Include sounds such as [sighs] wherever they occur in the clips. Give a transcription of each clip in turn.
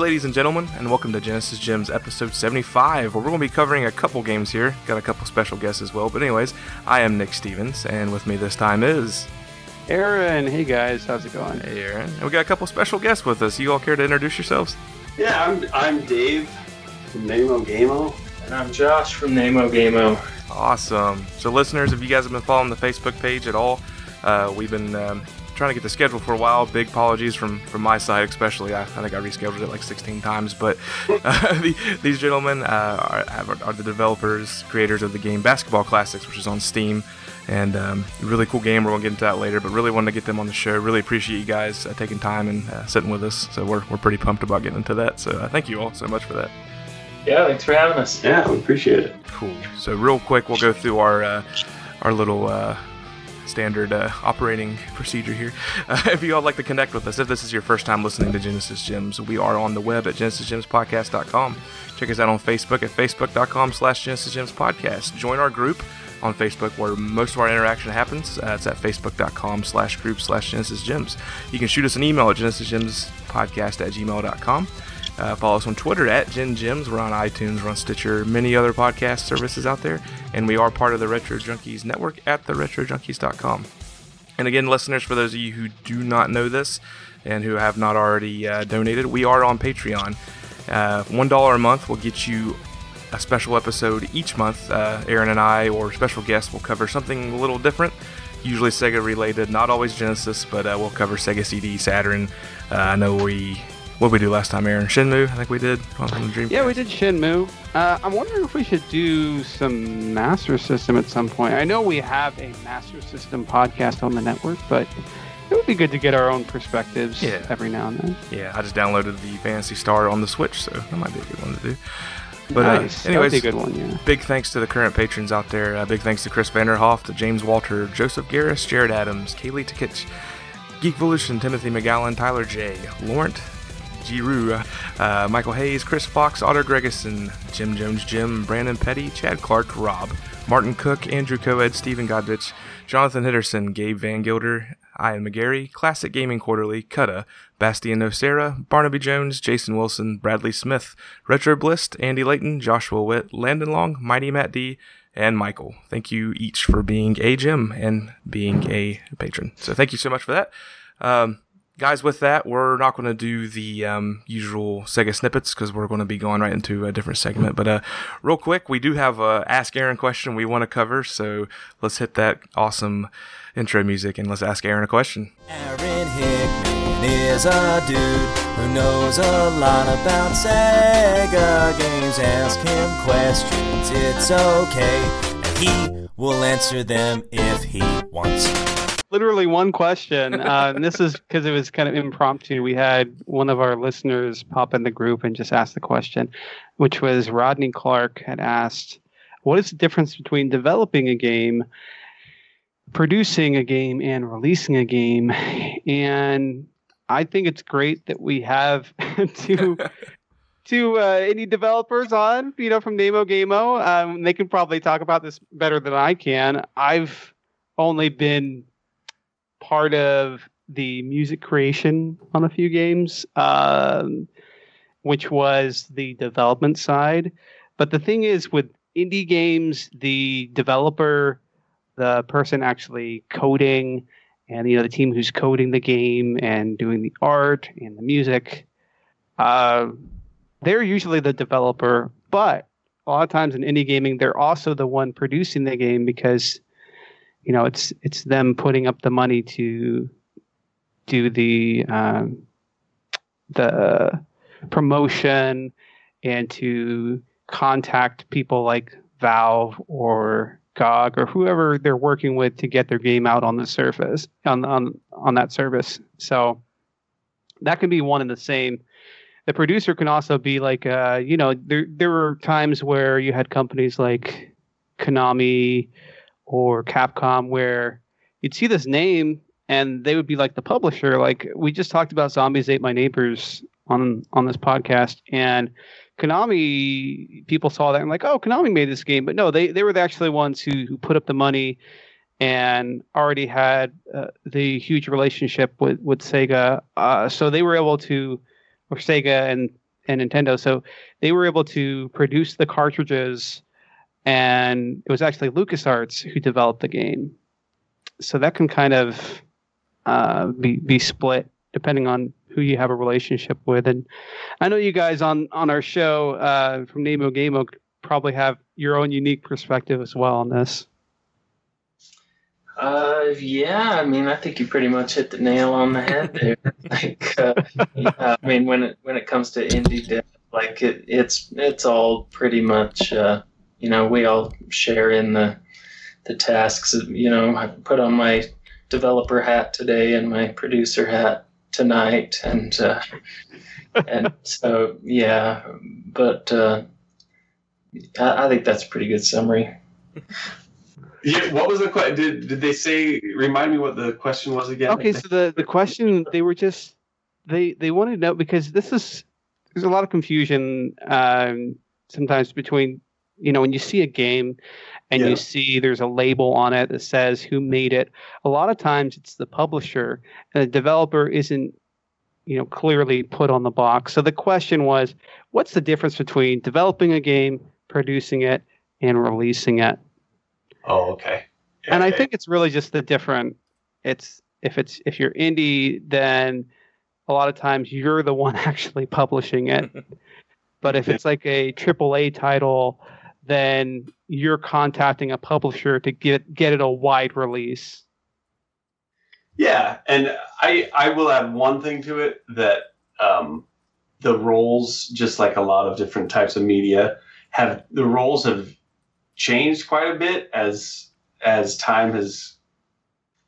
Good day, ladies and gentlemen, and welcome to Genesis Gems episode 75, where we're going to be covering a couple games here. Got a couple special guests as well. But, anyways, I am Nick Stevens, and with me this time is. Aaron, hey guys, how's it going? Hey, Aaron. And we got a couple special guests with us. You all care to introduce yourselves? Yeah, I'm, I'm Dave from namo gamo. And I'm Josh from namo gamo. Awesome. So, listeners, if you guys have been following the Facebook page at all, uh, we've been um, trying to get the schedule for a while. Big apologies from from my side, especially. I, I think I rescheduled it like 16 times. But [laughs] uh, the, these gentlemen uh, are, are, the developers, creators of the game Basketball Classics, which is on Steam. And um, really cool game. We're gonna get into that later, but really wanted to get them on the show. Really appreciate you guys uh, taking time and uh, sitting with us. So we're, we're pretty pumped about getting into that. So uh, thank you all so much for that. Yeah, thanks for having us. Yeah, we appreciate it. Cool. So real quick, we'll go through our uh, our little uh, standard uh, operating procedure here. [laughs] Uh, if you all like to connect with us, if this is your first time listening to Genesis Gems, we are on the web at genesisgemspodcast.com. Check us out on Facebook at facebook.com slash Genesis Gems Podcast. Join our group on Facebook where most of our interaction happens. Uh, it's at facebook.com slash group slash Genesis Gems. You can shoot us an email at genesisgemspodcast at gmail.com. Uh, follow us on Twitter at Gen Gems. We're on iTunes, we're on Stitcher, many other podcast services out there, and we are part of the Retro Junkies network at theretrojunkies.com. And again, listeners, for those of you who do not know this and who have not already uh, donated, we are on Patreon. Uh, $1 a month will get you a special episode each month. Uh, Aaron and I, or special guests, will cover something a little different, usually Sega related, not always Genesis, but uh, we'll cover Sega CD, Saturn. Uh, I know we what did we do last time, Aaron? Shenmue, I think we did on the Dreamcast. Yeah, we did Shenmue. Uh, I'm wondering if we should do some Master System at some point. I know we have a Master System podcast on the network, but it would be good to get our own perspectives Yeah. every now and then. Yeah, I just downloaded the Phantasy Star on the Switch, so that might be a good one to do. But nice. uh, anyways, That would be a good one, yeah. big thanks to the current patrons out there. Uh, big thanks to Chris Vanderhoff, to James Walter, Joseph Garris, Jared Adams, Kaylee Tikich, Geekvolution, Timothy McGowan, Tyler J, Laurent, Giroux, uh, Michael Hayes, Chris Fox, Otter Gregerson, Jim Jones, Jim, Brandon Petty, Chad Clark, Rob, Martin Cook, Andrew Coed, Stephen Godvich, Jonathan Hitterson, Gabe Van Gilder, Ian McGarry, Classic Gaming Quarterly, Cutta, Bastian Nocera, Barnaby Jones, Jason Wilson, Bradley Smith, Retro Blist, Andy Layton, Joshua Witt, Landon Long, Mighty Matt D, and Michael. Thank you each for being a Jim and being a patron. So thank you so much for that. Um, guys, with that, we're not going to do the um, usual Sega snippets because we're going to be going right into a different segment. But uh, real quick, we do have a Ask Aaron question we want to cover. So let's hit that awesome intro music and let's ask Aaron a question. Aaron Hickman is a dude who knows a lot about Sega games. Ask him questions, it's okay, and he will answer them if he wants. Literally one question. Uh, [laughs] and this is because it was kind of impromptu. We had one of our listeners pop in the group and just ask the question, which was Rodney Clark had asked, What is the difference between developing a game, producing a game, and releasing a game? And I think it's great that we have [laughs] two [laughs] two uh, indie developers on, you know, from namo gamo. Um, they can probably talk about this better than I can. I've only been part of the music creation on a few games, um, which was the development side. But the thing is, with indie games, the developer, the person actually coding, and you know the team who's coding the game and doing the art and the music, uh, they're usually the developer. But a lot of times in indie gaming, they're also the one producing the game because you know it's it's them putting up the money to do the um, the promotion and to contact people like Valve or GOG or whoever they're working with to get their game out on the surface on on on that service. So that can be one and the same. The producer can also be like, uh, you know, there there were times where you had companies like Konami or Capcom where you'd see this name and they would be like the publisher. Like we just talked about Zombies Ate My Neighbors on on this podcast, and Konami people saw that and like, oh, Konami made this game, but no, they they were the actually ones who who put up the money and already had uh, the huge relationship with with Sega, uh, so they were able to or Sega and and Nintendo. So they were able to produce the cartridges, and it was actually LucasArts who developed the game. So that can kind of uh, be be split depending on who you have a relationship with. And I know you guys on on our show uh, from namo gamo probably have your own unique perspective as well on this. Uh, yeah, I mean, I think you pretty much hit the nail on the head there. [laughs] like, uh, yeah, I mean, when it when it comes to indie dev, like it, it's it's all pretty much, uh, you know, we all share in the the tasks. You know, I put on my developer hat today and my producer hat tonight, and uh, [laughs] and so yeah, but uh, I, I think that's a pretty good summary. Yeah, what was the question? Did did they say? Remind me what the question was again. Okay, so the the question they were just they they wanted to know because this is there's a lot of confusion um, sometimes between you know when you see a game and Yeah. you see there's a label on it that says who made it. A lot of times it's the publisher and the developer isn't you know clearly put on the box. So the question was, what's the difference between developing a game, producing it, and releasing it? Oh, okay. and I think it's really just the different. It's if it's if you're indie, then a lot of times you're the [laughs] one actually publishing it. [laughs] but if it's like a AAA title, then you're contacting a publisher to get get it a wide release. Yeah, and I I will add one thing to it that um, the roles, just like a lot of different types of media, have the roles have changed quite a bit as as time has,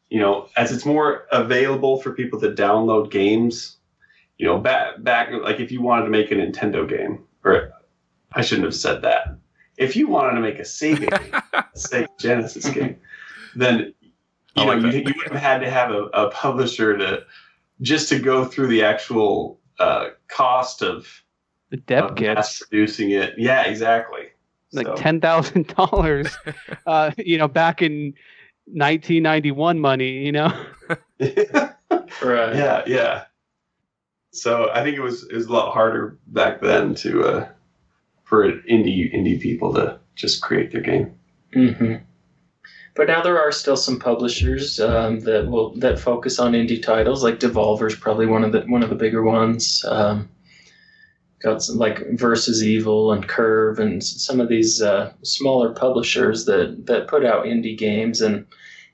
you know, as it's more available for people to download games. You know, back back like if you wanted to make a Nintendo game, or I shouldn't have said that. If you wanted to make a Sega game, [laughs] a Sega Genesis game, then I you know you, you wouldn't have had to have a, a publisher to just to go through the actual uh, cost of, The dev of mass kits producing it. Yeah, exactly. like So- ten thousand dollars, [laughs] uh, you know, back in 1991 money, you know. [laughs] Right. yeah, yeah. So I think it was it was a lot harder back then to uh, for indie indie people to just create their game. Mm-hmm. But now there are still some publishers um, that will that focus on indie titles. Like Devolver's probably one of the one of the bigger ones. Um, got some like Versus Evil and Curve and some of these uh, smaller publishers that that put out indie games and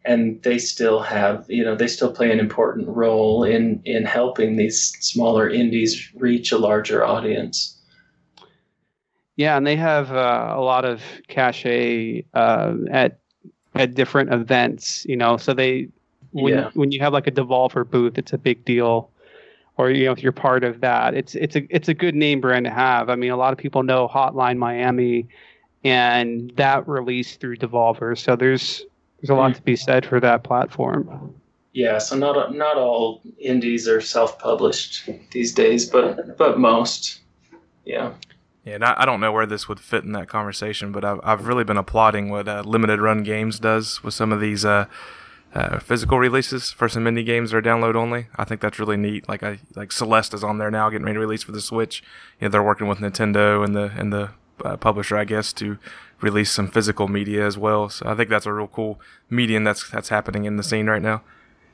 and they still have you know they still play an important role in in helping these smaller indies reach a larger audience. Yeah, and they have uh, a lot of cachet uh, at at different events. You know, so they when Yeah. when you have like a Devolver booth, it's a big deal. Or you know, if you're part of that, it's it's a it's a good name brand to have. I mean, a lot of people know Hotline Miami, and that released through Devolver. So there's there's a lot to be said for that platform. Yeah, so not not all indies are self-published these days, but but most. Yeah. Yeah, and I, I don't know where this would fit in that conversation, but I've, I've really been applauding what uh, Limited Run Games does with some of these uh, uh, physical releases for some indie games that are download only. I think that's really neat. Like I like Celeste is on there now, getting ready to release for the Switch. You know, they're working with Nintendo and the and the uh, publisher, I guess, to release some physical media as well. So I think that's a real cool medium that's that's happening in the scene right now.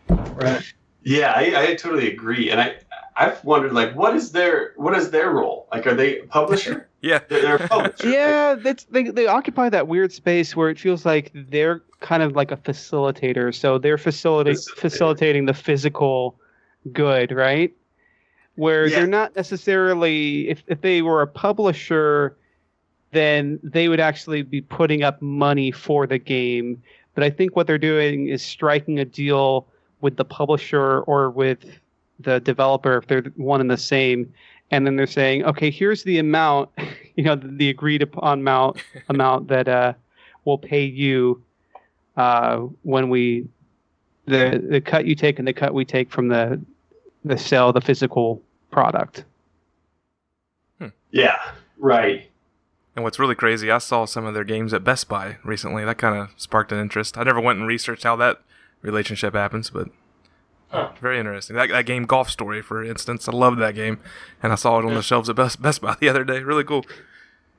Right. Yeah, I, I totally agree, and I I've wondered like what is their what is their role? Like, are they a publisher? [laughs] Yeah, They're, they're a publisher. Yeah, that's they they occupy that weird space where it feels like they're kind of like a facilitator. So they're facilitating facilitating the physical good, right? Where Yeah. they're not necessarily if if they were a publisher, then they would actually be putting up money for the game. But I think what they're doing is striking a deal with the publisher or with the developer if they're one and the same and then they're saying, okay, here's the amount, [laughs] you know, the, the agreed upon amount [laughs] amount that uh, we'll pay you uh, when we the the cut you take and the cut we take from the the sale of the physical product. Yeah, right. And what's really crazy, I saw some of their games at Best Buy recently. That kind of sparked an interest. I never went and researched how that relationship happens, but Huh. Very interesting. That, that game, Golf Story, for instance, I love that game, and I saw it on the shelves at Best Best Buy the other day. Really cool.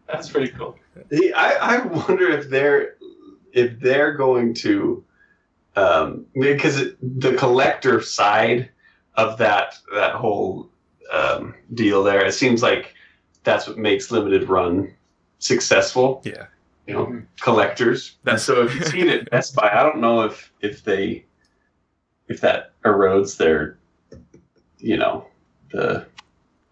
That's pretty cool. I, I wonder if they're if they're going to um, because it, the collector side of that that whole um, deal there it seems like that's what makes limited run successful Yeah. you know collectors That's- so if you've seen it at best buy i don't know if if they if that erodes their you know the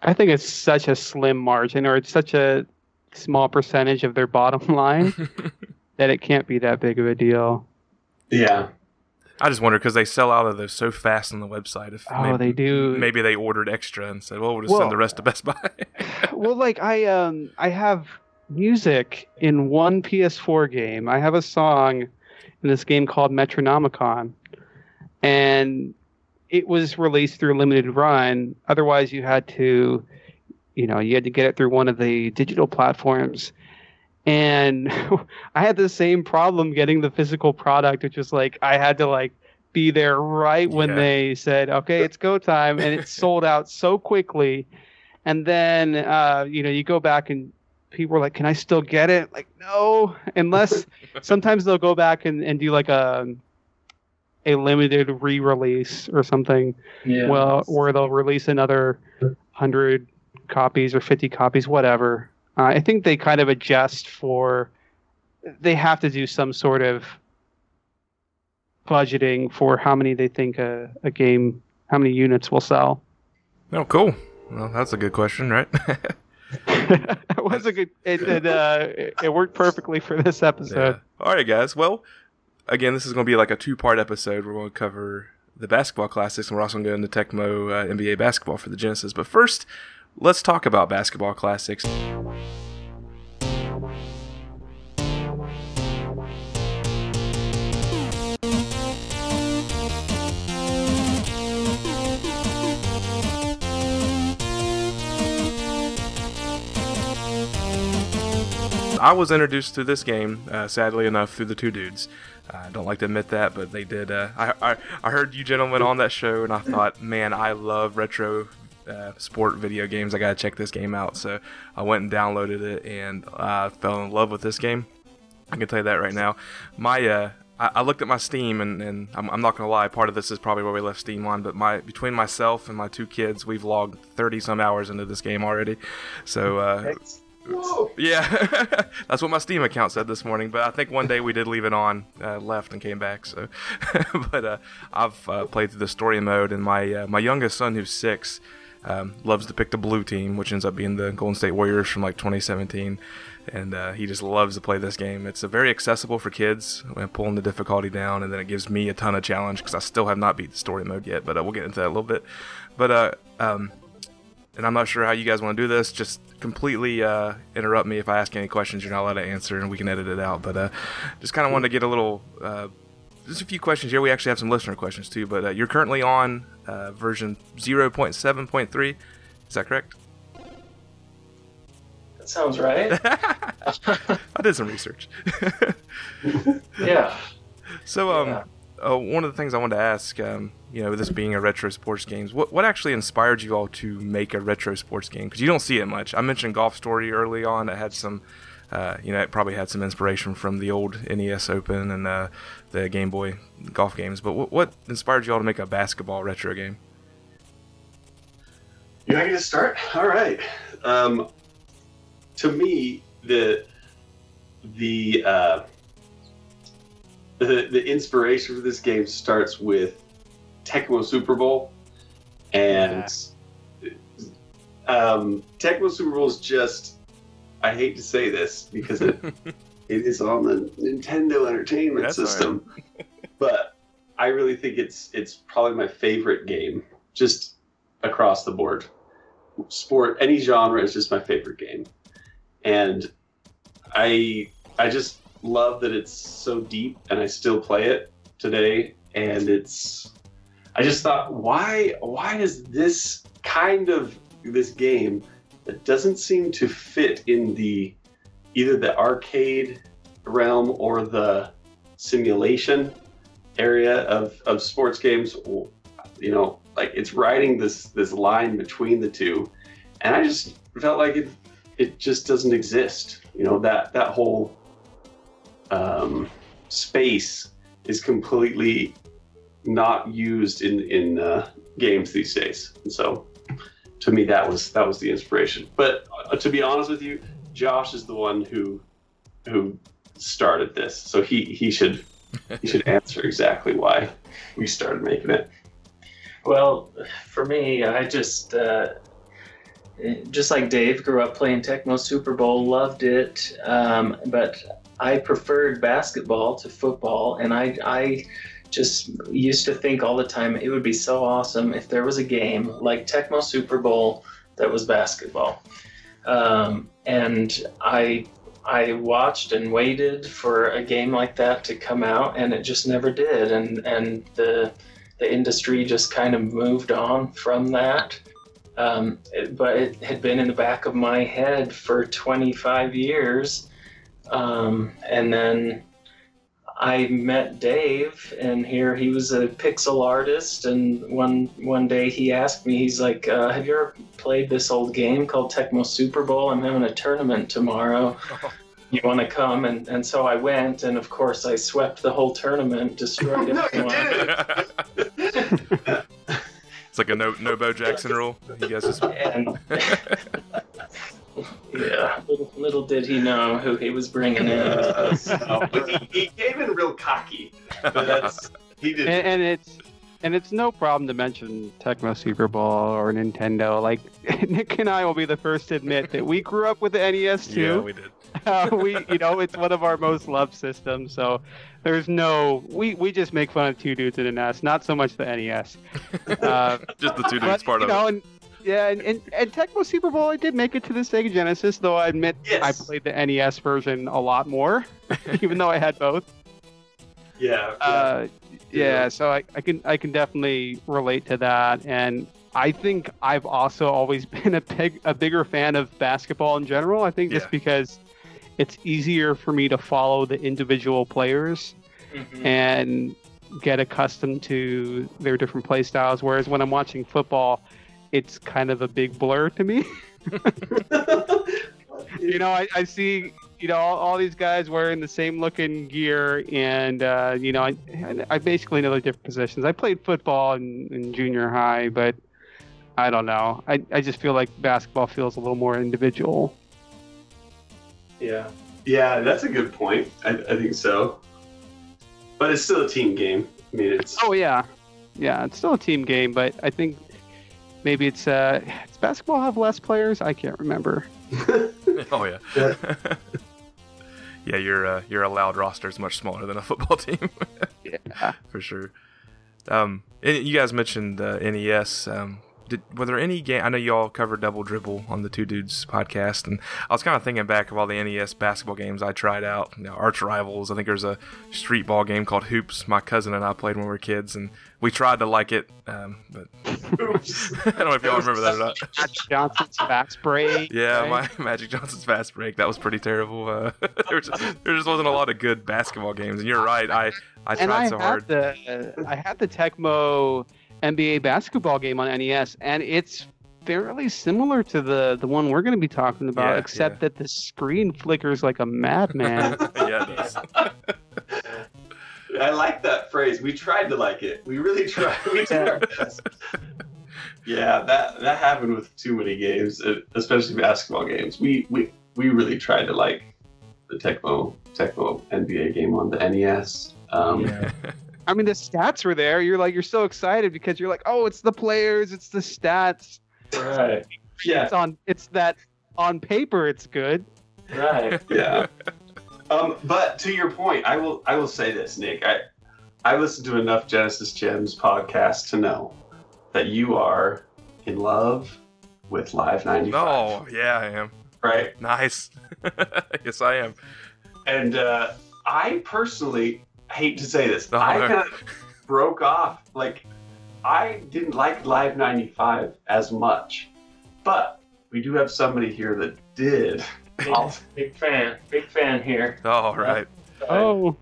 I think it's such a slim margin, or it's such a small percentage of their bottom [laughs] line [laughs] that it can't be that big of a deal. yeah I just wonder because they sell out of those so fast on the website. If Oh, maybe, they do. maybe they ordered extra and said, "Well, we'll just Well- send the rest to Best Buy." [laughs] well, like I um I have music in one PS4 game. I have a song in this game called Metronomicon, and it was released through limited run. Otherwise, you had to, you know, you had to get it through one of the digital platforms. And [laughs] I had the same problem getting the physical product, which was like I had to like be there right when Yeah. they said, "Okay, it's go time," and it sold out so quickly. And then, uh, you know, you go back and people are like, "Can I still get it?" Like, no, unless [laughs] sometimes they'll go back and, and do like a a limited re-release or something. Yeah. Well, or they'll release another hundred copies or fifty copies, whatever. Uh, I think they kind of adjust for. They have to do some sort of budgeting for how many they think a, a game, how many units will sell. oh, cool. Well, that's a good question, right? [laughs] [laughs] it was a good. It it, uh, it it worked perfectly for this episode. Yeah. All right, guys. Well, again, this is going to be like a two-part episode. We're going to cover the basketball classics, and we're also going to go into Tecmo uh, NBA basketball for the Genesis. But first, let's talk about basketball classics. I was introduced to this game, uh, sadly enough, through the two dudes. I don't like to admit that, but they did. Uh, I, I I heard you gentlemen on that show, and I thought, man, I love retro uh, sport video games. I gotta check this game out. So I went and downloaded it, and I fell in love with this game. I can tell you that right now. My uh, I, I looked at my Steam, and, and I'm, I'm not gonna lie. Part of this is probably where we left Steam on, but my between myself and my two kids, we've logged 30 some hours into this game already. So uh, Whoa. yeah, [laughs] that's what my Steam account said this morning. But I think one day we did leave it on, uh, left and came back. So, [laughs] but uh, I've uh, played through the story mode, and my uh, my youngest son, who's six, um, loves to pick the blue team, which ends up being the Golden State Warriors from like 2017, and uh, he just loves to play this game. It's uh, very accessible for kids, when pulling the difficulty down, and then it gives me a ton of challenge because I still have not beat the story mode yet. But uh, we'll get into that a little bit. But uh, um, and I'm not sure how you guys want to do this. Just completely uh, interrupt me if I ask any questions you're not allowed to answer, and we can edit it out. But uh, just kind of wanted to get a little, uh, just a few questions here. We actually have some listener questions too. But uh, you're currently on uh, version 0.7.3. Is that correct? That sounds right. [laughs] [laughs] I did some research. [laughs] yeah. so, um, Yeah. Uh, one of the things I wanted to ask, um, you know, this being a retro sports games, what what actually inspired you all to make a retro sports game? Because you don't see it much. I mentioned Golf Story early on. It had some, uh, you know, it probably had some inspiration from the old NES Open and uh, the Game Boy golf games. But what, what inspired you all to make a basketball retro game? You ready to start? All right. Um, to me, the the uh, the the inspiration for this game starts with Tecmo Super Bowl, and um, Tecmo Super Bowl is just. I hate to say this because it [laughs] it is on the Nintendo Entertainment That's all right. System, but I really think it's it's probably my favorite game, just across the board. Sport, any genre is just my favorite game, and I I just love that it's so deep, and I still play it today, and it's. I just thought, why why is this kind of this game that doesn't seem to fit in the either the arcade realm or the simulation area of, of sports games. You know, like it's riding this this line between the two, and I just felt like it it just doesn't exist. You know that that whole um, space is completely not used in in uh, games these days. And so, to me, that was that was the inspiration. But uh, to be honest with you, Josh is the one who who started this, so he he should he should [laughs] answer exactly why we started making it. Well, for me, I just uh, just like Dave grew up playing Tecmo Super Bowl, loved it, um, but I preferred basketball to football, and I I just used to think all the time it would be so awesome if there was a game like Tecmo Super Bowl that was basketball. Um, and I I watched and waited for a game like that to come out, and it just never did. And and the the industry just kind of moved on from that. Um, it, but it had been in the back of my head for 25 years, um, and then I met Dave, and here he was a pixel artist. And one one day he asked me, he's like, uh, "Have you ever played this old game called Tecmo Super Bowl? I'm having a tournament tomorrow. [laughs] You want to come?" And and so I went, and of course I swept the whole tournament, destroyed [laughs] No, you everyone. it's like a no no Bo Jackson rule. You guys just and [laughs] yeah, little, little did he know who he was bringing in. No, but he, he came in real cocky. But that's he did. and, and it's and it's no problem to mention Tecmo Super Bowl or Nintendo. Like [laughs] Nick and I will be the first to admit that we grew up with the NES too. yeah, too. we did. [laughs] uh, we you know it's one of our most loved systems. So there's no we we just make fun of two dudes in an NES, not so much the NES. [laughs] Uh, Just the two but, dudes part you of know, it. and, yeah, and, and, and Tecmo Super Bowl, I did make it to the Sega Genesis, though I admit Yes. I played the NES version a lot more, [laughs] even though I had both. yeah. yeah. Uh, yeah, Yeah. so I, I can I can definitely relate to that, and I think I've also always [laughs] been a big a bigger fan of basketball in general. I think Yeah. just because it's easier for me to follow the individual players Mhm. and get accustomed to their different play styles. Whereas when I'm watching football, it's kind of a big blur to me. [laughs] you know, I, I see, you know, all, all these guys wearing the same looking gear, and uh, you know, I, I basically know the different positions. I played football in, in junior high, but I don't know. I, I just feel like basketball feels a little more individual. Yeah. yeah, that's a good point. I, I think so. But it's still a team game. I mean, it's Oh yeah, yeah. It's still a team game, but I think maybe it's uh, does basketball have less players? I can't remember. [laughs] Oh yeah. Yeah. [laughs] yeah, your uh, your allowed roster is much smaller than a football [laughs] team. Yeah. for sure. Um, you guys mentioned uh, NES. Um, did were there any game? I know you all covered Double Dribble on the Two Dudes podcast, and I was kind of thinking back of all the NES basketball games I tried out. You know, Arch Rivals. I think there's a street ball game called Hoops. My cousin and I played when we were kids, and we tried to like it, um, but [laughs] I don't know if y'all remember that or not. Magic Johnson's fast break. Yeah, right? my [laughs] Magic Johnson's fast break that was pretty terrible. Uh, [laughs] there, just, there just wasn't a lot of good basketball games, and you're right. I I and tried I so had hard. the I had the Tecmo NBA basketball game on NES, and it's fairly similar to the the one we're going to be talking about, Yeah, except yeah. that the screen flickers like a madman. [laughs] [laughs] yeah, it does. I like that phrase. We tried to like it. We really tried. We did our best. Yeah, that that happened with too many games, uh, especially basketball games. We we we really tried to like the Tecmo Tecmo NBA game on the NES. Um, Yeah. [laughs] I mean, the stats were there. You're like, you're so excited because you're like, oh, it's the players, it's the stats. Right. yeah, It's on. It's that on paper, it's good. Right. [laughs] yeah. Um, but to your point, I will I will say this, Nick. I I listened to enough Genesis Gems podcasts to know that you are in love with Live 95. Oh, yeah, I am. Right? Nice. [laughs] yes, I am. And uh, I personally hate to say this. Oh, I no. kind of broke off. Like, I didn't like Live 95 as much. But we do have somebody here that did. Big, big fan. Big fan here. Oh, right. Oh,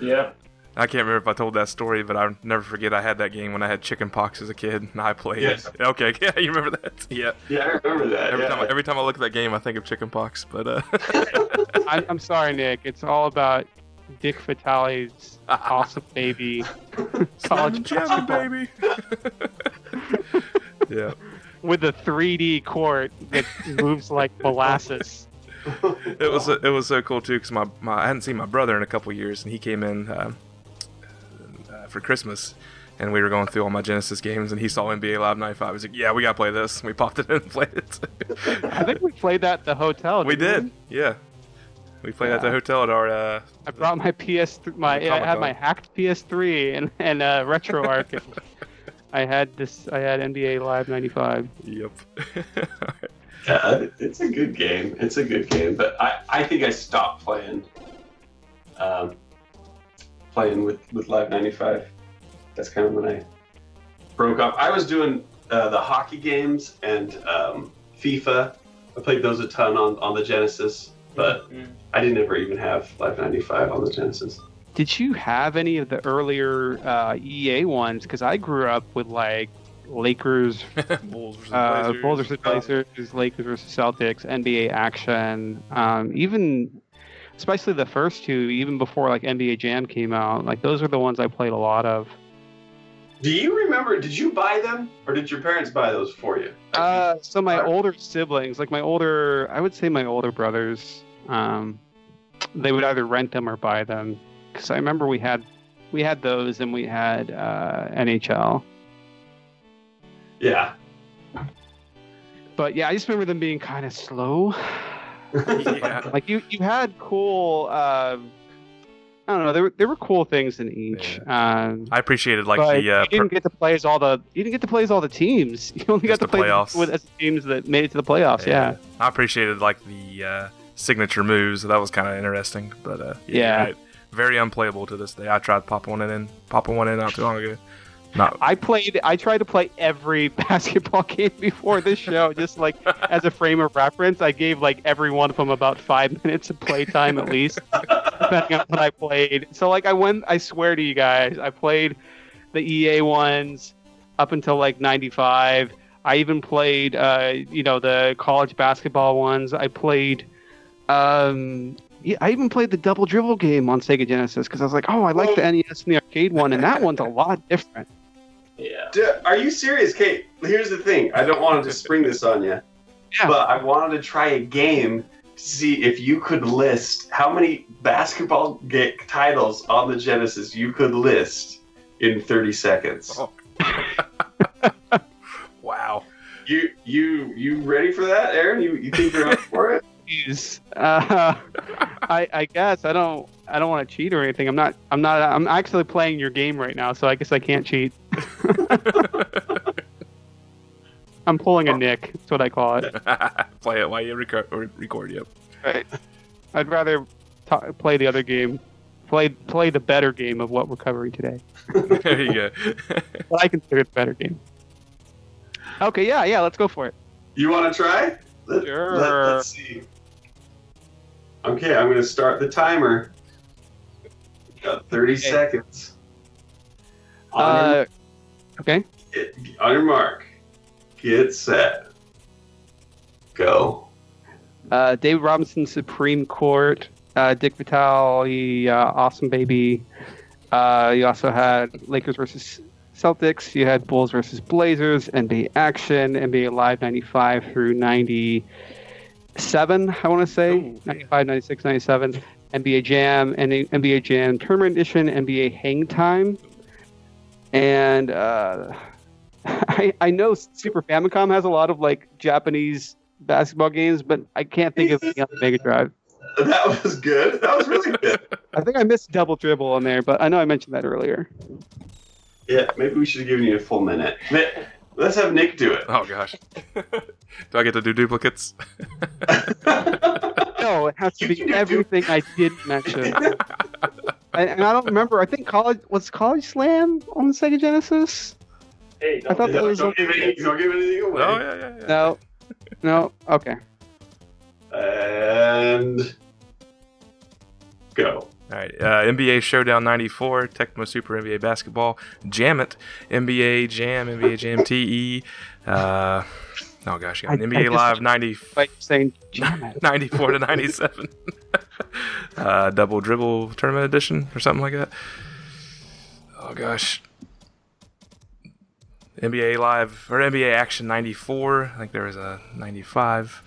Yep. I can't remember if I told that story, but I'll never forget I had that game when I had chicken pox as a kid, and I played. Yes. Okay, [laughs] yeah, you remember that? Yeah. Yeah, I remember that. Every yeah. time, I, every time I look at that game, I think of chicken pox. But uh, [laughs] I'm, I'm sorry, Nick. It's all about Dick Vitale's awesome [laughs] baby college Slim Jim, baby. [laughs] yeah. with a 3D court that moves like molasses. [laughs] It was it was so cool too because my, my I hadn't seen my brother in a couple years and he came in uh, uh, for Christmas and we were going through all my Genesis games and he saw NBA Live 95. He's like, "Yeah, we gotta play this." And we popped it in and played it. I think we played that at the hotel. we didn't did, yeah. We played at the hotel at our. Uh, I brought my PS, my The I had my hacked PS3 and and uh, RetroArch. [laughs] and I had this. I had NBA Live '95. yep. [laughs] Yeah, it's a good game. It's a good game, but I, I think I stopped playing. Um, playing with with Live 95. That's kind of when I broke off. I was doing uh, the hockey games and um, FIFA. I played those a ton on on the Genesis, but Mm. I didn't ever even have Live 95 on the Genesis. Did you have any of the earlier uh, EA ones? Because I grew up with like Lakers, [laughs] Bulls versus uh, Blazers. Bulls versus Blazers, Lakers versus Celtics, NBA action. Um, even, especially the first two, even before like NBA Jam came out. Like those are the ones I played a lot of. Do you remember? Did you buy them, or did your parents buy those for you? Uh, so my older siblings, like my older, I would say my older brothers, um, they would either rent them or buy them. Because I remember we had, we had those, and we had uh, NHL. yeah. But yeah, I just remember them being kind of slow. Yeah. [laughs] Like you, you had cool. Uh, I don't know. There were there were cool things in each. Um, I appreciated like but the uh, you didn't get to play as all the. You didn't get to play as all the teams. [laughs] You only got to the play playoffs. with as the teams that made it to the playoffs. Yeah. I appreciated like the uh, signature moves. That was kind of interesting, but uh, Yeah. right. very unplayable to this day. I tried popping one in, popping one in not too long ago. Not I played. I tried to play every [laughs] basketball game before this show, just like [laughs] as a frame of reference. I gave like every one of them about five [laughs] minutes of play time at least, depending on what I played. So like I went. I swear to you guys, I played the EA ones up until like '95. I even played, uh, you know, the college basketball ones. I played. Um, yeah, I even played the double dribble game on Sega Genesis because I was like, oh, I like the NES and the arcade one, and that one's a [laughs] lot different. Yeah. D- Are you serious, Kate? Here's the thing. I don't want to just spring this on you, Yeah. but I wanted to try a game to see if you could list how many basketball ga- titles on the Genesis you could list in 30 seconds. Oh. [laughs] wow. You you you ready for that, Aaron? You you think you're up for it? Jeez. [laughs] Uh, I, I guess I don't I don't want to cheat or anything. I'm not I'm not I'm actually playing your game right now, so I guess I can't cheat. [laughs] I'm pulling a Nick. That's what I call it. [laughs] Play it while you record. Or record yep. Right. I'd rather ta play the other game. Play play the better game of what we're covering today. there you go. But I consider it the better game. Okay, yeah, yeah, let's go for it. You want to try? Let, Sure. Let, us see. Okay, I'm going to start the timer. Got 30 Okay. seconds. On, Uh, okay. get- on your mark, get set, go. Uh, David Robinson, Supreme Court. Uh, Dick Vitale, uh, Awesome Baby. Uh, you also had Lakers versus Celtics. You had Bulls versus Blazers. NBA Action. NBA Live 95 through 97, I want to say. Ooh, 95, 96, 97. NBA Jam. and NBA Jam Tournament Edition. NBA Hang Time. And uh, [laughs] I, I know Super Famicom has a lot of like Japanese basketball games, but I can't think of any on the Mega Drive. [laughs] That was good. That was really good. I think I missed double dribble on there, but I know I mentioned that earlier. Yeah, maybe we should have given you a full minute. Ma- Let's have Nick do it. Oh gosh. [laughs] do I get to do duplicates? [laughs] No, it has to You be can do- everything I didn't mention. [laughs] and, and I don't remember. I think college was College Slam on the Sega Genesis. Hey, I thought that was don't, give any, don't give anything away. Oh yeah, yeah, yeah. No, no. Okay. And go. All right, uh, NBA Showdown 94, Tecmo Super NBA Basketball, Jammit, NBA Jam, NBA Jam TE, uh, oh gosh, yeah, I- I NBA just- Live 90, Like saying, 94 to 97, [laughs] uh, Double Dribble Tournament Edition or something like that. Oh gosh. NBA Live or NBA Action 94, I think there was a 95.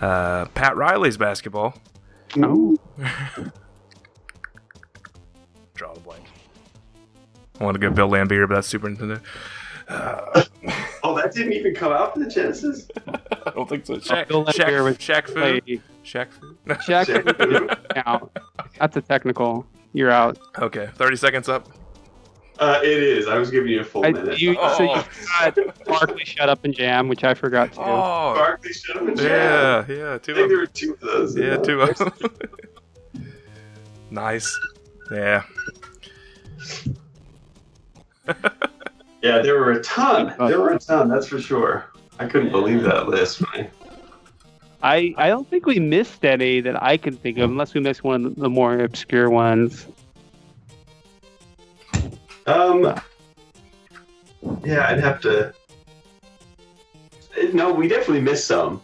Uh, Pat Riley's basketball. No. [laughs] draw the blank. I want to go Bill Laimbeer, but that's Super Nintendo. [laughs] Oh, that didn't even come out for the Genesis. I don't think so. Shaq, Bill Laimbeer Shaq, was Shaq Fu. Play Shaq Fu. Shaq Shaq out. That's a technical. You're out. okay, 30 seconds up. Uh, it is. I was giving you a full I, minute. you, So Oh. you got Barkley shut up and jam, which I forgot to. Do. Oh, Barkley shut up and jam. yeah, yeah, I two think of there were two of those. Yeah, two of [laughs] them. [laughs] nice. Yeah. [laughs] Yeah, there were a ton. There were a ton. That's for sure. I couldn't believe that list. Man. I, I don't think we missed any that I can think of, unless we missed one of the more obscure ones. Um. Yeah, I'd have to. No, we definitely missed some.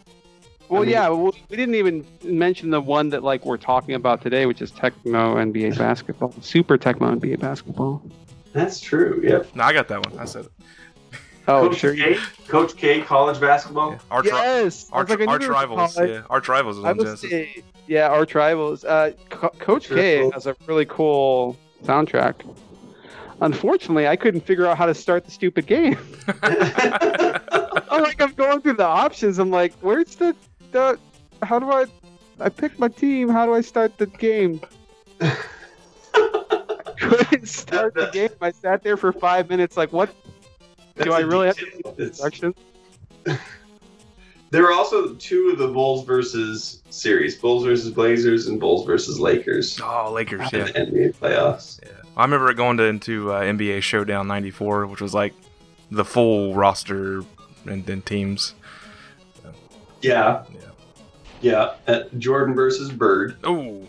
Well, I mean- yeah, well, we didn't even mention the one that like we're talking about today, which is Tecmo NBA [laughs] basketball, Super Tecmo NBA basketball. That's true. Yep. No, I got that one. I said it. Oh, Coach sure. K, Coach K, college basketball. Yeah. Arch, ri- yes, arch, was like, arch there was a rivals. Yeah, arch rivals was I on would Genesis. say, yeah, Arch Rivals. Uh, Co- Coach Sure, K cool. has a really cool soundtrack. Unfortunately, I couldn't figure out how to start the stupid game. [laughs] [laughs] I'm like, I'm going through the options. I'm like, where's the, the, how do I, I pick my team. How do I start the game? [laughs] couldn't start the game. I sat there for five minutes, like, what That's do I really have to do instructions? [laughs] There were also two of the Bulls versus series: Bulls versus Blazers and Bulls versus Lakers Oh, Lakers. in Yeah. the NBA playoffs. Yeah. I remember it going to into uh, NBA Showdown '94, which was like the full roster and then teams. Yeah, Yeah. yeah. Uh, Jordan versus Bird Oh,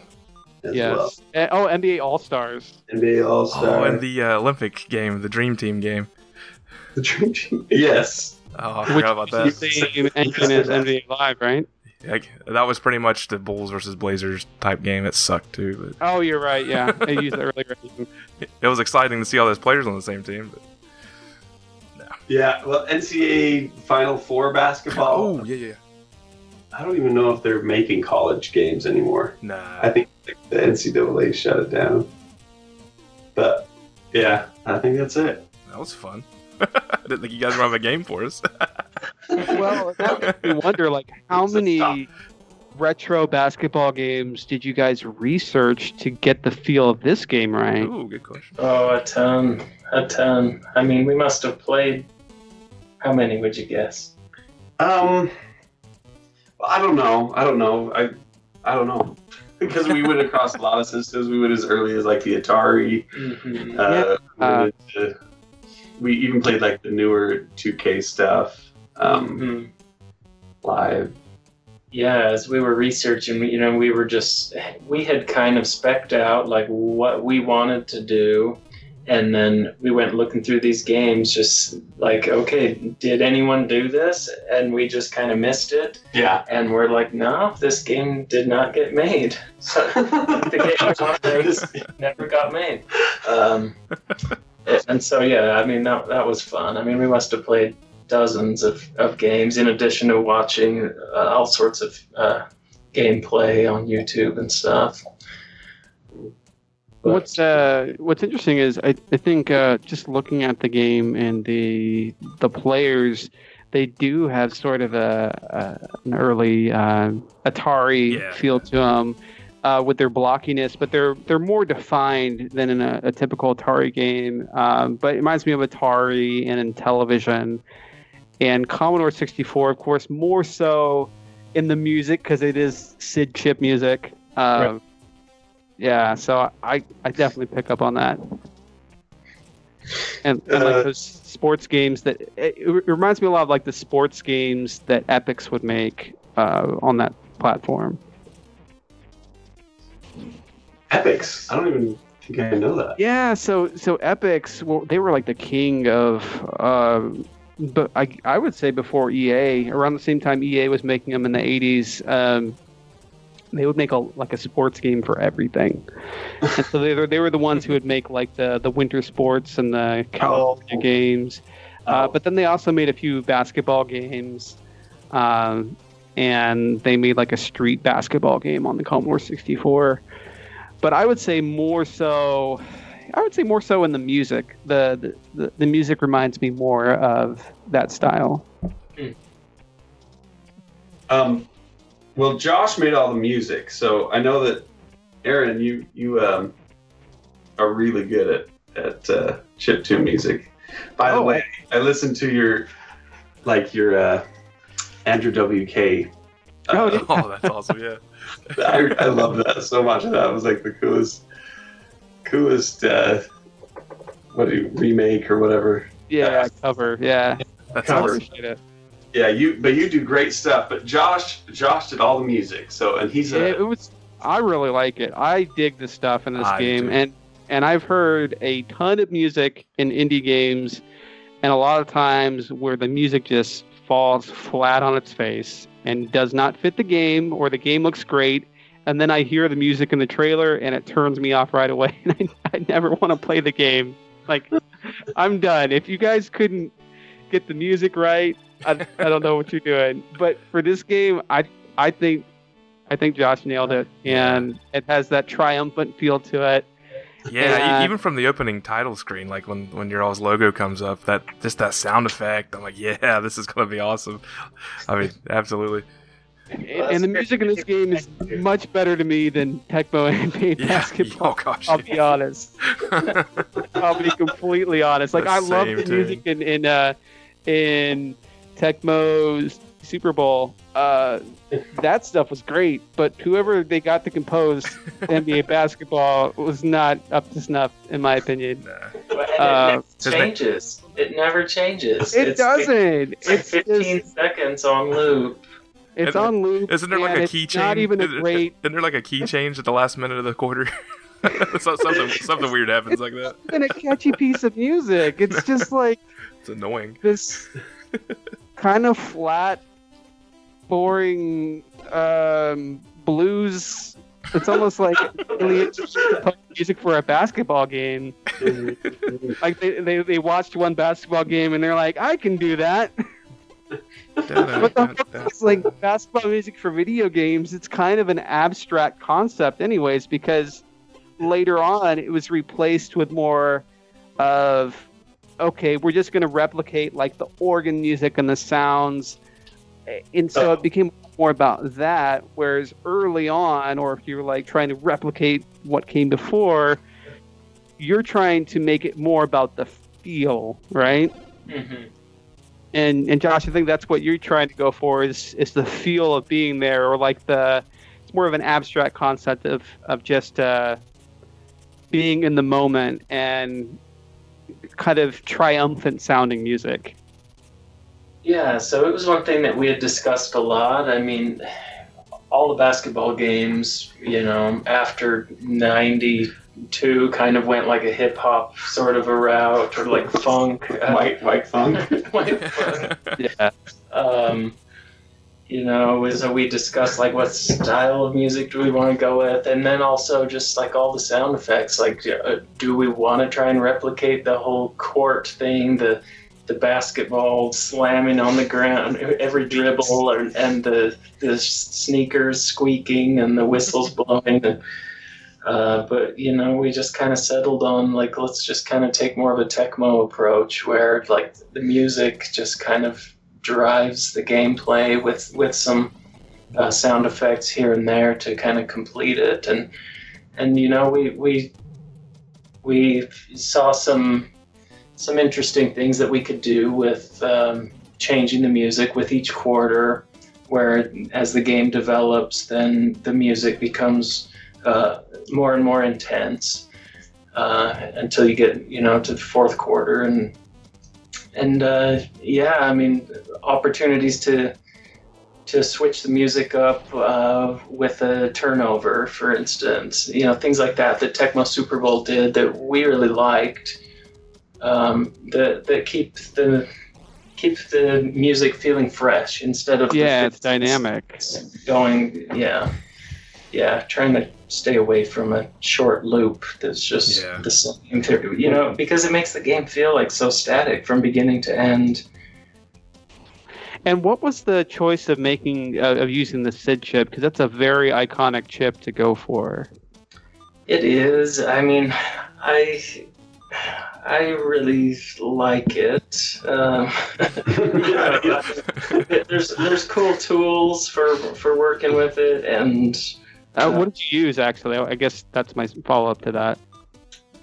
Yes. well. Eh, oh, NBA All Stars. NBA All Stars. oh, and the uh, Olympic game, the Dream Team game. the Dream Team. Yes. Oh, I Which forgot about that. the same engine as NBA Live, right? Like, that was pretty much the Bulls versus Blazers type game. It sucked too, Oh, you're right. Yeah, I used that earlier. but [laughs] it was exciting to see all those players on the same team. But... Yeah. Well, NCAA Final Four basketball. Oh, yeah, yeah. I don't even know if they're making college games anymore. Nah. I think the NCAA shut it down. But yeah, I think that's it. That was fun. [laughs] I didn't think you guys were having a game for us. [laughs] Well, that makes [laughs] me wonder, like, how It's many retro basketball games did you guys research to get the feel of this game right? Ooh, good question. Oh, a ton, a ton. I mean, we must have played. How many would you guess? Um, I don't know. I don't know. I I don't know [laughs] because we went across a lot of systems. We went as early as like the Atari. Mm-hmm. Uh, we, Uh, went we even played like the newer 2K stuff um, hmm live. Yeah, as we were researching, you know, we were just we had kind of specked out like what we wanted to do, and then we went looking through these games, just like, okay, did anyone do this? And we just kind of missed it, Yeah. and we're like, no, this game did not get made. [laughs] So the game we wanted to make never got made. Um, and so yeah, I mean that that was fun. I mean we must have played dozens of, of games in addition to watching uh, all sorts of uh, gameplay on YouTube and stuff. But- What's uh, what's interesting is I, I think uh, just looking at the game and the the players, they do have sort of a, a an early uh, Atari Yeah. feel to them uh, with their blockiness, but they're they're more defined than in a, a typical Atari game. Um, but it reminds me of Atari and Intellivision, and Commodore 64, of course, more so in the music because it is SID chip music. Um, Yeah, so I, I definitely pick up on that. And, and Uh, like those sports games that it, it reminds me a lot of like the sports games that Epyx would make uh, on that platform. Epyx, I don't even think I know that. Yeah, so so Epyx, well, they were like the king of, uh, but I I would say before EA, around the same time EA was making them in the '80s. Um, they would make a like a sports game for everything, and so they were they were the ones who would make like the the winter sports and the California Oh. games. Uh, Oh. but then they also made a few basketball games, um, and they made like a street basketball game on the Commodore 64. But I would say more so, I would say more so in the music. The the, the, the music reminds me more of that style. Um, well, Josh made all the music, so I know that Aaron, you you um, are really good at at uh, chiptune music. By the Oh. way, I listened to your like your uh, Andrew WK. Oh, uh, [laughs] yeah. Oh, that's awesome. Yeah. [laughs] I, I love that so much. That was like the coolest, coolest uh, what do you, remake or whatever. Yeah, cover. Yeah, That's Cover. awesome. Appreciate it. Yeah, you but you do great stuff. But Josh, Josh did all the music. So and he's Yeah, a it was. I really like it. I dig the stuff in this I game, too. and and I've heard a ton of music in indie games, and a lot of times where the music just falls flat on its face and does not fit the game, or the game looks great, and then I hear the music in the trailer and it turns me off right away, [laughs] and I, I never want to play the game. Like, I'm done. If you guys couldn't get the music right, I, I don't know what you're doing. But for this game, I I think I think Josh nailed it, and it has that triumphant feel to it. Yeah, Yeah. even from the opening title screen, like when when your all's logo comes up, that just that sound effect, I'm like, [laughs] yeah, this is gonna be awesome. I mean, absolutely. And, and the music in this game is much better to me than Tecmo NBA [laughs] Yeah. basketball. Oh gosh. I'll be honest. [laughs] I'll be completely honest. Like The I love the music in in uh, in Tecmo's Super Bowl. Uh, that stuff was great, but whoever they got to compose [laughs] NBA basketball was not up to snuff, in my opinion. Nah. And it Uh, never changes. It never changes. It It's- doesn't. It's like 15 just, seconds on loop. it's Isn't- on loop. Isn't there like a key change? Not even a Isn't- great. Isn't there like a key change at the last minute of the quarter? [laughs] Something something weird happens like that. even a catchy piece of music. It's just like It's annoying. this kind of flat, boring um, blues. It's almost like music for a basketball game. [laughs] Like they, they, they watched one basketball game and they're like, I can do that. But the hook is like basketball music for video games. It's kind of an abstract concept, anyways, because later on it was replaced with more of okay, we're just going to replicate like the organ music and the sounds, and so it became more about that. Whereas early on, or if you're like trying to replicate what came before, you're trying to make it more about the feel, right? hmm and and Josh, I think that's what you're trying to go for is is the feel of being there, or like the it's more of an abstract concept of of just uh, being in the moment and kind of triumphant sounding music. Yeah, so it was one thing that we had discussed a lot. I mean, all the basketball games, you know, after 92 kind of went like a hip hop sort of a route or like funk. uh, white white funk. [laughs] white funk. [laughs] Yeah, um, you know, so we discussed like what style of music do we want to go with, and then also just like all the sound effects. Like, uh, do we want to try and replicate the whole court thing, the the basketball slamming on the ground, every dribble, or, and the the sneakers squeaking and the whistles blowing. And, uh, but you know, we just kind of settled on like let's just kind of take more of a Tecmo approach, where like the music just kind of drives the gameplay with with some uh, sound effects here and there to kind of complete it. And and you know we we we saw some some interesting things that we could do with um, changing the music with each quarter where as the game develops then the music becomes uh, more and more intense uh, until you get you know to the fourth quarter. And and uh, yeah, I mean opportunities to to switch the music up uh, with a turnover, for instance. You know, things like that that Tecmo Super Bowl did that we really liked. Um, that that keep the keep the music feeling fresh instead of Yeah, it's dynamic. Going, yeah, yeah, trying to stay away from a short loop that's just Yeah. the same. You know, because it makes the game feel like so static from beginning to end. And what was the choice of making uh, of using the SID chip? Because that's a very iconic chip to go for. It is. I mean, I I really like it. Um, Yeah. [laughs] [laughs] there's there's cool tools for for working with it, and Uh, what did you use actually? I guess that's my follow up to that.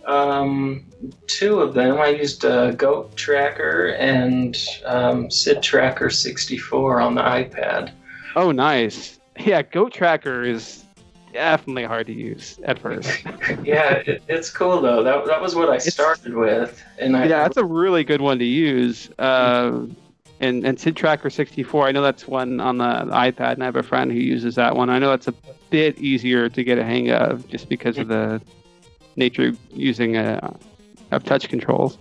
um, two of them I used uh, Goat Tracker and um, Sid Tracker 64 on the iPad. Oh, nice. Yeah, Goat Tracker is definitely hard to use at [laughs] first. yeah, it, it's cool though. That that was what I started with, and I yeah, that's a really good one to use. Uh, and and Sid Tracker 64, I know that's one on the iPad, and I have a friend who uses that one. I know that's a bit easier to get a hang of just because of the nature of using a, of touch controls.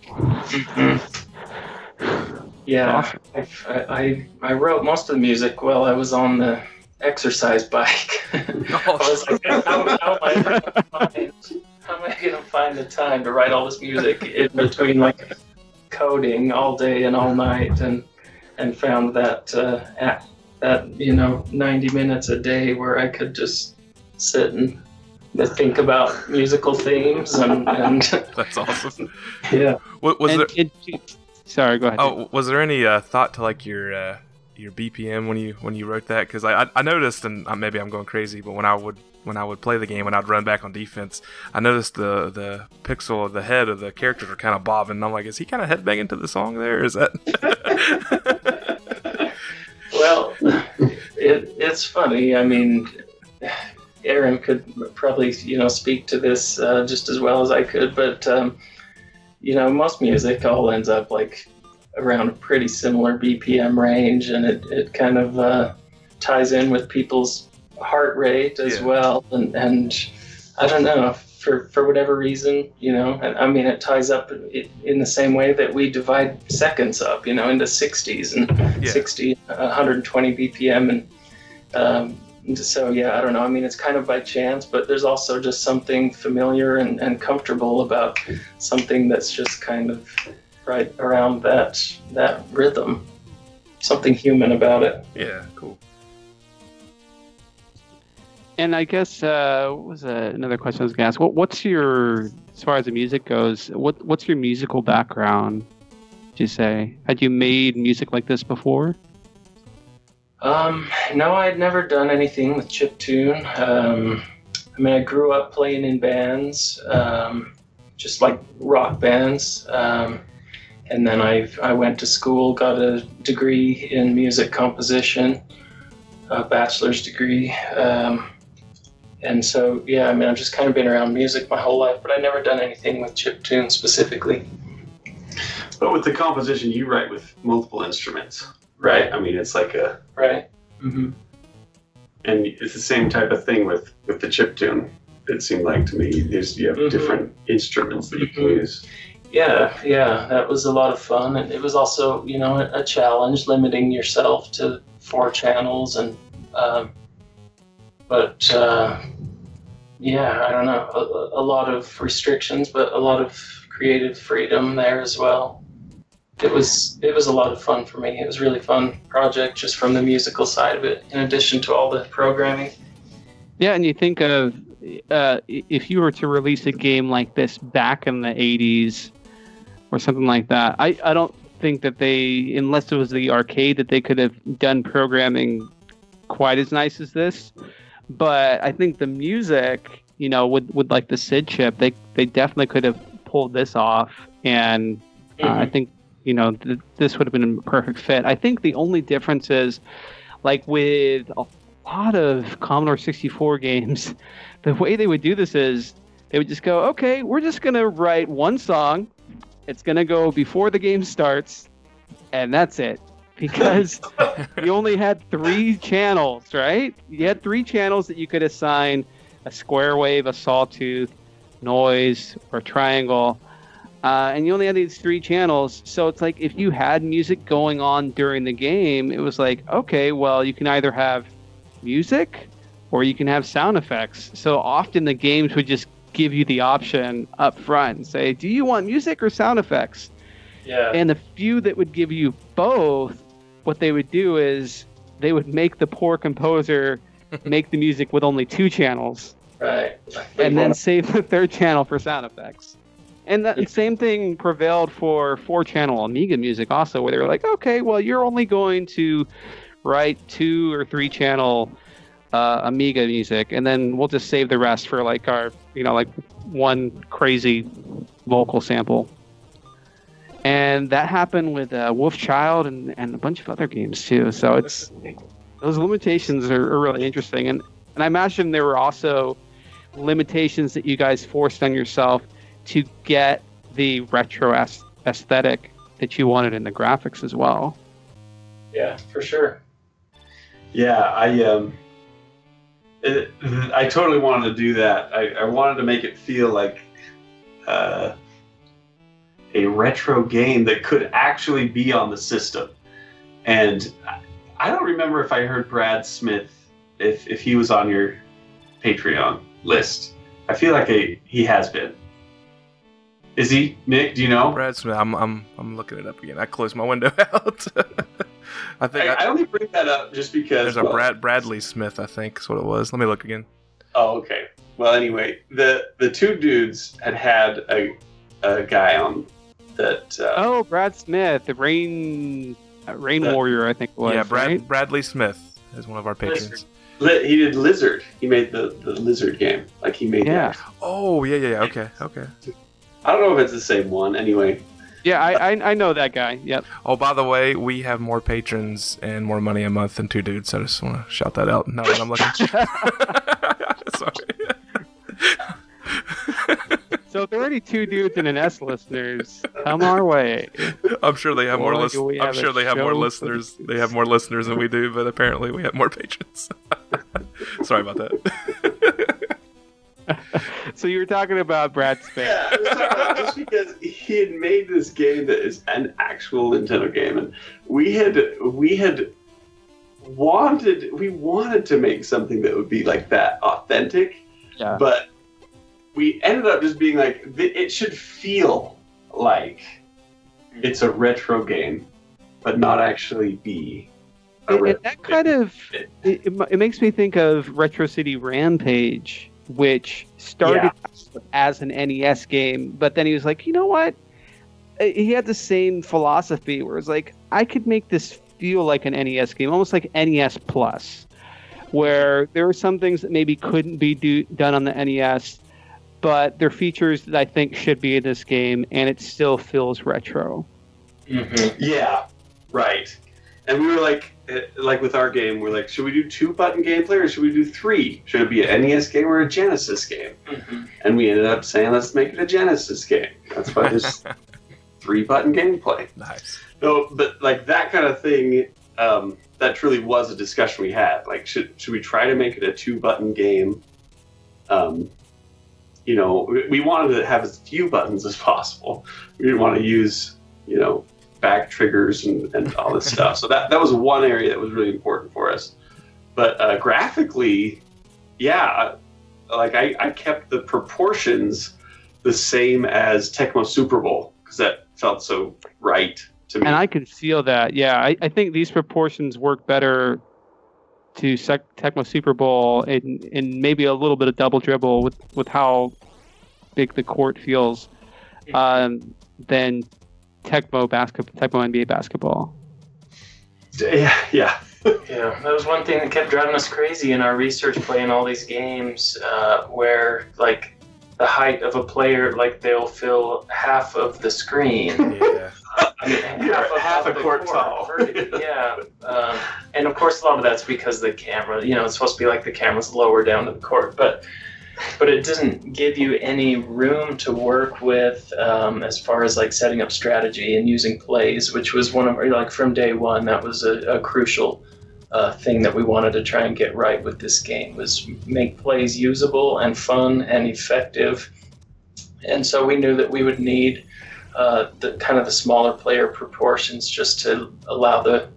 Yeah, Awesome. I, I I wrote most of the music while I was on the exercise bike. [laughs] I was like, how, how am I gonna find, how am I gonna find the time to write all this music in between like coding all day and all night, and and found that uh, at, that you know 90 minutes a day where I could just sit and think about musical themes and, and [laughs] That's awesome. yeah. Wa- Was And there? it- sorry, go ahead. Oh, was there any uh, thought to like your uh, your BPM when you when you wrote that? Because I, I I noticed, and uh, maybe I'm going crazy, but when I would when I would play the game and I'd run back on defense, I noticed the the pixel of the head of the characters were kind of bobbing. And I'm like, is he kind of headbanging to the song there? Or is that? [laughs] [laughs] Well, it, it's funny. I mean, Aaron could probably, you know, speak to this uh, just as well as I could, but, um, you know, most music all ends up like around a pretty similar BPM range, and it, it kind of uh, ties in with people's heart rate as Yeah. well. And, and I don't know, for, for whatever reason, you know, I, I mean, it ties up in, in the same way that we divide seconds up, you know, into 60s and Yeah. 60, 120 BPM. And um, so, yeah, I don't know. I mean, it's kind of by chance, but there's also just something familiar and, and comfortable about something that's just kind of right around that that rhythm. Something human about it. yeah, cool. And I guess uh, what was uh, another question I was going to ask? What, what's your, as far as the music goes, what what's your musical background? Would you say had you made music like this before? Um, no, I had never done anything with chiptune. Um, I mean, I grew up playing in bands, um, just like rock bands. Um, and then I I went to school, got a degree in music composition, a bachelor's degree. Um, and so, yeah, I mean, I've just kind of been around music my whole life, but I've never done anything with chip tune specifically. But with the composition, you write with multiple instruments, right? I mean, it's like a, Right. Mm-hmm. and it's the same type of thing with with the chip tune. It seemed like to me, there's you have Mhm. different instruments that you can Mhm. use. Yeah, yeah, that was a lot of fun, and it was also, you know, a, a challenge limiting yourself to four channels, and um, but uh, yeah, I don't know, a, a lot of restrictions, but a lot of creative freedom there as well. It was it was a lot of fun for me. It was a really fun project just from the musical side of it, in addition to all the programming. Yeah, and you think of uh, if you were to release a game like this back in the 80s or something like that, I, I don't think that they, unless it was the arcade, that they could have done programming quite as nice as this. But I think the music, you know, with, with like the SID chip, they, they definitely could have pulled this off. And uh, I think, you know, th- this would have been a perfect fit. I think the only difference is, like with a lot of Commodore 64 [laughs] games, the way they would do this is they would just go, okay, we're just going to write one song. It's going to go before the game starts, and that's it. Because [laughs] you only had three channels, right? You had three channels that you could assign a square wave, a sawtooth, noise, or triangle. Uh, and you only had these three channels. So it's like if you had music going on during the game, it was like, okay, well, you can either have music or you can have sound effects. So often the games would just give you the option up front and say, do you want music or sound effects? Yeah. And the few that would give you both, what they would do is they would make the poor composer [laughs] make the music with only two channels right. and then save the third channel for sound effects. And the Yeah. same thing prevailed for four channel Amiga music also, where they were like, okay, well, you're only going to write two or three channel uh, Amiga music, and then we'll just save the rest for like our, you know, like one crazy vocal sample. And that happened with uh, Wolfchild and, and a bunch of other games too. So it's those limitations are, are really interesting. And and I imagine there were also limitations that you guys forced on yourself to get the retro aesthetic that you wanted in the graphics as well. Yeah, for sure. Yeah, I um, it, I totally wanted to do that. I, I wanted to make it feel like uh, a retro game that could actually be on the system. And I- don't remember if I heard Brad Smith if if he was on your Patreon list. I feel like a, he has been. Is he Nick? Do you know? Brad Smith. I'm I'm I'm looking it up again. I closed my window [laughs] out. [laughs] I think I, I, I only bring that up just because there's a Brad Bradley Smith. I think is what it was. Let me look again. Oh, okay. Well, anyway, the the two dudes had had a, a guy on that. Uh, Oh, Brad Smith, the Rain uh, Rain The- Warrior, I think it was. yeah, Brad right? Bradley Smith is one of our patrons. li- he did Lizard. He made the, the Lizard game. Like he made Yeah. that. Oh yeah yeah yeah. Okay okay. I don't know if it's the same one. Anyway, Yeah, I, I I know that guy. Yep. Oh, by the way, we have more patrons and more money a month than two dudes. I just want to shout that out now that I'm looking. [laughs] [laughs] Sorry. [laughs] So if there are already two dudes and an S listeners, come our way. I'm sure they have more Boy, list- do we I'm sure they have more listeners. the They have more listeners than we do, but apparently we have more patrons. [laughs] Sorry about that. [laughs] So you were talking about Brad Smith. yeah, I was talking about just because he had made this game that is an actual Nintendo game, and we had we had wanted we wanted to make something that would be like that authentic Yeah. but we ended up just being like it should feel like it's a retro game but not actually be a And, retro and that kind of it, it, it makes me think of Retro City Rampage, which started as an NES game, but then he was like, you know what? Uh, He had the same philosophy where it's like, I could make this feel like an NES game, almost like NES Plus, where there are some things that maybe couldn't be do, done on the NES, but they're features that I think should be in this game, and it still feels retro. Mm-hmm. yeah right and we were like eh, like with our game we're like should we do two button gameplay or should we do three should it be an nes game or a genesis game Mm-hmm. and we ended up saying let's make it a genesis game that's why there's [laughs] three button gameplay nice. No, but like that kind of thing, um, that truly was a discussion we had. Like, should should we try to make it a two button game? Um, you know, we, wanted to have as few buttons as possible. We didn't want to use, you know, back triggers and, and all this [laughs] stuff. So that that was one area that was really important for us. But uh, graphically, yeah, like I, I kept the proportions the same as Tecmo Super Bowl because that felt so right to me. And I could feel that. Yeah, I, I think these proportions work better to Sec- Tecmo Super Bowl and, and maybe a little bit of double dribble with, with how big the court feels um, than Tecmo basketball, Tecmo NBA basketball. Yeah, yeah. [laughs] Yeah, that was one thing that kept driving us crazy in our research playing all these games, uh, where like the height of a player, like they'll fill half of the screen. [laughs] Yeah. I mean, Yeah, of- half of a the court tall. yeah, um, and of course a lot of that's because the camera. You know, it's supposed to be like the camera's lower down to the court, but but it doesn't give you any room to work with um, as far as like setting up strategy and using plays, which was one of like from day one that was a, a crucial uh, thing that we wanted to try and get right with this game was make plays usable and fun and effective. And so we knew that we would need uh, the kind of the smaller player proportions just to allow the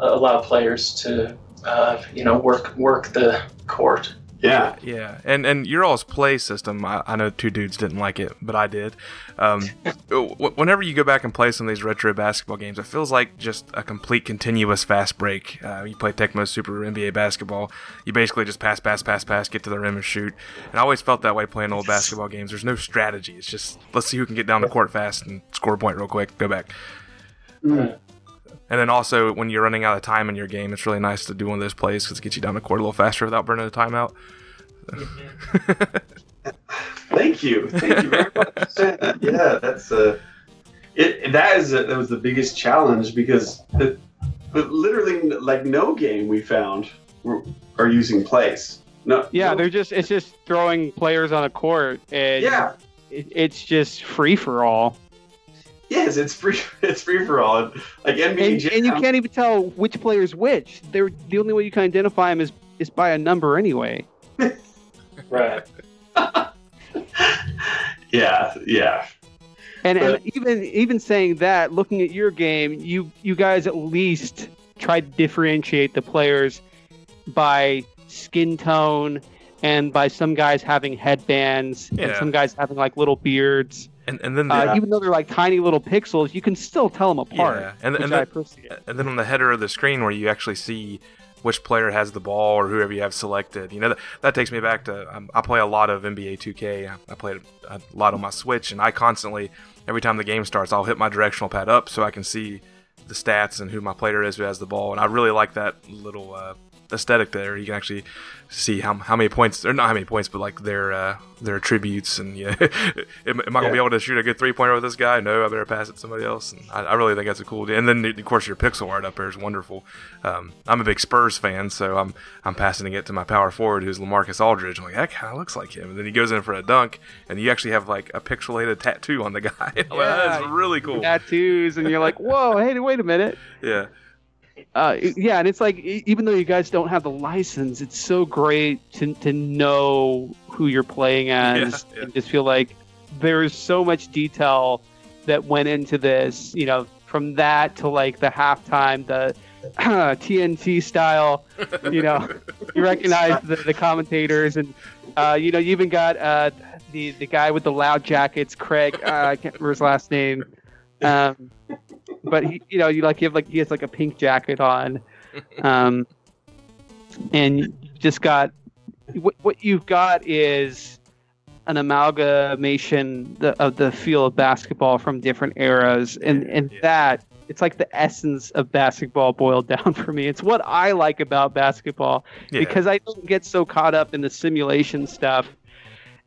uh, allow players to uh, you know work work the court. Yeah. Yeah, and and your all's play system, I, I know two dudes didn't like it, but I did. Um, [laughs] w- whenever you go back and play some of these retro basketball games, it feels like just a complete continuous fast break. Uh, you play Tecmo Super NBA basketball, you basically just pass, pass, pass, pass, get to the rim and shoot. And I always felt that way playing old basketball games. There's no strategy. It's just let's see who can get down the court fast and score a point real quick, go back. Mm. And then also when you're running out of time in your game, it's really nice to do one of those plays because it gets you down the court a little faster without burning a timeout. [laughs] Thank you. Thank you very much. yeah, that's uh, it. That is a, that was the biggest challenge because the, the literally like no game we found were, are using plays. No. Yeah, no, they're just it's just throwing players on a court and yeah. it, it's just free for all. Yes, it's free. [laughs] It's free for all. Like NBA And, Jam. and you can't even tell which player's which. They're the only way you can identify them is is by a number anyway. [laughs] Right. [laughs] Yeah, yeah. And, and even even saying that, looking at your game, you you guys at least tried to differentiate the players by skin tone and by some guys having headbands and some guys having like little beards. And and then the, Uh, even though they're like tiny little pixels, you can still tell them apart. Yeah, and- and appreciate. and then on the header of the screen where you actually see which player has the ball or whoever you have selected. You know that, that takes me back to um, I play a lot of NBA 2K. I, I play a lot on my Switch, and I constantly every time the game starts, I'll hit my directional pad up so I can see the stats and who my player is who has the ball. And I really like that little uh, aesthetic there. You can actually see how, how many points, or not how many points, but like their uh, their attributes. And [laughs] yeah, am, am I gonna be able to shoot a good three pointer with this guy? No, I better pass it to somebody else. And I, I really think that's a cool. And then of course your pixel art up there is wonderful. Um, I'm a big Spurs fan, so I'm I'm passing it to my power forward who's LaMarcus Aldridge. I'm like that kind of looks like him. And then he goes in for a dunk, and you actually have like a pixelated tattoo on the guy. I'm [laughs] like, that is really cool. Tattoos, and you're like, whoa, hey, wait a minute. Yeah. Uh, yeah, and it's like even though you guys don't have the license, it's so great to to know who you're playing as Yeah, yeah. and just feel like there's so much detail that went into this. You know, from that to like the halftime, the [clears throat] TNT style. You know, you [laughs] recognize the, the commentators, and uh, you know, you even got uh, the the guy with the loud jackets, Craig. Uh, I can't remember his last name. Um, but he, you know, you like you have like he has like a pink jacket on, [laughs] um, and you just got what what you've got is an amalgamation the, of the feel of basketball from different eras, and and Yeah. that it's like the essence of basketball boiled [laughs] down for me. It's what I like about basketball Yeah. because I don't get so caught up in the simulation stuff.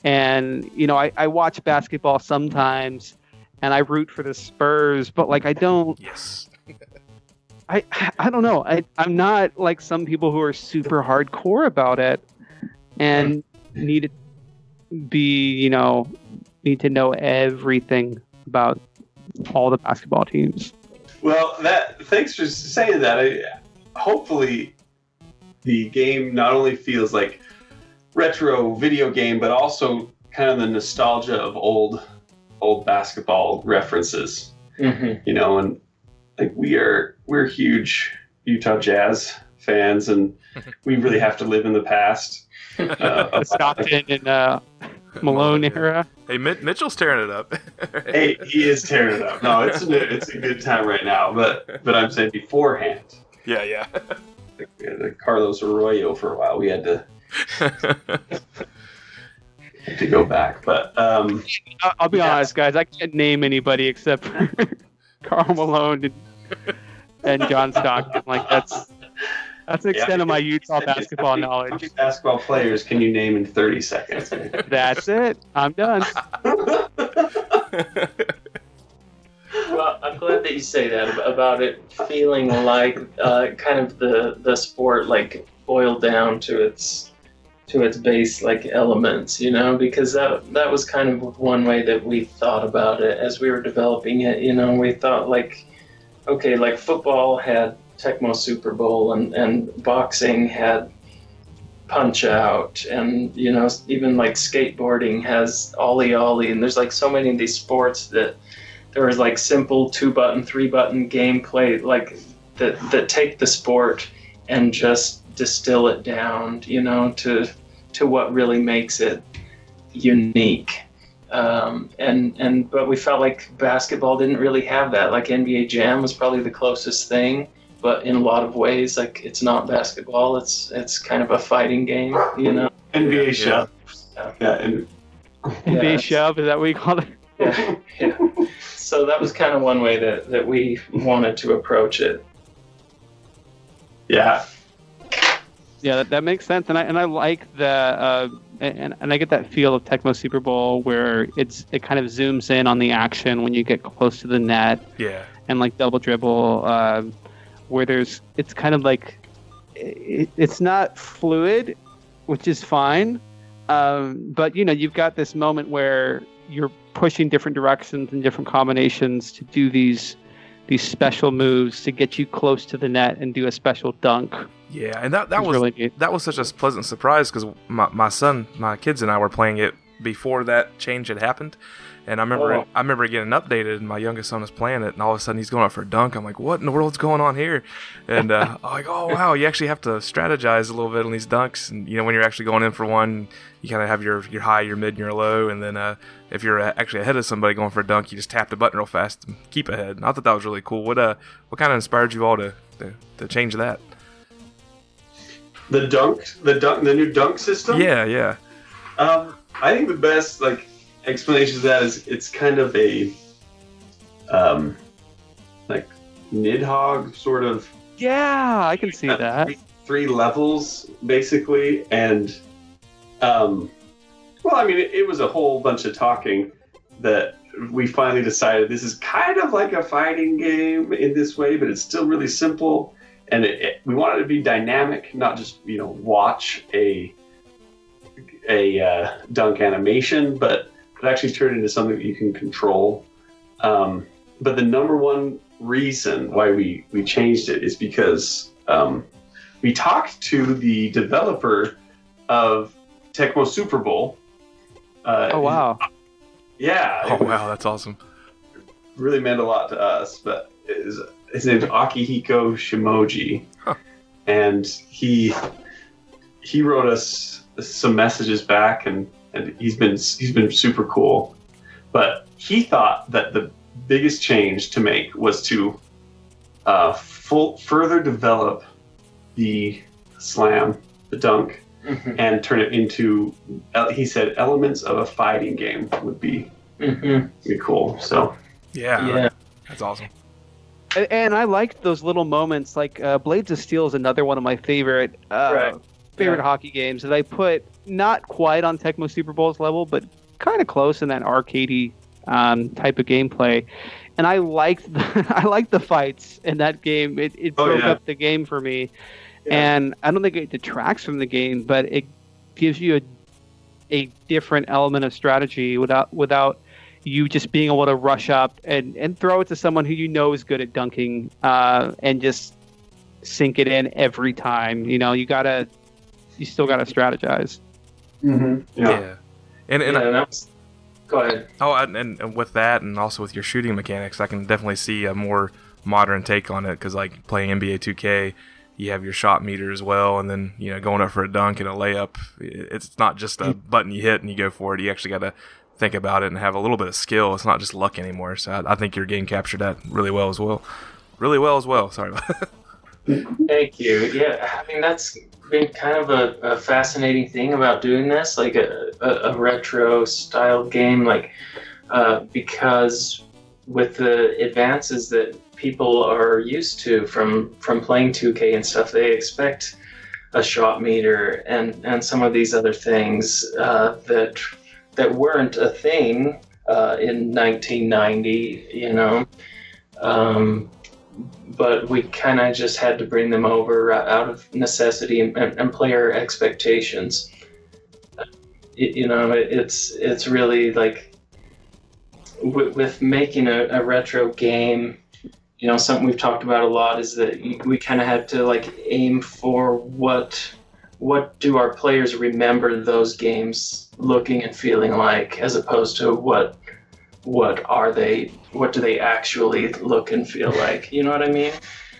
And you know, I, I watch basketball sometimes, and I root for the Spurs, but like I don't, yes. I I don't know. I I'm not like some people who are super hardcore about it, and need to be you know need to know everything about all the basketball teams. Well, that thanks for saying that. I, hopefully, the game not only feels like retro video game, but also kind of the nostalgia of old old basketball references. hmm You know, and like we are we're huge Utah Jazz fans, and we really have to live in the past. [laughs] Uh, of- Stockton and uh, Malone era. Hey, Mi- Mitchell's tearing it up. [laughs] hey, he is tearing it up. No, it's a, it's a good time right now, but but I'm saying beforehand. yeah, yeah. Like, we had the Carlos Arroyo for a while. We had to [laughs] to go back, but um, I'll, I'll be Yeah. honest, guys. I can't name anybody except [laughs] for Karl Malone and, and John Stockton. Like that's that's the Yeah. extent of my Utah How basketball many- knowledge. How many basketball players can you name in 30 seconds? That's it. I'm done. [laughs] Well, I'm glad that you say that about it feeling like uh, kind of the the sport like boiled down to its to its base like elements, you know, because that that was kind of one way that we thought about it as we were developing it. You know, we thought like, okay, like football had Tecmo Super Bowl and and boxing had Punch Out, and you know, even like skateboarding has OlliOlli, and there's like so many of these sports that there is like simple two button, three button gameplay like that that take the sport and just distill it down, you know, to to what really makes it unique. Um, and and but we felt like basketball didn't really have that. Like NBA Jam was probably the closest thing, but in a lot of ways, like it's not basketball. It's it's kind of a fighting game, you know. NBA Yeah. shove. Yeah, and NBA Yeah. shove is that what you call it? [laughs] Yeah, yeah. So that was kind of one way that, that we wanted to approach it. yeah, Yeah, that, that makes sense, and I and I like the uh, and and I get that feel of Tecmo Super Bowl where it's it kind of zooms in on the action when you get close to the net Yeah. and like double dribble, uh, where there's it's kind of like it, it's not fluid, which is fine, um, but you know you've got this moment where you're pushing different directions and different combinations to do these these special moves to get you close to the net and do a special dunk. Yeah, and that that It's was really that was such a pleasant surprise because my, my son, my kids, and I were playing it before that change had happened, and I remember Oh. I remember getting updated, and my youngest son was playing it, and all of a sudden he's going up for a dunk. I'm like, what in the world's going on here? And uh, [laughs] I'm like, oh wow, you actually have to strategize a little bit on these dunks, and you know when you're actually going in for one, you kind of have your your high, your mid, and your low, and then uh, if you're uh, actually ahead of somebody going for a dunk, you just tap the button real fast and keep ahead. And I thought that was really cool. What uh, what kind of inspired you all to to, to change that? the dunk, the dunk, the new dunk system. Yeah, yeah. Um, I think the best like explanation of that is it's kind of a um, like Nidhogg sort of Yeah, I can see uh, that. Three, three levels basically, and um, well, I mean, it, it was a whole bunch of talking that we finally decided this is kind of like a fighting game in this way, but it's still really simple. And it, it, we wanted it to be dynamic, not just you know watch a a uh, dunk animation, but but actually turn it into something that you can control. Um, but the number one reason why we we changed it is because um, we talked to the developer of Tecmo Super Bowl. Uh, Oh wow. Yeah. Oh wow, that's awesome. really meant a lot to us. But his, his name's Akihiko Shimoji, Huh. and he he wrote us some messages back, and and he's been he's been super cool. But he thought that the biggest change to make was to uh, full further develop the slam, the dunk, Mm-hmm. and turn it into. uh, He said elements of a fighting game would be Mm-hmm. be cool. So Yeah, Yeah. that's awesome. A- And I liked those little moments. Like uh, Blades of Steel is another one of my favorite uh, Right. favorite Yeah. hockey games that I put not quite on Tecmo Super Bowl's level, but kind of close in that arcadey um, type of gameplay. And I liked the, [laughs] I liked the fights in that game. It, it Oh, broke yeah. up the game for me. Yeah. And I don't think it detracts from the game, but it gives you a a different element of strategy without without you just being able to rush up and, and throw it to someone who you know is good at dunking uh, and just sink it in every time. You know, you gotta you still gotta strategize. Mm-hmm. yeah. Yeah, and and yeah, that was, go ahead. oh, and, and and with that, and also with your shooting mechanics, I can definitely see a more modern take on it because like playing NBA 2K. You have your shot meter as well, and then you know going up for a dunk and a layup. It's not just a mm-hmm. button you hit and you go for it. You actually got to think about it and have a little bit of skill. It's not just luck anymore. So I, I think your game captured that really well as well. Really well as well. Sorry. [laughs] Thank you. Yeah, I mean that's been kind of a, a fascinating thing about doing this, like a, a, a retro style game, like uh, because with the advances that people are used to from from playing 2K and stuff, they expect a shot meter and and some of these other things uh, that that weren't a thing uh, in 1990. You know. Um, but we kind of just had to bring them over out of necessity and, and, and player expectations. it, you know, it, it's it's really like with, with making a, a retro game. You know, something we've talked about a lot is that we kind of had to like aim for what what do our players remember those games looking and feeling like, as opposed to what what are they what do they actually look and feel [laughs] like you know what i mean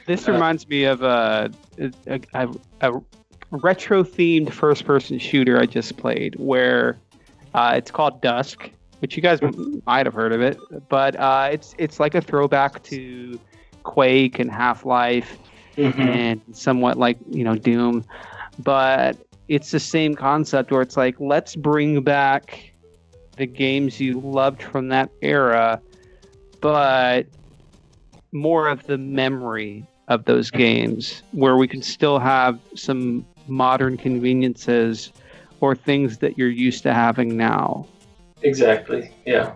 This Uh, reminds me of a, a, a, a retro themed first person shooter I just played where uh, it's called Dusk, which you guys might have heard of it, but uh, it's it's like a throwback to Quake and Half Life Mhm. and somewhat like you know Doom, but it's the same concept where it's like let's bring back the games you loved from that era, but more of the memory of those games where we can still have some modern conveniences or things that you're used to having now. exactly yeah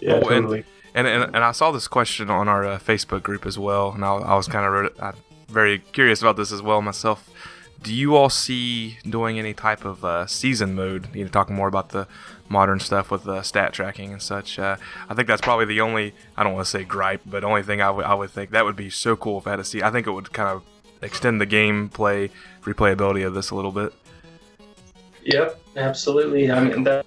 Yeah, Oh, and- totally. And, and and I saw this question on our uh, Facebook group as well, and I, I was kind of uh, very curious about this as well myself. Do you all see doing any type of uh, season mode? You know, talking more about the modern stuff with uh, stat tracking and such. Uh, I think that's probably the only I don't want to say gripe, but only thing I would I would think that would be so cool if I had to see. I think it would kind of extend the gameplay replayability of this a little bit. Yep, absolutely. I mean that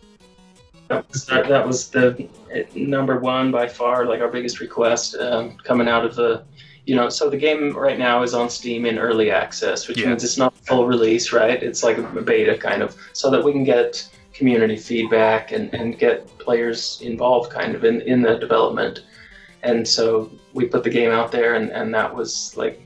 that was, that, that was the eh, number one by far, like our biggest request um, coming out of the, you know. So the game right now is on Steam in early access, which Yeah. means it's not full release, right? It's like a beta kind of, so that we can get community feedback and, and get players involved kind of in, in the development. And so we put the game out there, and, and that was like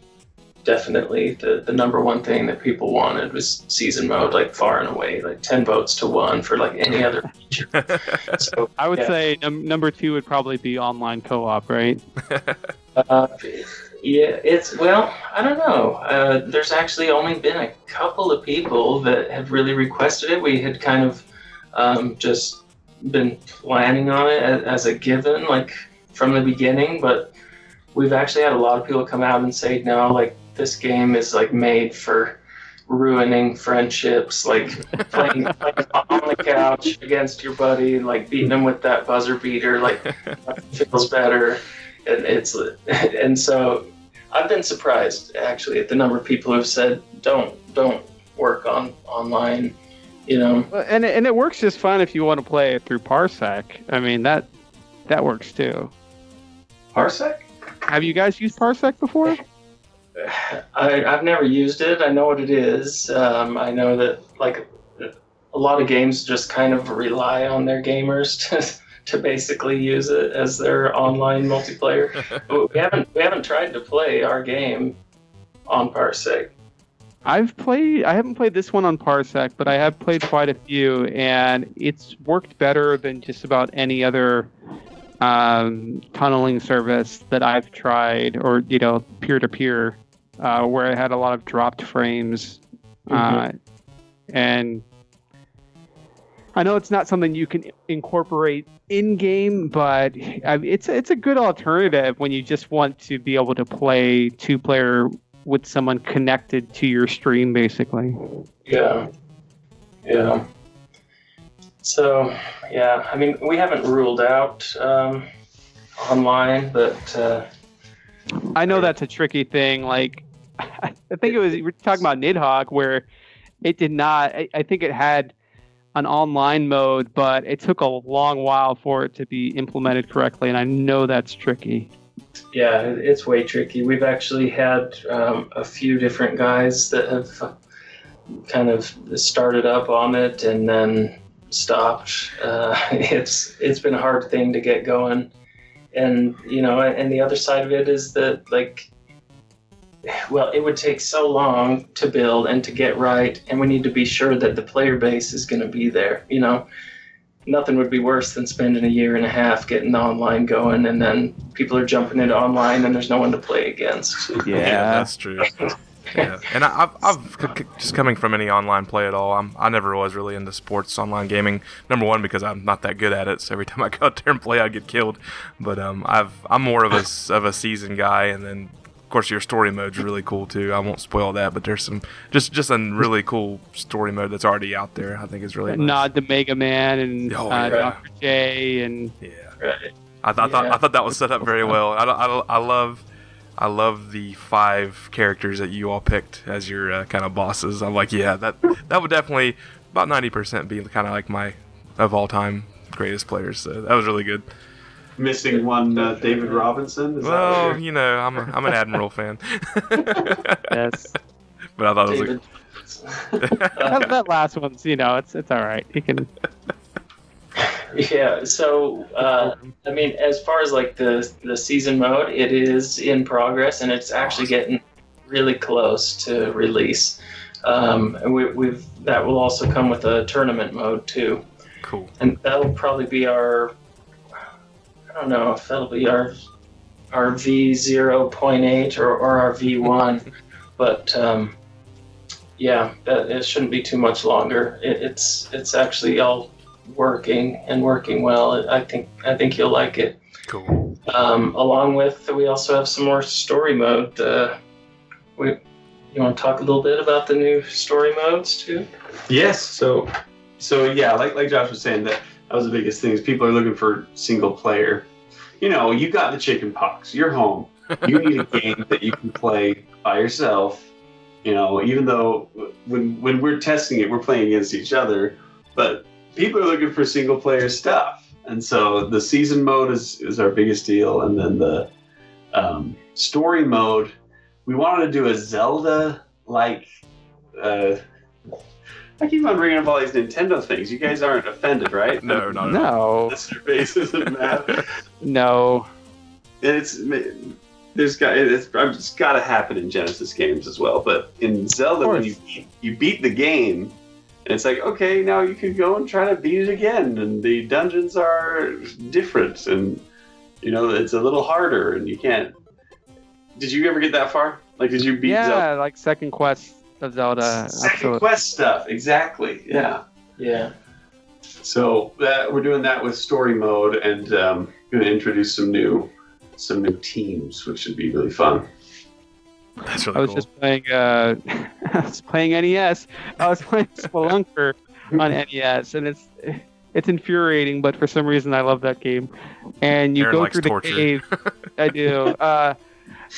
definitely the, the number one thing that people wanted was season mode, like far and away, like 10 votes to one for like any other [laughs] feature. So, I would Yeah. say num- number two would probably be online co-op, right? [laughs] uh, yeah, it's, well, I don't know. Uh, there's actually only been a couple of people that have really requested it. We had kind of um, just been planning on it as, as a given, like from the beginning, but we've actually had a lot of people come out and say, no, like this game is like made for ruining friendships, like playing, [laughs] playing on the couch against your buddy, and like beating him with that buzzer beater, like [laughs] feels better. And it's and so I've been surprised actually at the number of people who've said don't don't work on online. You know, Well, And it, and it works just fine if you want to play it through Parsec. I mean that that works too. Parsec? Have you guys used Parsec before? [sighs] I, I've never used it. I know what it is. Um, I know that like a lot of games just kind of rely on their gamers [laughs] to, to basically use it as their online multiplayer. [laughs] But we haven't we haven't tried to play our game on Parsec. I've played. I haven't played this one on Parsec, but I have played quite a few, and it's worked better than just about any other um, tunneling service that I've tried, or you know, peer to peer, where I had a lot of dropped frames, uh, and I know it's not something you can incorporate in game, but I it's it's a good alternative when you just want to be able to play two player with someone connected to your stream, basically. Yeah. Yeah. So, yeah, I mean, we haven't ruled out um, online, but uh, I know that's a tricky thing. Like, [laughs] I think it was we were talking about Nidhogg, where it did not. I, I think it had an online mode, but it took a long while for it to be implemented correctly, and I know that's tricky. yeah, it's way tricky. We've actually had um, a few different guys that have kind of started up on it and then stopped. Uh, [laughs] it's it's been a hard thing to get going, and you know, and the other side of it is that like, well, it would take so long to build and to get right, and we need to be sure that the player base is going to be there. You know. Nothing would be worse than spending a year and a half getting the online going, and then people are jumping into online, and there's no one to play against. [laughs] Yeah, that's true. [laughs] yeah, and I, I've, I've c- c- just coming from any online play at all. I'm, I never was really into sports online gaming. Number one, because I'm not that good at it. So every [laughs] time I go out there and play, I get killed. But um, I've I'm more of a s- of a season guy, and then course, your story mode's really cool too. I won't spoil that, but there's some just just a really cool story mode that's already out there. I think is really nice. Nod to Mega Man and Oh, uh, yeah. Dr. J and Yeah, Right. I, th- I thought I thought that was set up very well. I, I, I love I love the five characters that you all picked as your uh, kind of bosses. I'm like, yeah, that that would definitely about ninety percent be kind of like my of all time greatest players. So that was really good. Missing one, uh, David Robinson. Is Well, what you're- know, I'm a, I'm an Admiral fan, [laughs] yes. but I thought it was David. [laughs] that, that last one's you know it's it's all right. You can [laughs] Yeah. So, uh, I mean, as far as like the the season mode, it is in progress, and it's actually getting really close to release. Um, and we, we've that will also come with a tournament mode too, cool. and that'll probably be our. I don't know if that'll be our our V zero point eight or, or our V one, [laughs] but um, yeah, that, it shouldn't be too much longer. It, it's it's actually all working and working well. I think I think you'll like it. Cool. Um, along with we also have some more story mode. Uh, we you want to talk a little bit about the new story modes too? Yes. So, so yeah, like like Josh was saying, that that was the biggest thing. Is people are looking for single player. You know, you got the chicken pox. You're home. You need a game that you can play by yourself. You know, even though when when we're testing it, we're playing against each other, but people are looking for single player stuff. And so the season mode is is our biggest deal, and then the um, story mode. We wanted to do a Zelda like. Uh, I keep on bringing up all these Nintendo things. You guys aren't offended, right? No, not at all. no Listener base isn't mad. no And it's there's got it's, it's got to happen in Genesis games as well. But in Zelda, when you beat, you beat the game, and it's like okay, now you can go and try to beat it again, and the dungeons are different, and you know it's a little harder, and you can't. Did you ever get that far? Like, did you beat yeah Zelda? like second quest of Zelda Second absolutely. quest stuff, exactly. Yeah. Yeah. So that we're doing that with story mode, and um, going to introduce some new some new teams, which should be really fun. That's really I was cool. just playing. Uh, [laughs] I was playing NES. I was playing [laughs] Spelunker on NES, and it's it's infuriating. But for some reason, I love that game. And you Aaron go likes through the torture. cave. [laughs] I do. Uh,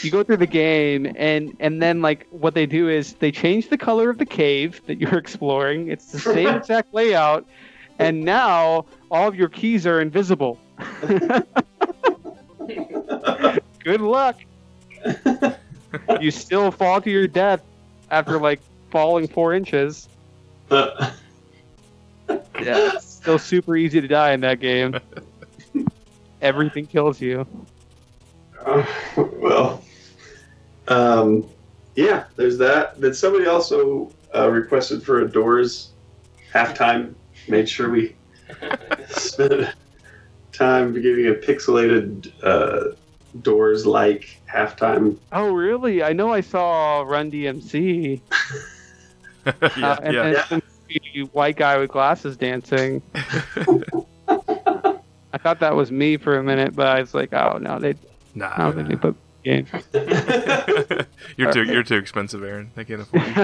you go through the game, and and then like what they do is they change the color of the cave that you're [laughs] exploring. It's the same [laughs] exact layout, and now all of your keys are invisible. [laughs] Good luck. you still fall to your death after like falling four inches. Yeah, it's still super easy to die in that game. Everything kills you. [laughs] well, um, yeah, there's that. Then somebody also uh, requested for a Doors halftime. Made sure we [laughs] spent time giving a pixelated uh, Doors like halftime. Oh, really? I know I saw Run DMC. [laughs] yeah, uh, and yeah. then some white guy with glasses dancing. I thought that was me for a minute, but I was like, oh no, they. Nah, I don't think they put game. [laughs] [laughs] you're too you're too expensive, Aaron. They can't afford you. [laughs]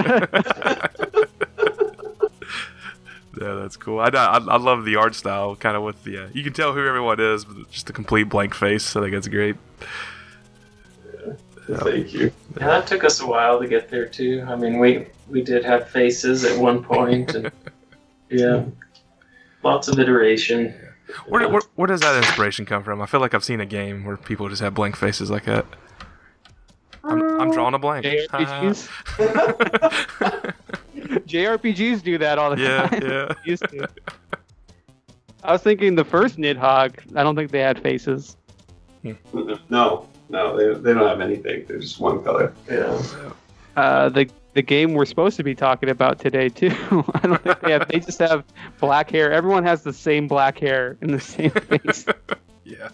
yeah, that's cool. I, I, I love the art style, kind of with the. Uh, you can tell who everyone is, but just a complete blank face. I think it's great. Thank you. Yeah, that took us a while to get there too. I mean, we we did have faces at one point, and yeah, lots of iteration. Where, where where does that inspiration come from? I feel like I've seen a game where people just have blank faces like that. I'm, I'm drawing a blank. JRPGs. [laughs] JRPGs do that all the yeah, time. yeah. [laughs] Used to. I was thinking the first Nidhogg. I don't think they had faces. No, no, they, they don't have anything. They're just one color. Yeah. Uh, the the game we're supposed to be talking about today too. [laughs] I don't think they have. They just have black hair. Everyone has the same black hair and the same [laughs] face. Yeah.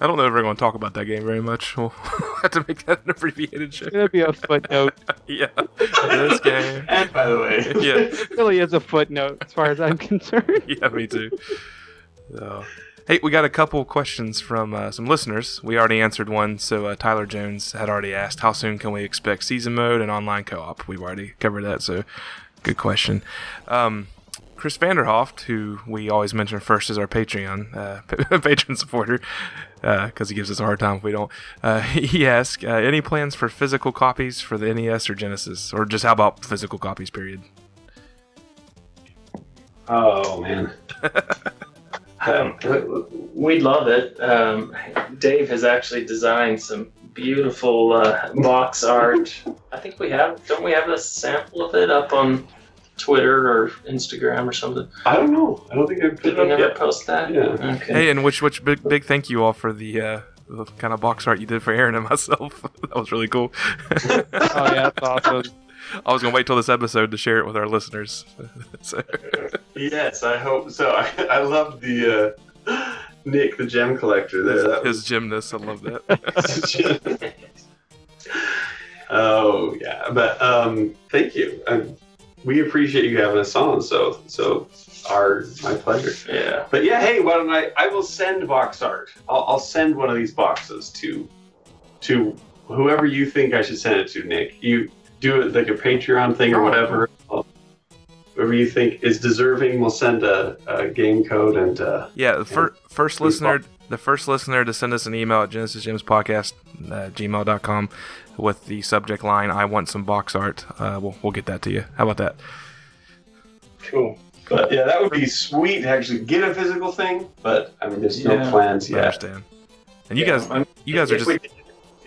I don't know if we're going to talk about that game very much. [laughs] We'll have to make that an abbreviated show. It's gonna be a footnote. Yeah. This game. And by the way, Yeah. It really is a footnote as far as I'm concerned. Yeah, me too. So, Hey, we got a couple questions from uh, some listeners. We already answered one. So uh, Tyler Jones had already asked, "How soon can we expect season mode and online co-op?" We've already covered that. So, good question. Um, Chris Vanderhoft, who we always mention first as our Patreon uh, [laughs] patron supporter, because uh, he gives us a hard time if we don't. Uh, [laughs] he asked, uh, "Any plans for physical copies for the NES or Genesis, or just how about physical copies? Period." Oh man. [laughs] Um, we'd love it. Um, Dave has actually designed some beautiful uh, box art. I think we have, don't we have a sample of it up on Twitter or Instagram or something? I don't know. I don't think I've Did put we it up never yet. post that? Yeah. Okay. Hey, and which which big big thank you all for the uh, the kind of box art you did for Aaron and myself. [laughs] that was really cool. [laughs] Oh yeah, that's awesome. I was gonna wait till this episode to share it with our listeners. [laughs] so, Yes, I hope so. I, I love the uh, Nick, the gem collector there. That his gymnast, I love that. [laughs] oh yeah, but um, thank you. Um, we appreciate you having us on. So so our my pleasure. Yeah. But yeah, hey, why don't I? I will send box art. I'll, I'll send one of these boxes to to whoever you think I should send it to. Nick, you do it like a Patreon thing or Oh, whatever. I'll- whoever you think is deserving, we'll send a, a game code and. Uh, Yeah, the fir- first Please listener, the first listener to send us an email at genesisgemspodcast uh, gmail.com with the subject line "I want some box art." Uh, we'll we'll get that to you. How about that? Cool. But yeah, that would be sweet to actually get a physical thing. But I mean, there's no Yeah. plans I yet. understand. And you Yeah, guys, I'm- you guys are just we-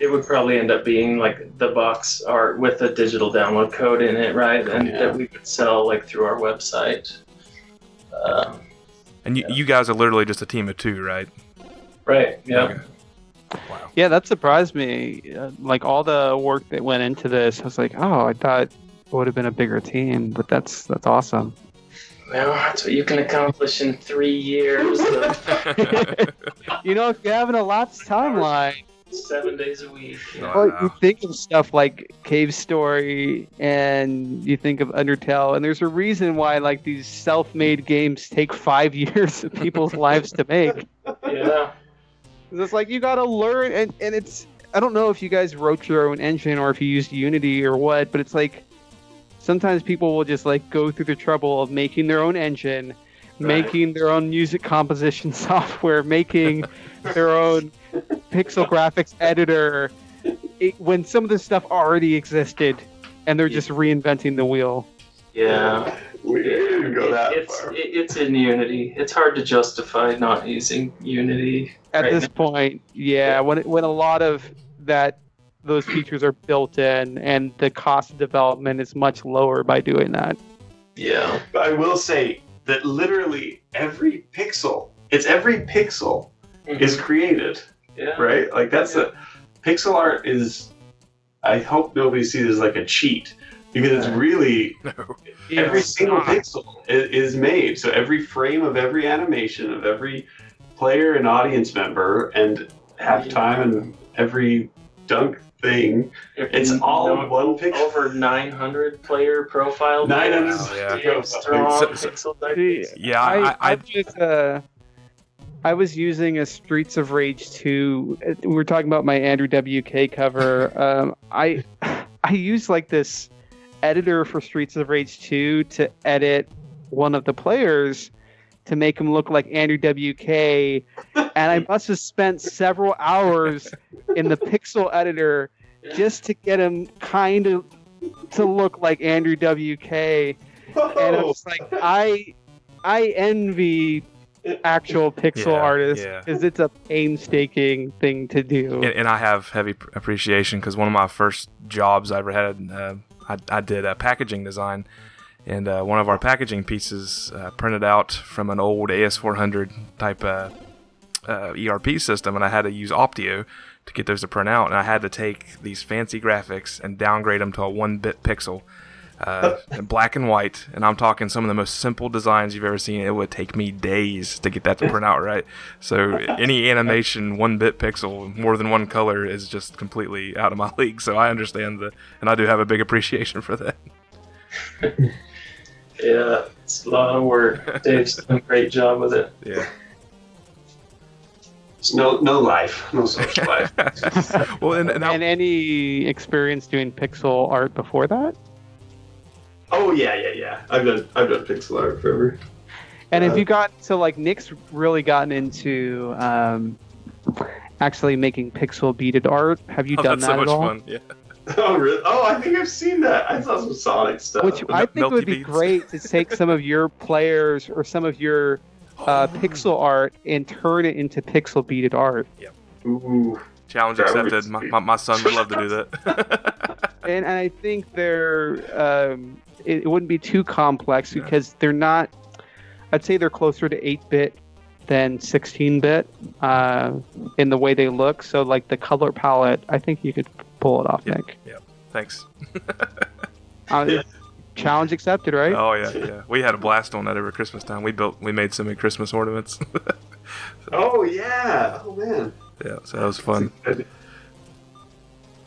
it would probably end up being like the box art with a digital download code in it, right? And Yeah. that we would sell like through our website. Um, and you, you guys are literally just a team of two, right? right. Yeah. Okay. Wow. Yeah, that surprised me. Uh, like all the work that went into this, I was like, oh, I thought it would have been a bigger team, but that's that's awesome. Well, that's what you can accomplish in three years [laughs] You know, if you're having a lapse timeline, seven days a week. You? Wow. well, you think of stuff like Cave Story and you think of Undertale, and there's a reason why like these self-made games take five [laughs] years of people's lives to make. Yeah. 'Cause It's like you gotta learn, and, and it's I don't know if you guys wrote your own engine or if you used Unity or what, but it's like sometimes people will just like go through the trouble of making their own engine, Right. making their own music composition [laughs] software, making their own pixel graphics editor, it, when some of this stuff already existed, and they're just reinventing the wheel. Yeah. We didn't go that it's far. it, it's in Unity. It's hard to justify not using Unity. At right this now. point, yeah, when it- when a lot of that those features are built in, and the cost of development is much lower by doing that. Yeah. But I will say that literally every pixel, it's every pixel mm-hmm. is created, yeah. right? Like that's a pixel art is. I hope nobody sees it as like a cheat because it's really [laughs] No. every It's single not. pixel is, is made. So every frame of every animation of every player and audience member and halftime and every dunk thing. It's all No, one pixel. Over 900 player profile. 900 builds. Wow, yeah. Strong So- pixel See. Yeah, I, I, I, I, was uh, I was using a Streets of Rage 2. uh, We were talking about my Andrew WK cover. Um, I [sighs] I used like this editor for Streets of Rage 2 to edit one of the players to make him look like Andrew WK, and I must have spent several hours in the pixel editor just to get him kind of to look like Andrew WK and Oh, it's like I I envy actual pixel Yeah, artists yeah. because it's a painstaking thing to do. and, and I have heavy appreciation because one of my first jobs I ever had, uh, I, I did uh, packaging design, and uh, one of our packaging pieces uh, printed out from an old AS400 type uh, uh, ERP system, and I had to use Optio to get those to print out, and I had to take these fancy graphics and downgrade them to a one-bit pixel. Uh, in black and white, and I'm talking some of the most simple designs you've ever seen. It would take me days to get that to print out right. So any [laughs] animation one bit pixel, more than one color, is just completely out of my [laughs] league. So I understand the, and I do have a big appreciation for that. [laughs] Yeah, it's a lot of work. Dave's done a great job with it. Yeah. There's no no life, no social life. well, and, and And any experience doing pixel art before that? Oh yeah, yeah, yeah. I've done I've done pixel art forever. And have Uh, you got so like Nick's really gotten into um, actually making pixel beaded art? Have you oh, done that's that so much at all? fun. Yeah. [laughs] Oh really? Oh, I think I've seen that. I saw some Sonic stuff. Which I think Melty would be beads. great to take some of your players or some of your [laughs] uh, pixel art and turn it into pixel beaded art. Yep. Ooh. Challenge That accepted. My, my, my son would love to do [laughs] that. And, and I think they're um, it, it wouldn't be too complex Yeah. because they're not. I'd say they're closer to eight bit than sixteen bit uh, in the way they look. So like the color palette, I think you could pull it off, Yeah. Nick. Thanks. Uh, Yeah. [laughs] Challenge accepted, right? Oh yeah, yeah. We had a blast on that over Christmas time. We built, we made so many Christmas ornaments. [laughs] Oh yeah. Oh man. yeah, so that was fun. Oh,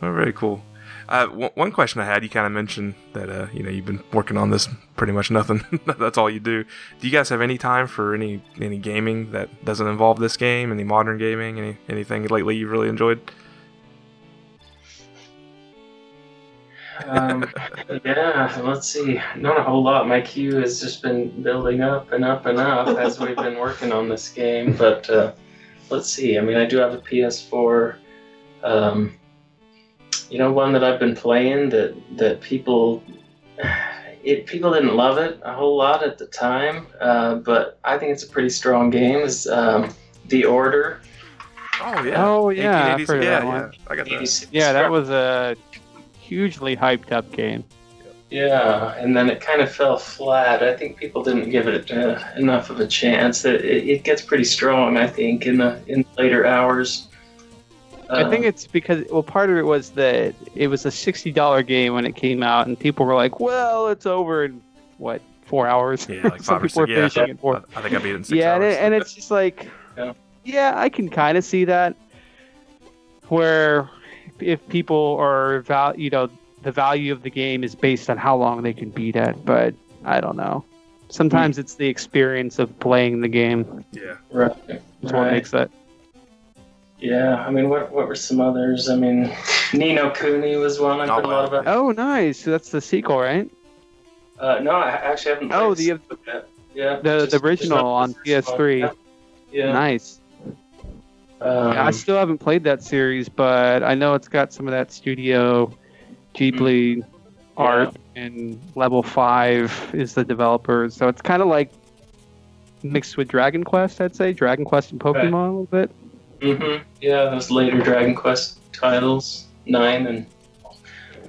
very cool. Uh, one, one question I had, you kind of mentioned that uh, you know you've been working on this pretty much nothing. [laughs] That's all you do. Do you guys have any time for any any gaming that doesn't involve this game? Any modern gaming? Any anything lately you've really enjoyed? Um, yeah, let's see. Not a whole lot. My queue has just been building up and up and up as we've been working on this game. But uh, let's see. I mean, I do have a PS4. Um, you know, one that I've been playing that that people [sighs] it people didn't love it a whole lot at the time, uh, but I think it's a pretty strong game. Is um, The Order? Oh yeah. Oh, yeah, I've heard yeah, that one. yeah. I got that. Yeah, that was a hugely hyped up game. Yeah, and then it kind of fell flat. I think people didn't give it uh, enough of a chance. It, it, it gets pretty strong, I think, in the in later hours. I think Um, it's because well, part of it was that it was a sixty dollar game when it came out, and people were like, "Well, it's over in what four hours?" Yeah, like [laughs] Some five or people were six. Yeah, finishing it for. I, I think I beat it in six Yeah, and, it, and it's just like, [laughs] Yeah. yeah, I can kind of see that. Where if people are val, you know, the value of the game is based on how long they can beat it, but I don't know. Sometimes it's the experience of playing the game yeah. right, is what right. makes it. Yeah, I mean, what what were some others? I mean, Ni no Kuni was one I Oh, heard a lot wow. about. Oh, nice. That's the sequel, right? Uh, no, I actually haven't. Oh, the- some of that. yeah, the- the original on PS3. Yeah, yeah. Nice. Um, Yeah, I still haven't played that series, but I know it's got some of that Studio Ghibli art, and Level Five is the developers, so it's kind of like mixed with Dragon Quest, I'd say. Dragon Quest and Pokemon Right. a little bit. Hmm Yeah, those later Dragon Quest titles, nine and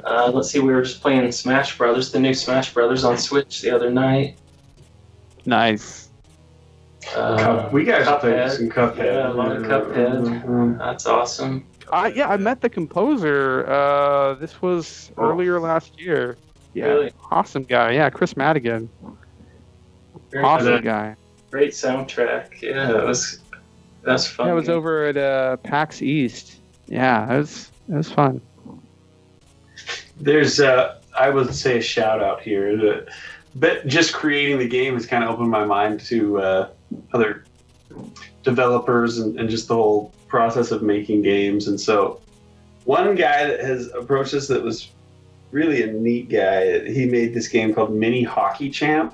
uh, let's see, we were just playing Smash Brothers, the new Smash Brothers on Switch the other night. Nice. Uh, Cup- we guys Cuphead. played some Cuphead. Yeah, a lot of Cuphead. Um, That's awesome. Uh, yeah, I met the composer. Uh, this was Oh. earlier last year. Yeah, Really? awesome guy. Yeah, Kris Maddigan. Very Awesome guy. Great soundtrack. Yeah, it was that's fun. Yeah, I was over at uh, PAX East. Yeah, it was it was fun. There's, uh, I would say, a shout out here. The- But just creating the game has kind of opened my mind to uh, other developers and, and just the whole process of making games. And so, one guy that has approached us that was really a neat guy. He made this game called Mini Hockey Champ.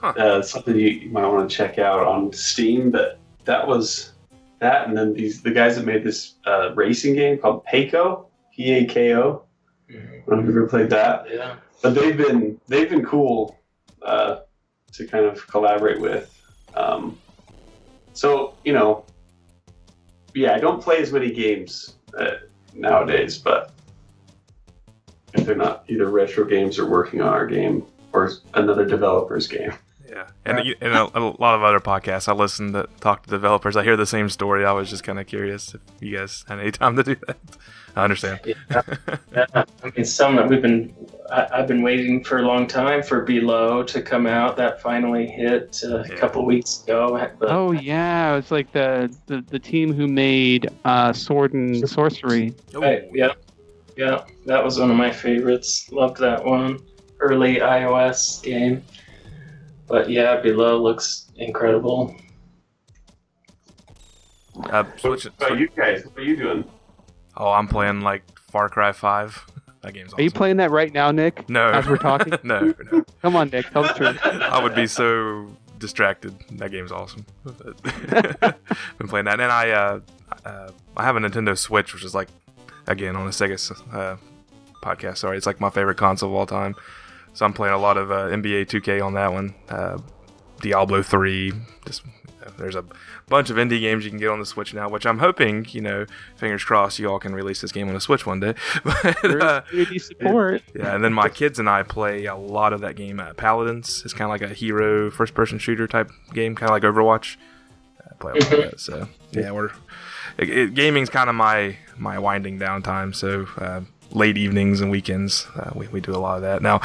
Huh. Uh, something you, you might want to check out on Steam. But that was that, and then these the guys that made this uh, racing game called Pako, P A K O. Mhm. I don't know if you've ever played that, Yeah. but they've been they've been cool uh, to kind of collaborate with. Um, so you know, yeah, I don't play as many games uh, nowadays, but if they're not either retro games or working on our game or another developer's game, Yeah, and you and a, a lot of other podcasts I listen to talk to developers. I hear the same story. I was just kind of curious if you guys had any [laughs] time to do that. I understand. Yeah. Yeah, I mean, some that we've been, I, I've been waiting for a long time for Below to come out. That finally hit uh, Yeah. a couple weeks ago. But Oh yeah, it's like the, the, the team who made uh, Sword and Sworcery. Right, yeah, yeah, that was one of my favorites. Loved that one. Early iOS game. But yeah, Below looks incredible. Uh, switch it. What about you guys? What are you doing? Oh, I'm playing like Far Cry 5. [laughs] That game's awesome. Are you playing that right now, Nick? No. As we're talking? [laughs] no, no. Come on, Nick. Tell the truth. [laughs] I would be so distracted. That game's awesome. Been playing that, and I uh, uh, I have a Nintendo Switch, which is like again on a Sega uh, podcast. Sorry, it's like my favorite console of all time. So I'm playing a lot of uh, NBA 2K on that one. Uh, Diablo 3. Just there's a bunch of indie games you can get on the Switch now, which I'm hoping, you know, fingers crossed, you all can release this game on the Switch one day. [laughs] but, uh, support. yeah, and then my kids and I play a lot of that game. Uh, Paladins It's kind of like a hero first-person shooter type game, kind of like Overwatch. I play a lot of that. So yeah, we're it, it, gaming's kind of my my winding down time. So uh, late evenings and weekends, uh, we, we do a lot of that. Now,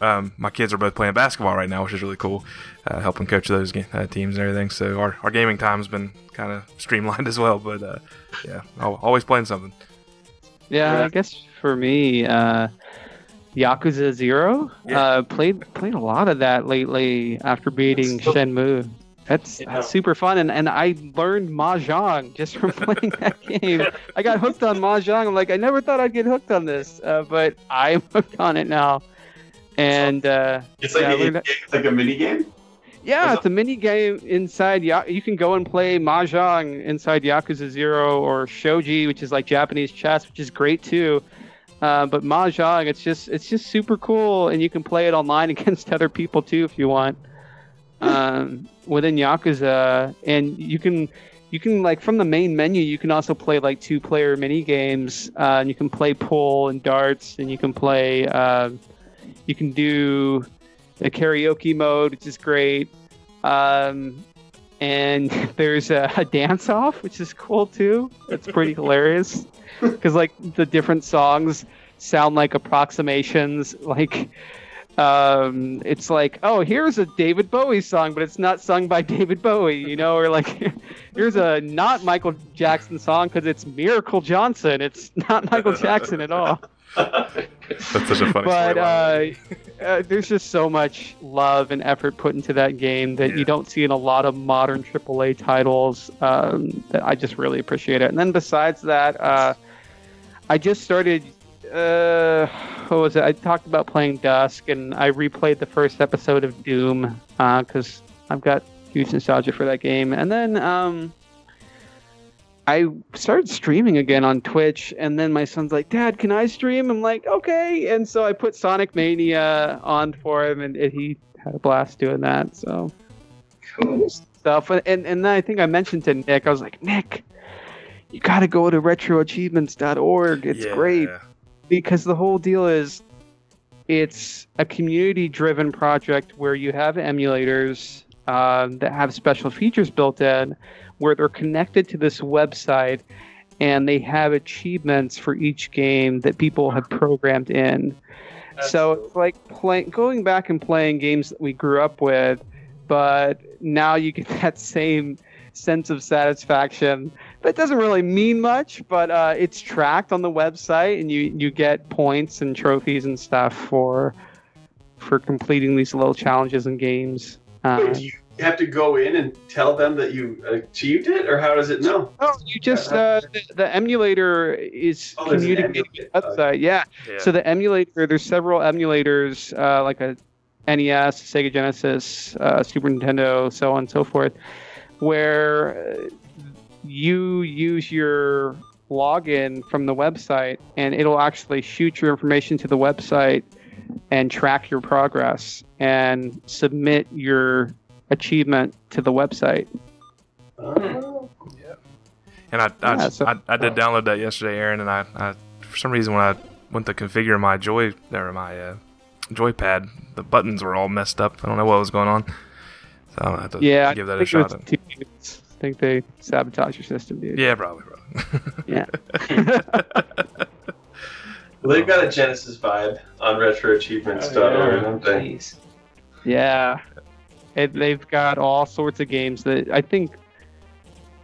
um, my kids are both playing basketball right now, which is really cool, uh, helping coach those ga- uh, teams and everything. So our, our gaming time's been kind of streamlined [laughs] as well. But uh, yeah, always playing something. Yeah, Yeah. I guess for me, uh, Yakuza Zero. Yeah. Uh, played played a lot of that lately after beating That's Shenmue. That's, that's super fun, and, and I learned mahjong just from [laughs] playing that game. I got hooked on mahjong. I'm like, I never thought I'd get hooked on this, uh, but I'm [laughs] hooked on it now. And uh, It's like Yeah, a, it's like a mini game. yeah, it's a mini game inside. Ya- you can go and play mahjong inside Yakuza Zero or shogi, which is like Japanese chess, which is great too. Uh, but mahjong, it's just it's just super cool, and you can play it online [laughs] against other people too if you want. Um, within Yakuza, and you can you can like from the main menu, you can also play like two player mini games, uh, and you can play pool and darts, and you can play. Uh, you can do a karaoke mode, which is great. Um, and [laughs] there's a, a dance off, which is cool too. It's pretty [laughs] hilarious because like the different songs sound like approximations. [laughs] Like, um, it's like, oh, here's a David Bowie song, but it's not sung by [laughs] David Bowie, you know, or like, [laughs] here's a not Michael Jackson song because it's Miracle Johnson. It's [laughs] not Michael Jackson at all That's such a funny but uh, uh, there's just so much love and effort put into that game that Yeah. you don't see in a lot of modern AAA titles. Um, that I just really appreciate it. And then besides that, uh, I just started. Uh, what was it? I talked about playing Dusk, and I replayed the first episode of Doom because I've got huge nostalgia for that game. And then um, I started streaming again on Twitch, and then my son's like, "Dad, can I stream?" I'm like, "Okay." And so I put Sonic Mania on for him, and, and he had a blast doing that. So Cool. stuff, and and then I think I mentioned to Nick, I was like, "Nick, you got to go to retroachievements.org. It's Yeah. great because the whole deal is." It's a community-driven project where you have emulators um, that have special features built in, where they're connected to this website and they have achievements for each game that people have programmed in. so it's like playing going back and playing games that we grew up with, but now you get [laughs] that same sense of satisfaction. That doesn't really mean much, but uh, it's tracked on the website, and you you get points and trophies and stuff for for completing these little challenges and games. Um, Wait, do you have to go in and tell them that you achieved it, or how does it know? Oh, you just uh, the, the emulator is Oh, communicating with the emulator. website. Yeah. Yeah. So the emulator, there's several emulators, uh, like a NES, Sega Genesis, uh, Super Nintendo, so on and so forth, where uh, you use your login from the website, and it'll actually shoot your information to the website and track your progress and submit your achievement to the website. Oh. And I, I, Yeah, so- I, I did download that yesterday, Aaron, and I, I for some reason when I went to configure my joy or my uh, joypad, the buttons were all messed up. I don't know what was going on. So I'm gonna have to Yeah, give that a shot. Two units. I think they sabotage your system, dude. Yeah, probably, probably. [laughs] Yeah. Well, they've got a Genesis vibe on retroachievements.org, Oh, yeah. don't they? Yeah. It, they've got all sorts of games that I think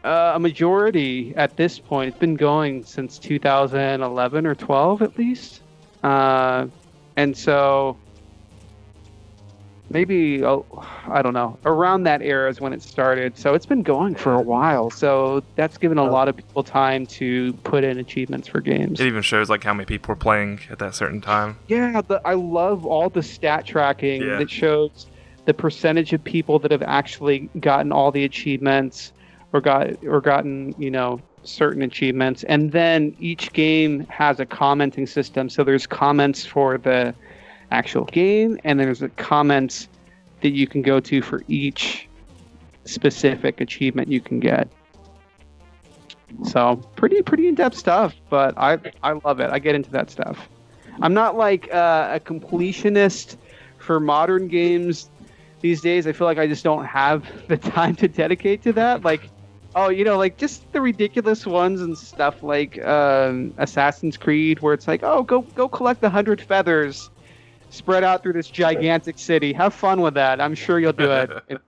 uh, a majority at this point. It's been going since 2011 or 12 at least, uh, and so maybe oh, I don't know around that era is when it started. So it's been going for a while. So that's given a oh. lot of people time to put in achievements for games. It even shows like how many people are playing at that certain time. Yeah, the, I love all the stat tracking Yeah. that shows the percentage of people that have actually gotten all the achievements or got or gotten you know certain achievements, and then each game has a commenting system. So there's comments for the actual game, and there's a comments that you can go to for each specific achievement you can get. So pretty pretty in depth stuff, but I I love it. I get into that stuff. I'm not like uh, a completionist for modern games these days. I feel like I just don't have [laughs] the time to dedicate to that. Like, oh, you know, like just the ridiculous ones and stuff like um, Assassin's Creed, where it's like, oh, go go collect the hundred feathers spread out through this gigantic city. Have fun with that. I'm sure you'll do it in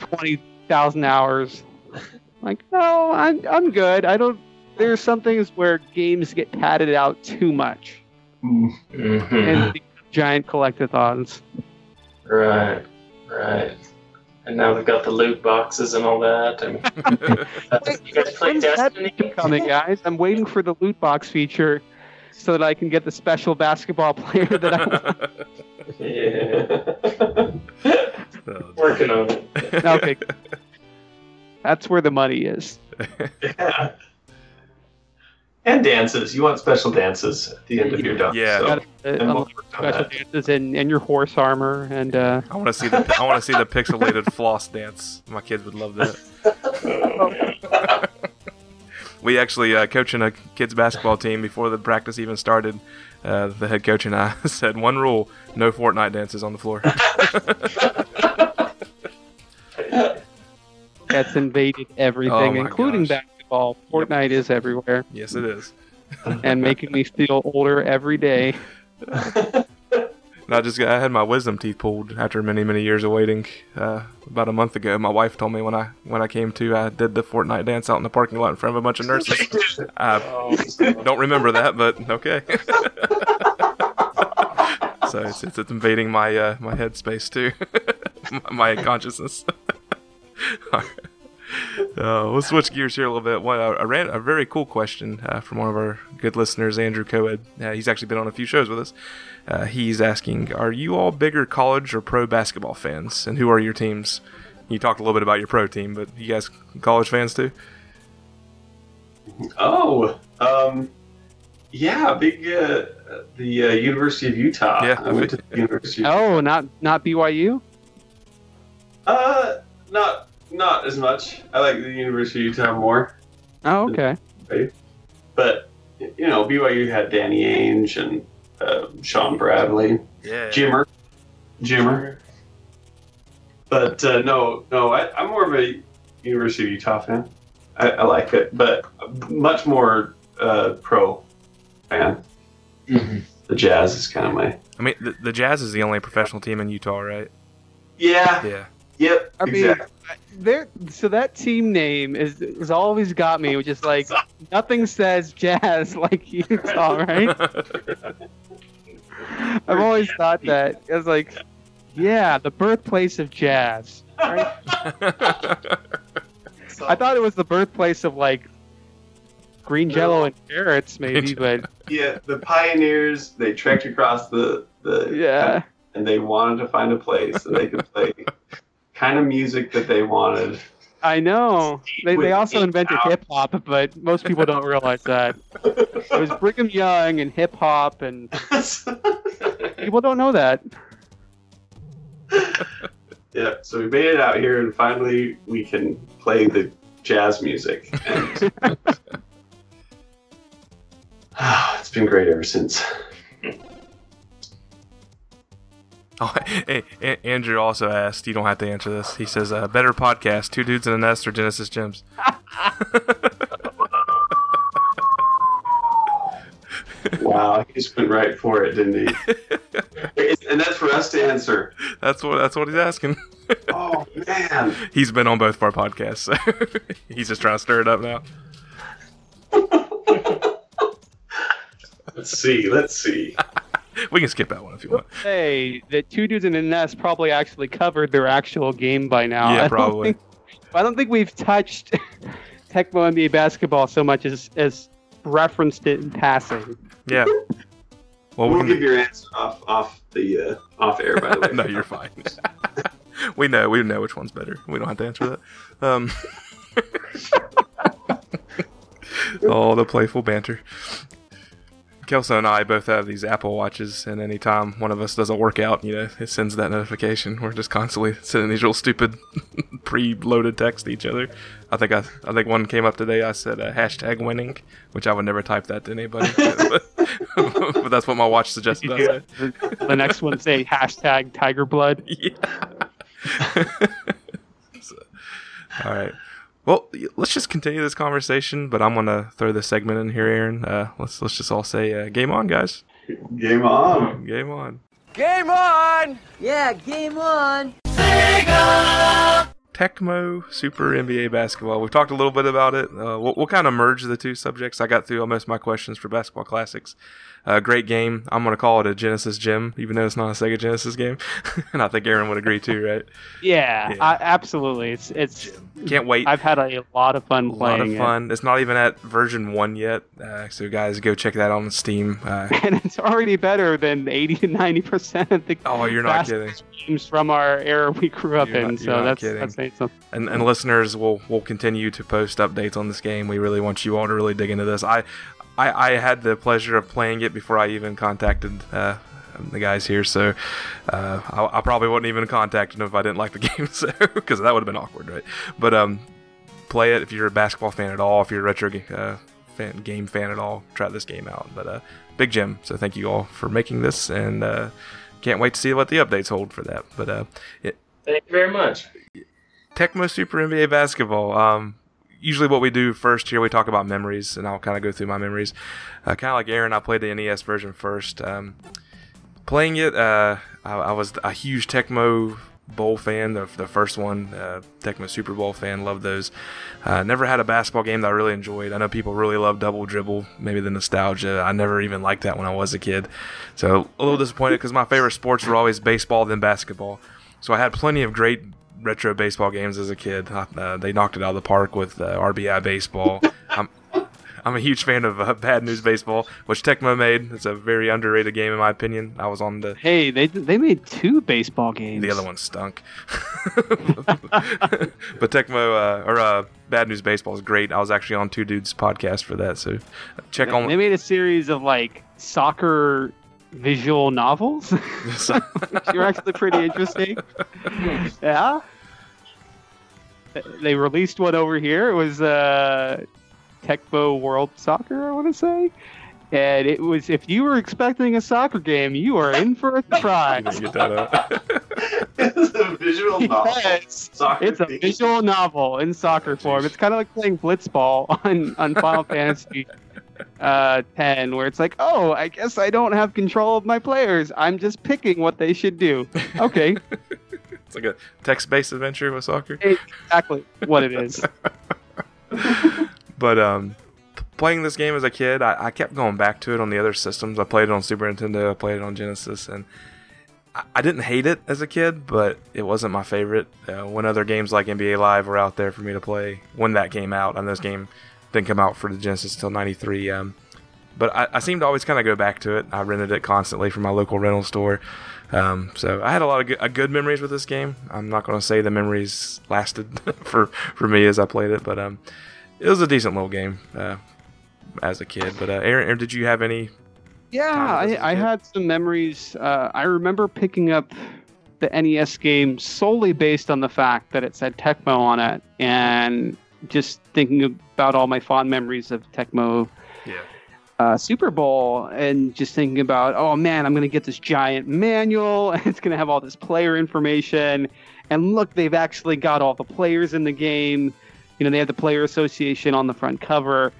twenty thousand hours. Like, no, I'm I'm good. I don't. There's some things where games get padded out too much Mm. Mhm. and become giant collectathons. Right, right. And now we've got the loot boxes and all that. And you guys play Destiny? coming, guys? I'm waiting for the loot box feature so that I can get the special basketball [laughs] player that I want. Yeah, [laughs] working on it. Okay. That's where the money is. Yeah. And dances. You want special dances at the end of your dunk. Yeah. So, Got uh, we'll special dances and, and your horse armor and uh, I want to see the I want to see the pixelated floss dance. My kids would love that. [laughs] We actually uh, coaching a kids basketball team before the practice even started. Uh, the head coach and I [laughs] said one rule: no Fortnite dances on the floor. [laughs] that's invaded everything, Oh including gosh. basketball. Fortnite is everywhere yes, it is. and making me feel older every day. [laughs] And I just got, I had my wisdom teeth pulled after many many years of waiting. Uh, about a month ago, my wife told me when I when I came to, I did the Fortnite dance out in the parking lot in front of a bunch of nurses. [laughs] I Oh, don't remember that, but okay. [laughs] so it's, it's, invading my uh, my headspace too, [laughs] my, my consciousness. Uh, we'll switch gears here a little bit. One, a, ran, a very cool question uh, from one of our good listeners, Andrew Coed. Uh, he's actually been on a few shows with us. Uh, he's asking, "Are you all bigger college or pro basketball fans, and who are your teams?" You talked a little bit about your pro team, but you guys college fans too? Oh, um, yeah, big. Uh, the uh, University of Utah. Yeah. I went to the University. Of Oh, not not BYU. Uh, not not as much. I like the University of Utah more, Oh, okay. but you know, BYU had Danny Ainge and uh, Shawn Bradley, Yeah. Jimmer, Jimmer. But uh, no, no, I, I'm more of a University of Utah fan. I, I like it, but much more uh, pro fan. Mhm. The Jazz is kind of my I mean, the, the Jazz is the only professional team in Utah, right? yeah, Yeah. yep, I mean, exactly. there. So that team name is has always got me, which is like [laughs] nothing says jazz like Utah, right? [laughs] [laughs] I've always thought that. It was like, yeah, the birthplace of jazz. Right? [laughs] I thought it was the birthplace of like green jello and carrots, maybe, but [laughs] yeah, the pioneers they trekked across the the yeah. and they wanted to find a place that they could play kind of music that they wanted. I know. They, they also invented hip hop, but most people don't realize that. It was Brigham Young and hip hop, and [laughs] people don't know that. yeah, so we made it out here, and finally we can play the jazz music. And [laughs] [sighs] it's been great ever since. [laughs] Oh, hey, A- Andrew also asked. You don't have to answer this. He says, uh, "Better podcast: Two Dudes in a Nest or Genesis Gems." [laughs] Wow, he just went right for it, didn't he? [laughs] and that's for us to answer. that's what that's what he's asking. Oh man. he's been on both of our podcasts, so he's just trying to stir it up now. Let's see. Let's see. We can skip that one if you want. Hey, the two dudes in the nest probably actually covered their actual game by now. I Yeah, don't probably. think- I don't think we've touched [laughs] Tecmo NBA basketball so much as as referenced it in passing. Yeah. Well, we we'll can give your answer off off the uh, off air. By the [laughs] way, no, you're fine. [laughs] we know. We know which one's better. We don't have to answer that. Um, oh, the playful banter. Kelso and I both have these Apple Watches, and anytime one of us does a workout, you know, it sends that notification. We're just constantly [laughs] sending these real stupid [laughs] pre-loaded texts to each other. I think I, I think one came up today. I said uh, hashtag winning, which I would never type that to anybody, [laughs] but that's what my watch suggested. Yeah. The, the next one say hashtag Tiger Blood. Yeah. So, all right. Well, let's just continue this conversation, but I'm gonna throw this segment in here, Aaron. Uh, let's let's just all say uh, game on, guys. game on. Game on. Game on! Yeah, game on! Sega. Tecmo Super NBA Basketball. We've talked a little bit about it. Uh, we'll, we'll kind of merge the two subjects. I got through almost my questions for Basketball Classics. Uh, great game. I'm going to call it a Genesis gem, even though it's not a Sega Genesis game. [laughs] and I think Aaron would agree too, right? Yeah, Yeah. I, absolutely. It's it's. Can't wait. I've had a lot of fun a lot of fun. It's not even at version one yet, uh, so guys, go check that on Steam. Uh, [laughs] and it's already better than eighty to ninety percent of the oh, you're not kidding. games from our era we grew up You're in. not- so that's kidding. that's saying something. And, and listeners will will continue to post updates on this game. We really want you all to really dig into this. I I, I had the pleasure of playing it before I even contacted uh, the guys here, so uh, I, I probably wouldn't even contact them if I didn't like the [laughs] game, so because that would have been awkward, right? But um, play it if you're a basketball fan at all, if you're a retro uh, fan, game fan at all. Try this game out. But uh, big gem. So thank you all for making this, and uh, can't wait to see what the updates hold for that. But uh, it, Thank you very much. Tecmo Super NBA Basketball. Um, usually, what we do first here, we talk about memories, and I'll kind of go through my memories. Uh, kind of like Aaron, I played the NES version first. Um, playing it, uh, I, I was a huge Tecmo Bowl fan, the, the first one, uh, Tecmo Super Bowl fan. Loved those. Uh, never had a basketball game that I really enjoyed. I know people really love Double Dribble, maybe the nostalgia. I never even liked that when I was a kid. So a little disappointed because my favorite sports were always baseball then basketball. So I had plenty of great retro baseball games as a kid. Uh, they knocked it out of the park with uh, RBI baseball. [laughs] I'm, I'm a huge fan of uh, Bad News Baseball, which Tecmo made. It's a very underrated game in my opinion. I was on the Hey, they they made two baseball games. the other one stunk. [laughs] but Tecmo uh, or uh, Bad News Baseball is great. I was actually on Two Dudes podcast for that, so check They on. They made a series of like soccer visual novels, [laughs] which are actually pretty interesting. Yeah. They released one over here. It was uh, Tecmo World Soccer, I want to say. And it was if you were expecting a soccer game, you are in for a [laughs] You surprise. get that up. [laughs] it's a visual novel. Yes. It's a theme. visual novel in soccer form. It's kind of like playing Blitzball [laughs] on, on Final Fantasy uh, 10, where it's like, oh, I guess I don't have control of my players. I'm just picking what they should do. Okay, it's like a text-based adventure with soccer. exactly what it is. [laughs] But um, playing this game as a kid, I, I kept going back to it on the other systems. I played it on Super Nintendo, I played it on Genesis, and I, I didn't hate it as a kid, but it wasn't my favorite. Uh, when other games like NBA Live were out there for me to play, when that came out, and this game didn't come out for the Genesis until '93. Um, but I, I seem to always kind of go back to it. I rented it constantly from my local rental store. Um, so I had a lot of good, uh, good memories with this game. I'm not going to say the memories lasted [laughs] for, for me as I played it, but um, it was a decent little game uh, as a kid. But uh, Aaron, Aaron, did you have any? Yeah, I, I, had some memories. Uh, I remember picking up the NES game solely based on the fact that it said Tecmo on it, and just thinking about all my fond memories of Tecmo Yeah. Uh, Super Bowl and just thinking about, oh man, I'm going to get this giant manual [laughs] it's going to have all this player information. And look, they've actually got all the players in the game. You know, they have the player association on the front cover.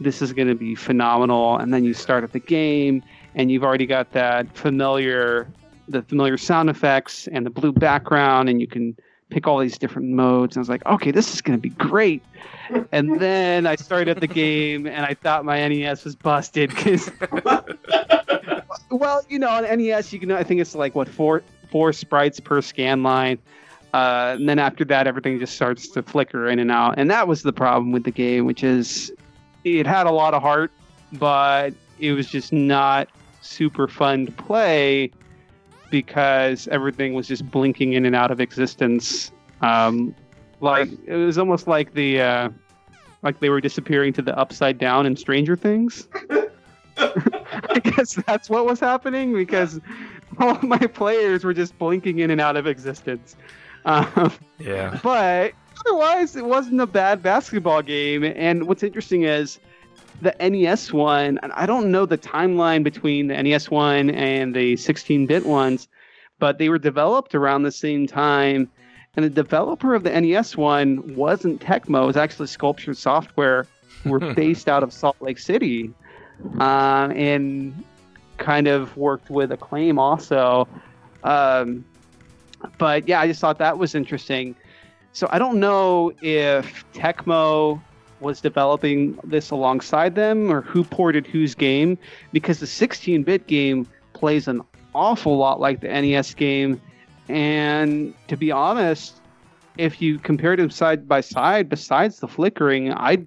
This is going to be phenomenal. And then you start at the game and you've already got that familiar, the familiar sound effects and the blue background, and you can pick all these different modes. And I was like, okay, this is going to be great. And then I started the game and I thought my NES was busted because [laughs] Well, you know, on NES, you can. I think it's like what four four sprites per scan line, uh, and then after that, everything just starts to flicker in and out. And that was the problem with the game, which is it had a lot of heart, but it was just not super fun to play because everything was just blinking in and out of existence. Um, like it was almost like the uh, like they were disappearing to the upside down in Stranger Things. [laughs] I guess that's what was happening because [laughs] all my players were just blinking in and out of existence. Um, Yeah. but otherwise, it wasn't a bad basketball game. And what's interesting is the NES one, I don't know the timeline between the NES one and the 16 bit ones, but they were developed around the same time. And the developer of the NES one wasn't Tecmo, it was actually Sculpture Software, who were [laughs] based out of Salt Lake City. Um, and kind of worked with Acclaim also. Um, but yeah, I just thought that was interesting. So I don't know if Tecmo was developing this alongside them or who ported whose game because the 16 bit game plays an awful lot like the NES game. And to be honest, if you compared them side by side, besides the flickering, I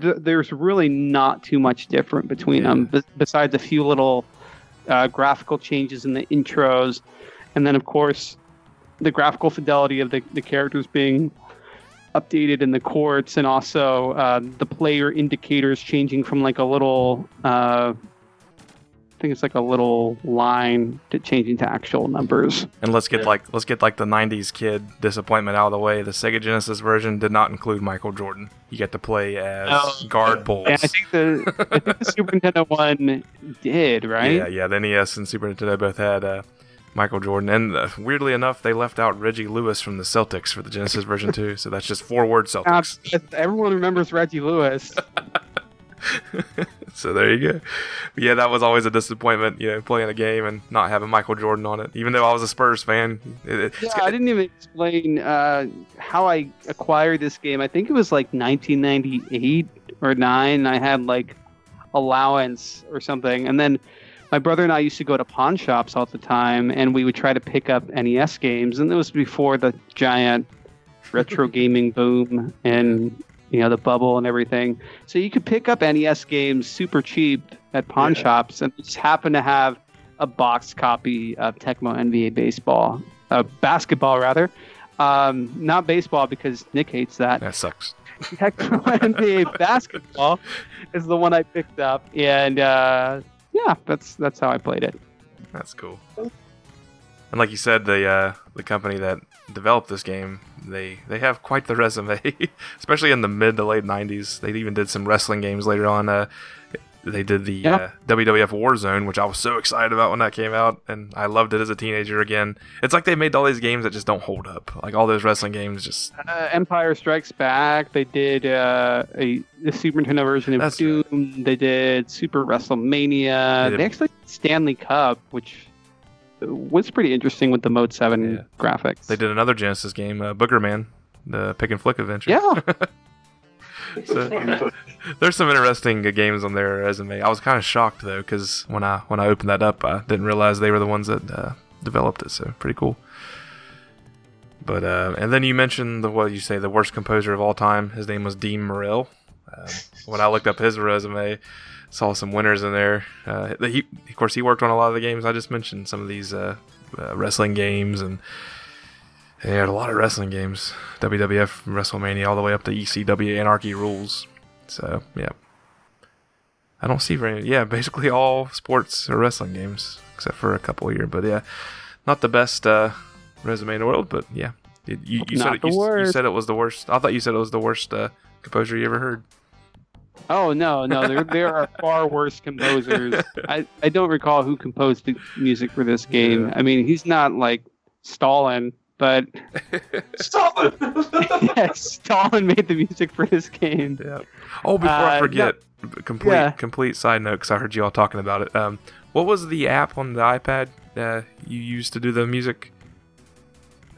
th- there's really not too much different between them, b- besides a few little uh, graphical changes in the intros, and then of course the graphical fidelity of the, the characters being updated in the courts, and also uh, the player indicators changing from like a little. Uh, think it's like a little line to changing to actual numbers. And let's get Yeah. like let's get like the '90s kid disappointment out of the way. The Sega Genesis version did not include Michael Jordan. You get to play as Oh. guard bulls. And I think the I think the Super [laughs] Nintendo one did right. Yeah, yeah. The NES and Super Nintendo both had uh, Michael Jordan, and uh, weirdly enough, they left out Reggie Lewis from the Celtics for the Genesis version too. So that's just four word Uh, Celtics. everyone remembers Reggie Lewis. [laughs] [laughs] so there you go. But yeah, that was always a disappointment. You know, playing a game and not having Michael Jordan on it. Even though I was a Spurs fan, it, Yeah, I didn't even explain uh, how I acquired this game. I think it was like 1998 or nine. I had like allowance or something, and then my brother and I used to go to pawn shops all the time, and we would try to pick up NES games. And it was before the giant [laughs] retro gaming boom and you know the bubble and everything. So you could pick up NES games super cheap at pawn Yeah. shops, and just happen to have a boxed copy of Tecmo NBA Baseball, uh, basketball rather. Um, not baseball because Nick hates that. that sucks. [laughs] Tecmo NBA basketball is the one I picked up, and uh, yeah, that's that's how I played it. That's cool. And like you said, the uh, the company that developed this game, they they have quite the [laughs] resume, especially in the mid to late '90s. They even did some wrestling games later on. Uh, they did the Yeah. uh, WWF Warzone, which I was so excited about when that came out, and I loved it as a teenager again. It's like they made all these games that just don't hold up. Like all those wrestling games, just Uh, Empire Strikes Back. They did uh, a the Super Nintendo version of That's Doom. They did Super WrestleMania. They They, actually did Stanley Cup, which was pretty interesting with the Mode Seven Yeah. graphics. they did another Genesis game, uh, Boogerman, the pick and flick adventure. Yeah, [laughs] So- There's some interesting uh, games on their resume. I was kind of shocked though, because when I when I opened that up, I didn't realize they were the ones that uh, developed it. So pretty cool. But uh, and then you mentioned the what you say the worst composer of all time. His name was Dean Morell. Um, when I looked up his resume, saw some winners in there. Uh, he, of course, he worked on a lot of the games I just mentioned. Some of these uh, uh, wrestling games and. He had a lot of wrestling games, WWF, WrestleMania, all the way up to ECW Anarchy Rulz. So yeah, I don't see very yeah, basically all sports or wrestling games except for a couple here. But yeah, not the best uh, resume in the world. But yeah, you, you, you said it, you, you said it was the worst. I thought you said it was the worst uh, composer you ever heard. Oh no, no, there there are [laughs] far worse composers. I, I don't recall who composed the music for this game. Yeah. I mean, he's not like Stalin, but [laughs] Stalin. [laughs] yeah, Stalin made the music for this game. Yeah. Oh, before I Uh, forget, complete yeah. complete side note because I heard you all talking about it. Um, what was the app on the iPad uh, you used to do the music?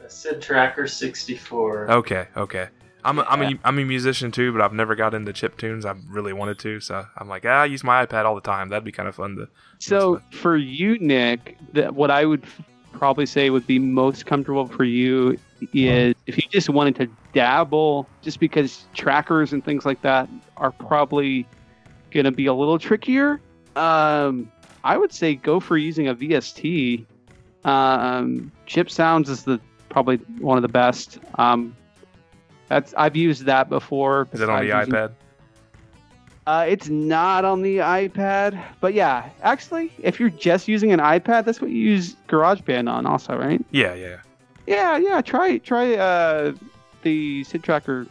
Sid Tracker 64. Okay, okay. I'm a, I'm a I'm a musician too, but I've never got into chip tunes. I really wanted to, so I'm like, ah, I use my iPad all the time. That'd be kind of fun to. So for you, Nick, that what I would probably say would be most comfortable for you is if you just wanted to dabble, just because trackers and things like that are probably going to be a little trickier. Um, I would say go for using a VST. Um, Chip Sounds is the probably one of the best. Um, that's I've used that before. Is it on the besides using- iPad? uh, it's not on the iPad, but yeah, actually, if you're just using an iPad, that's what you use GarageBand on, also, right? Yeah, yeah. Yeah, yeah. Try try uh, the Sid Tracker.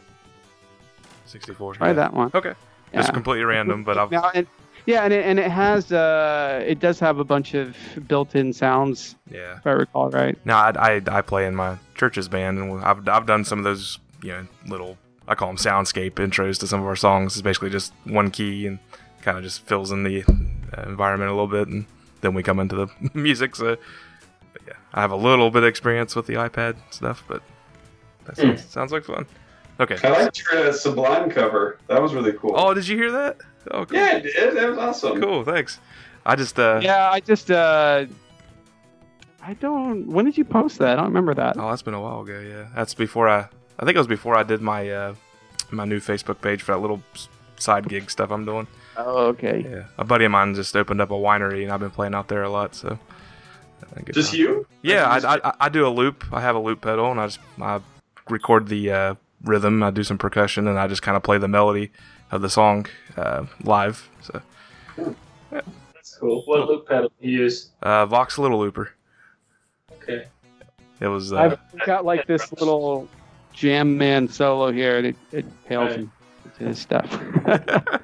64. Try yeah. that one. Okay. Just completely random, but I've Now, and, yeah, and it, and it has uh, it does have a bunch of built-in sounds, yeah. if I recall right. No, I, I, I play in my church's band, and I've, I've done some of those, you know, little, I call them soundscape intros to some of our songs. It's basically just one key and kind of just fills in the uh, environment a little bit, and then we come into the [laughs] music. So, but yeah, I have a little bit of experience with the iPad stuff, but that sounds, sounds like fun. Okay. I liked your uh, Sublime cover. That was really cool. Oh, did you hear that? Oh, cool. yeah, I did. That was awesome. Cool, thanks. I just, uh, Yeah, I just uh, I don't. When did you post that? I don't remember that. Oh, that's been a while ago. Yeah, that's before I. I think it was before I did my uh, my new Facebook page for that little side gig stuff I'm doing. Oh, okay. Yeah, a buddy of mine just opened up a winery, and I've been playing out there a lot. So, uh, good Just time. you? Yeah, Or just- I, I I do a loop. I have a loop pedal, and I just I record the uh, rhythm. I do some percussion, and I just kind of play the melody of the song uh, live. So, That's cool. What loop pedal do you use? uh, Vox Little Looper. Okay. It was. Uh, I've got like this little JamMan Solo here, and it, it pales Right. into his stuff. [laughs]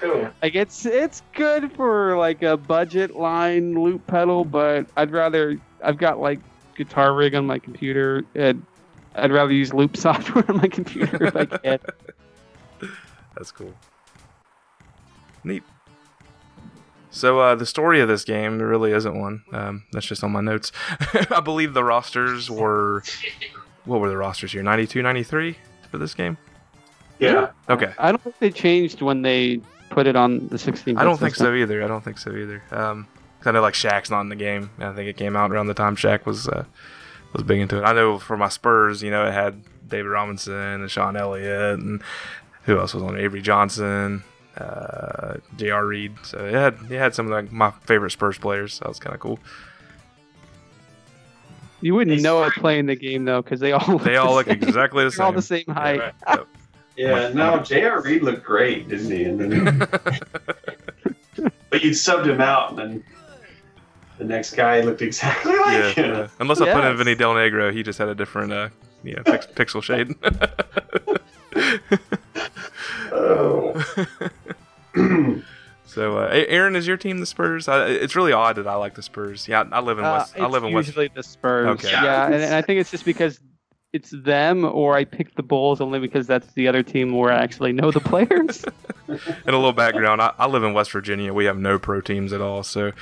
Cool. like it's it's good for like a budget line loop pedal, but I'd rather I've got like guitar rig on my computer, and I'd rather use loop [laughs] software on my computer if I can. [laughs] That's cool. Neat. So uh, the story of this game there really isn't one. Um, that's just on my notes. I believe the rosters were what were the rosters here? 92, 93 for this game. Yeah. Okay. I don't think they changed when they put it on the 16. I don't think so either. I don't think so either. Um, 'cause I know like Shaq's not in the game. I think it came out around the time Shaq was uh, was big into it. I know for my Spurs, you know, it had David Robinson and Sean Elliott and who else was on it? Avery Johnson, uh, J.R. Reid. So it had it had some of like my favorite Spurs players. So that was kind of cool. You wouldn't know it playing the game though, because they all look They the all look same. exactly the [laughs] They're all same. the same height. right. [laughs] Yep. Yeah, no, J.R. Reid looked great, didn't he? And then, [laughs] but you'd subbed him out, and then the next guy looked exactly yeah, like him. yeah. Unless I put in Yes. Vinny Del Negro, he just had a different uh, you know, pix- pixel shade. Oh. [clears throat] So, uh, Aaron, is your team the Spurs? I, it's really odd that I like the Spurs. Yeah, I live in Uh, West. I live in West. usually the Spurs. Okay. Yeah, and, and I think it's just because it's them, or I picked the Bulls only because that's the other team where I actually know the players. [laughs] And a little background: I, I live in West Virginia. We have no pro teams at all. So,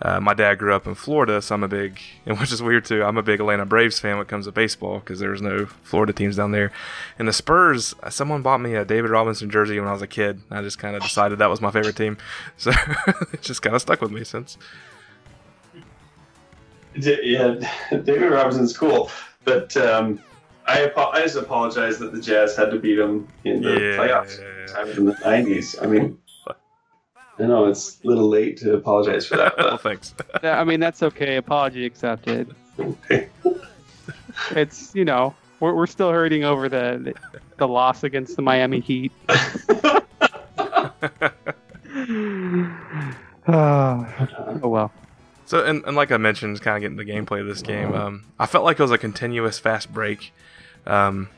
uh, my dad grew up in Florida, so I'm a big, and [laughs] which is weird too. I'm a big Atlanta Braves fan when it comes to baseball because there's no Florida teams down there. And the Spurs, uh, someone bought me a David Robinson jersey when I was a kid. I just kind of decided that was my favorite team, [laughs] so [laughs] it just kind of stuck with me since. Yeah, David Robinson's cool, but um, I I just apologize that the Jazz had to beat them in the Yeah. playoffs in the '90s. I mean, I know it's a little late to apologize for that. well, thanks. [laughs] Yeah, I mean, that's okay. Apology accepted. [laughs] It's you know we're we're still hurting over the the, the loss against the Miami Heat. [laughs] [sighs] oh well. So, and, and like I mentioned, kind of getting the gameplay of this game, um, I felt like it was a continuous fast break. Um,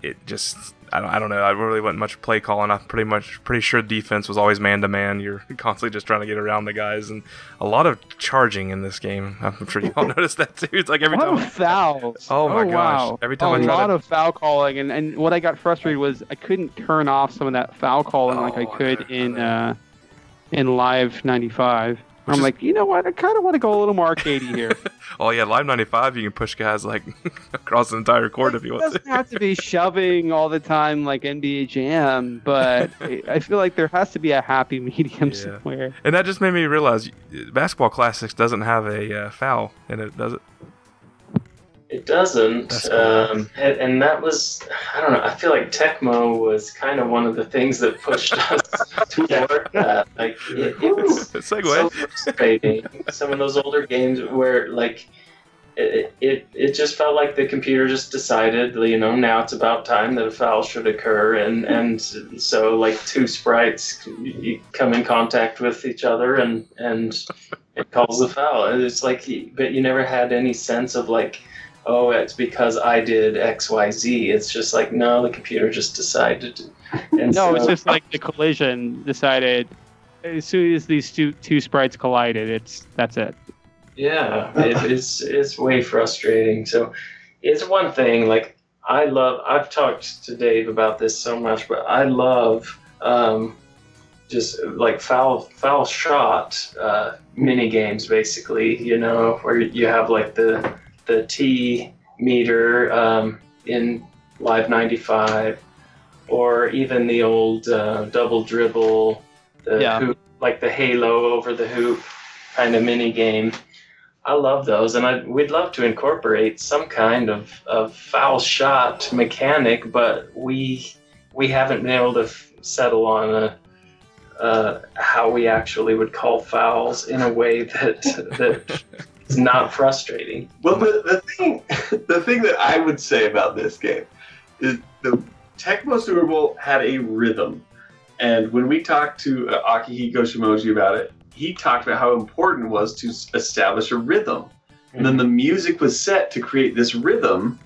it just, I don't, I don't know. I really wasn't much play calling. I'm pretty much pretty sure defense was always man to man. You're [laughs] constantly just trying to get around the guys, and a lot of charging in this game. I'm sure you all [laughs] noticed that too. It's like every a lot time. of fouls. Oh my gosh. Wow. Every time I a lot to- of foul calling, and, and what I got frustrated was I couldn't turn off some of that foul calling like I Oh, could I in uh, in Live '95. I'm is- like, you know what? I kind of want to go a little more arcadey here. [laughs] Oh yeah, Live 95, you can push guys like [laughs] across the entire court if you want. it doesn't to. have to be [laughs] shoving all the time like NBA Jam, but I feel like there has to be a happy medium Yeah. somewhere. And that just made me realize Basketball Classics doesn't have a uh, foul and it, does it? It doesn't, um, and, and that was I don't know. I feel like Tecmo was kind of one of the things that pushed [laughs] us toward that. Like it, it was so frustrating. Some of those older games where like it, it it just felt like the computer just decided, you know, now it's about time that a foul should occur, and and so like two sprites come in contact with each other, and and it calls a foul. And it's like, but you never had any sense of like. Oh, it's because I did X, Y, Z. It's just like no, the computer just decided. to- [laughs] And No, it's just like the collision decided as soon as these two two sprites collided, it's that's it. Yeah, it, [laughs] it's it's way frustrating. So it's one thing. Like I love. I've talked to Dave about this so much, but I love um, just like foul foul shot uh, mini games. Basically, you know, where you have like the the T meter um, in Live 95, or even the old uh, double dribble, the Yeah. hoop, like the halo over the hoop kind of mini game. I love those, and I we'd love to incorporate some kind of, of foul shot mechanic, but we we haven't been able to f- settle on a uh, how we actually would call fouls in a way that that [laughs] is not frustrating. Well, the, the thing, [laughs] the thing that I would say about this game is the Tecmo Super Bowl had a rhythm, and when we talked to uh, Akihiko Shimoji about it, he talked about how important it was to establish a rhythm. And then the music was set to create this rhythm,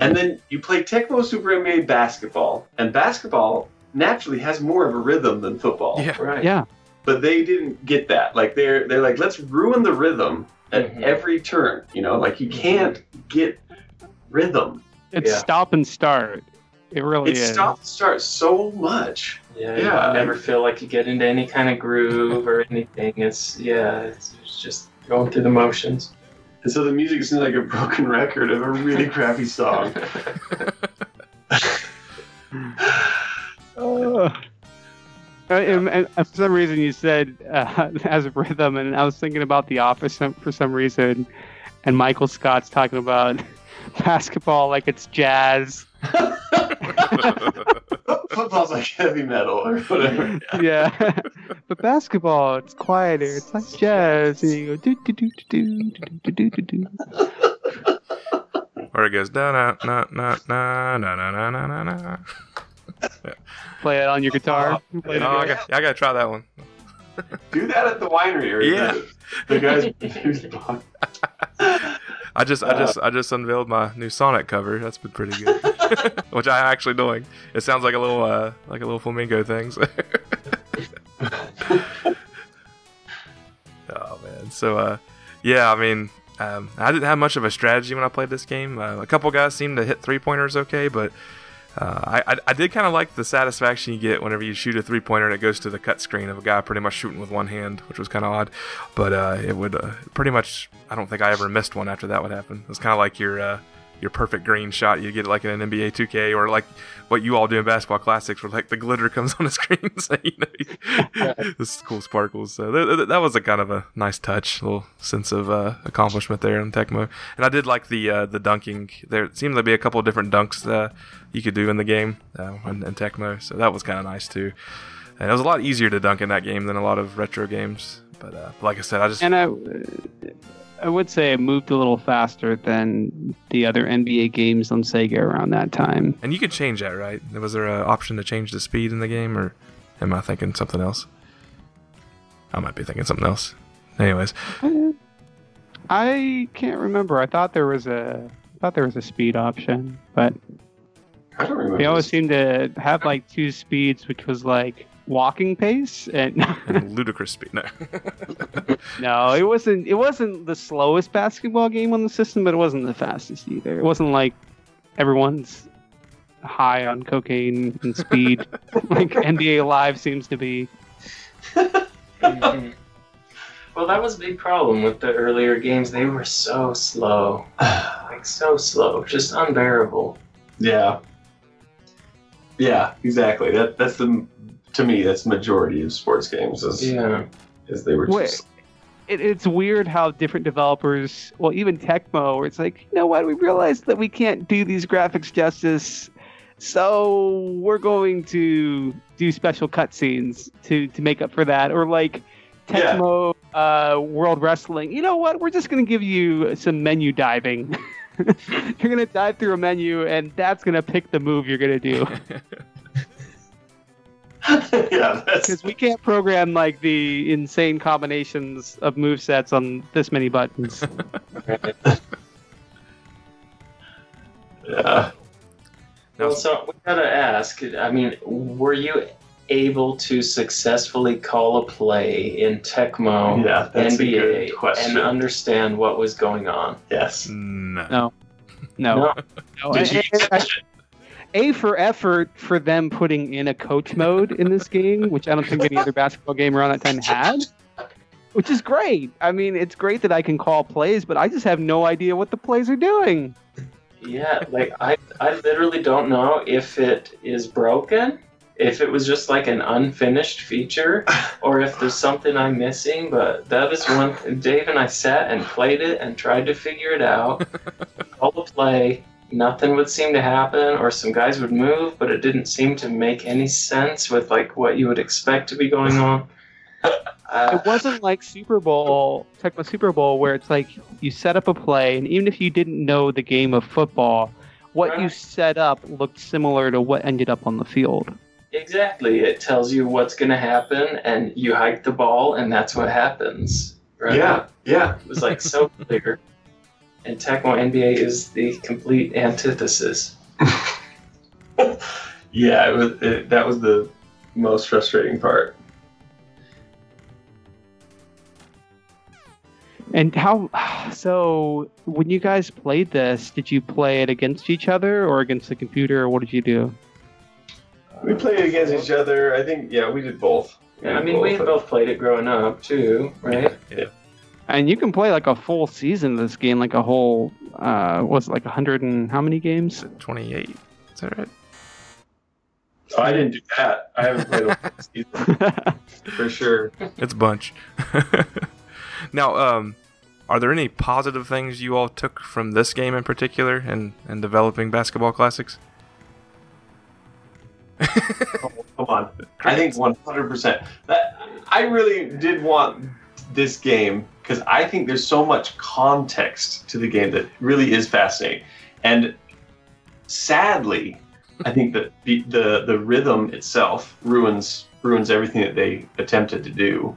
and then you play Tecmo Super NBA basketball, and basketball naturally has more of a rhythm than football. Yeah. right. Yeah. But they didn't get that. Like they're they're like, let's ruin the rhythm at Mhm. every turn. You know, like you can't get rhythm. It's Yeah. stop and start. It really is. It is. stops start so much. Yeah, Yeah. you never feel like you get into any kind of groove or anything. It's yeah, it's, it's just going through the motions. And so the music seems like a broken record of a really crappy song. Uh, [laughs] [laughs] and, and for some reason, you said uh, [laughs] as a rhythm, and I was thinking about The Office for some reason, and Michael Scott's talking about [laughs] basketball like it's jazz. [laughs] Football's like heavy metal or whatever. yeah, but basketball, it's quieter. It's like jazz, and you go do do do do do do do do do. Where it goes da na na na na na na na na na na. Play it on your guitar. Play it Oh, I got, I got to try that one. Do that at the winery or Yeah. the, the guys. [laughs] [laughs] I just, I just, I just unveiled my new Sonic cover. That's been pretty good. [laughs] Which I'm actually doing. It sounds like a little, uh, like a little flamingo thing. so- oh man. So, uh, yeah. I mean, um, I didn't have much of a strategy when I played this game. Uh, a couple guys seemed to hit three pointers okay, but uh, I, I, did kind of like the satisfaction you get whenever you shoot a three pointer and it goes to the cut screen of a guy pretty much shooting with one hand, which was kind of odd. But uh, it would uh, pretty much, I don't think I ever missed one after that would happen. It was kind of like your uh, your perfect green shot you get it like in an NBA 2K or like what you all do in basketball classics where like the glitter comes [laughs] on the screen. [laughs] so, you know, this [laughs] is cool sparkles. So th- th- that was a kind of a nice touch, little sense of uh, accomplishment there in Tecmo. And I did like the uh, the dunking. There seemed to be a couple of different dunks uh, you could do in the game uh, in, in Tecmo. So that was kind of nice too. And it was a lot easier to dunk in that game than a lot of retro games. But uh, like I said, I just And I, I would say it moved a little faster than the other NBA games on Sega around that time. and you could change that, right? Was there an option to change the speed in the game, or am I thinking something else? I might be thinking something else. Anyways, uh, I can't remember. I thought there was a I thought there was a speed option, but I don't remember. they always this. seem to have like two speeds, which was like walking pace and and [laughs] ludicrous speed. No. [laughs] no, it wasn't. It wasn't the slowest basketball game on the system, but it wasn't the fastest either. It wasn't like everyone's high on cocaine and speed [laughs] like NBA Live seems to be. Well, that was a big problem with the earlier games. They were so slow, [sighs] like so slow, just unbearable. Yeah. Yeah, exactly. That that's the to me that's majority of sports games is Yeah. is they were Wait. just it, it's weird how different developers, well, even Tecmo, where it's like, you know what, we realized that we can't do these graphics justice, so we're going to do special cutscenes to to make up for that, or like Yeah. Tecmo uh, World Wrestling. You know what? We're just going to give you some menu diving. [laughs] you're going to dive through a menu, and that's going to pick the move you're going to do. [laughs] [laughs] yeah, Because we can't program like the insane combinations of move sets on this many buttons. [laughs] yeah. Well, so we gotta ask. I mean, were you able to successfully call a play in Tecmo Yeah, that's a NBA good question. and understand what was going on? yes. No. No. No. No. No, Did you A- A- A for effort for them putting in a coach mode in this game, which I don't think any other basketball game around that time had. Which is great. I mean, it's great that I can call plays, but I just have no idea what the plays are doing. Yeah, like I, I literally don't know if it is broken, if it was just like an unfinished feature, or if there's something I'm missing. But that is one. Dave and I sat and played it and tried to figure it out. All the play, nothing would seem to happen, or some guys would move, but it didn't seem to make any sense with like what you would expect to be going on. Uh, [laughs] It wasn't like Super Bowl, Tecmo Super Bowl, where it's like you set up a play, and even if you didn't know the game of football, what you set up looked similar to what ended up on the field. Exactly. It tells you what's going to happen, and you hike the ball, and that's what happens. Right? Yeah. Yeah. It was like so [laughs] clear. And Tecmo NBA is the complete antithesis. [laughs] Yeah, it was it, that was the most frustrating part. And how? So, when you guys played this, did you play it against each other or against the computer, or what did you do? We played against each other. I think yeah, we did both. Yeah, I mean, we did both played it growing up too, right? Yeah. And you can play like a full season of this game, like a whole, uh, what's it, like a hundred and how many games? 28? Is that right? Oh, I didn't do that. I haven't played a full [laughs] season for sure. It's a bunch. [laughs] now, um, are there any positive things you all took from this game in particular and and developing basketball classics? Come on. I think 100%. That, I really did want this game because I think there's so much context to the game that really is fascinating. And sadly, I think that the, the, the rhythm itself ruins ruins everything that they attempted to do.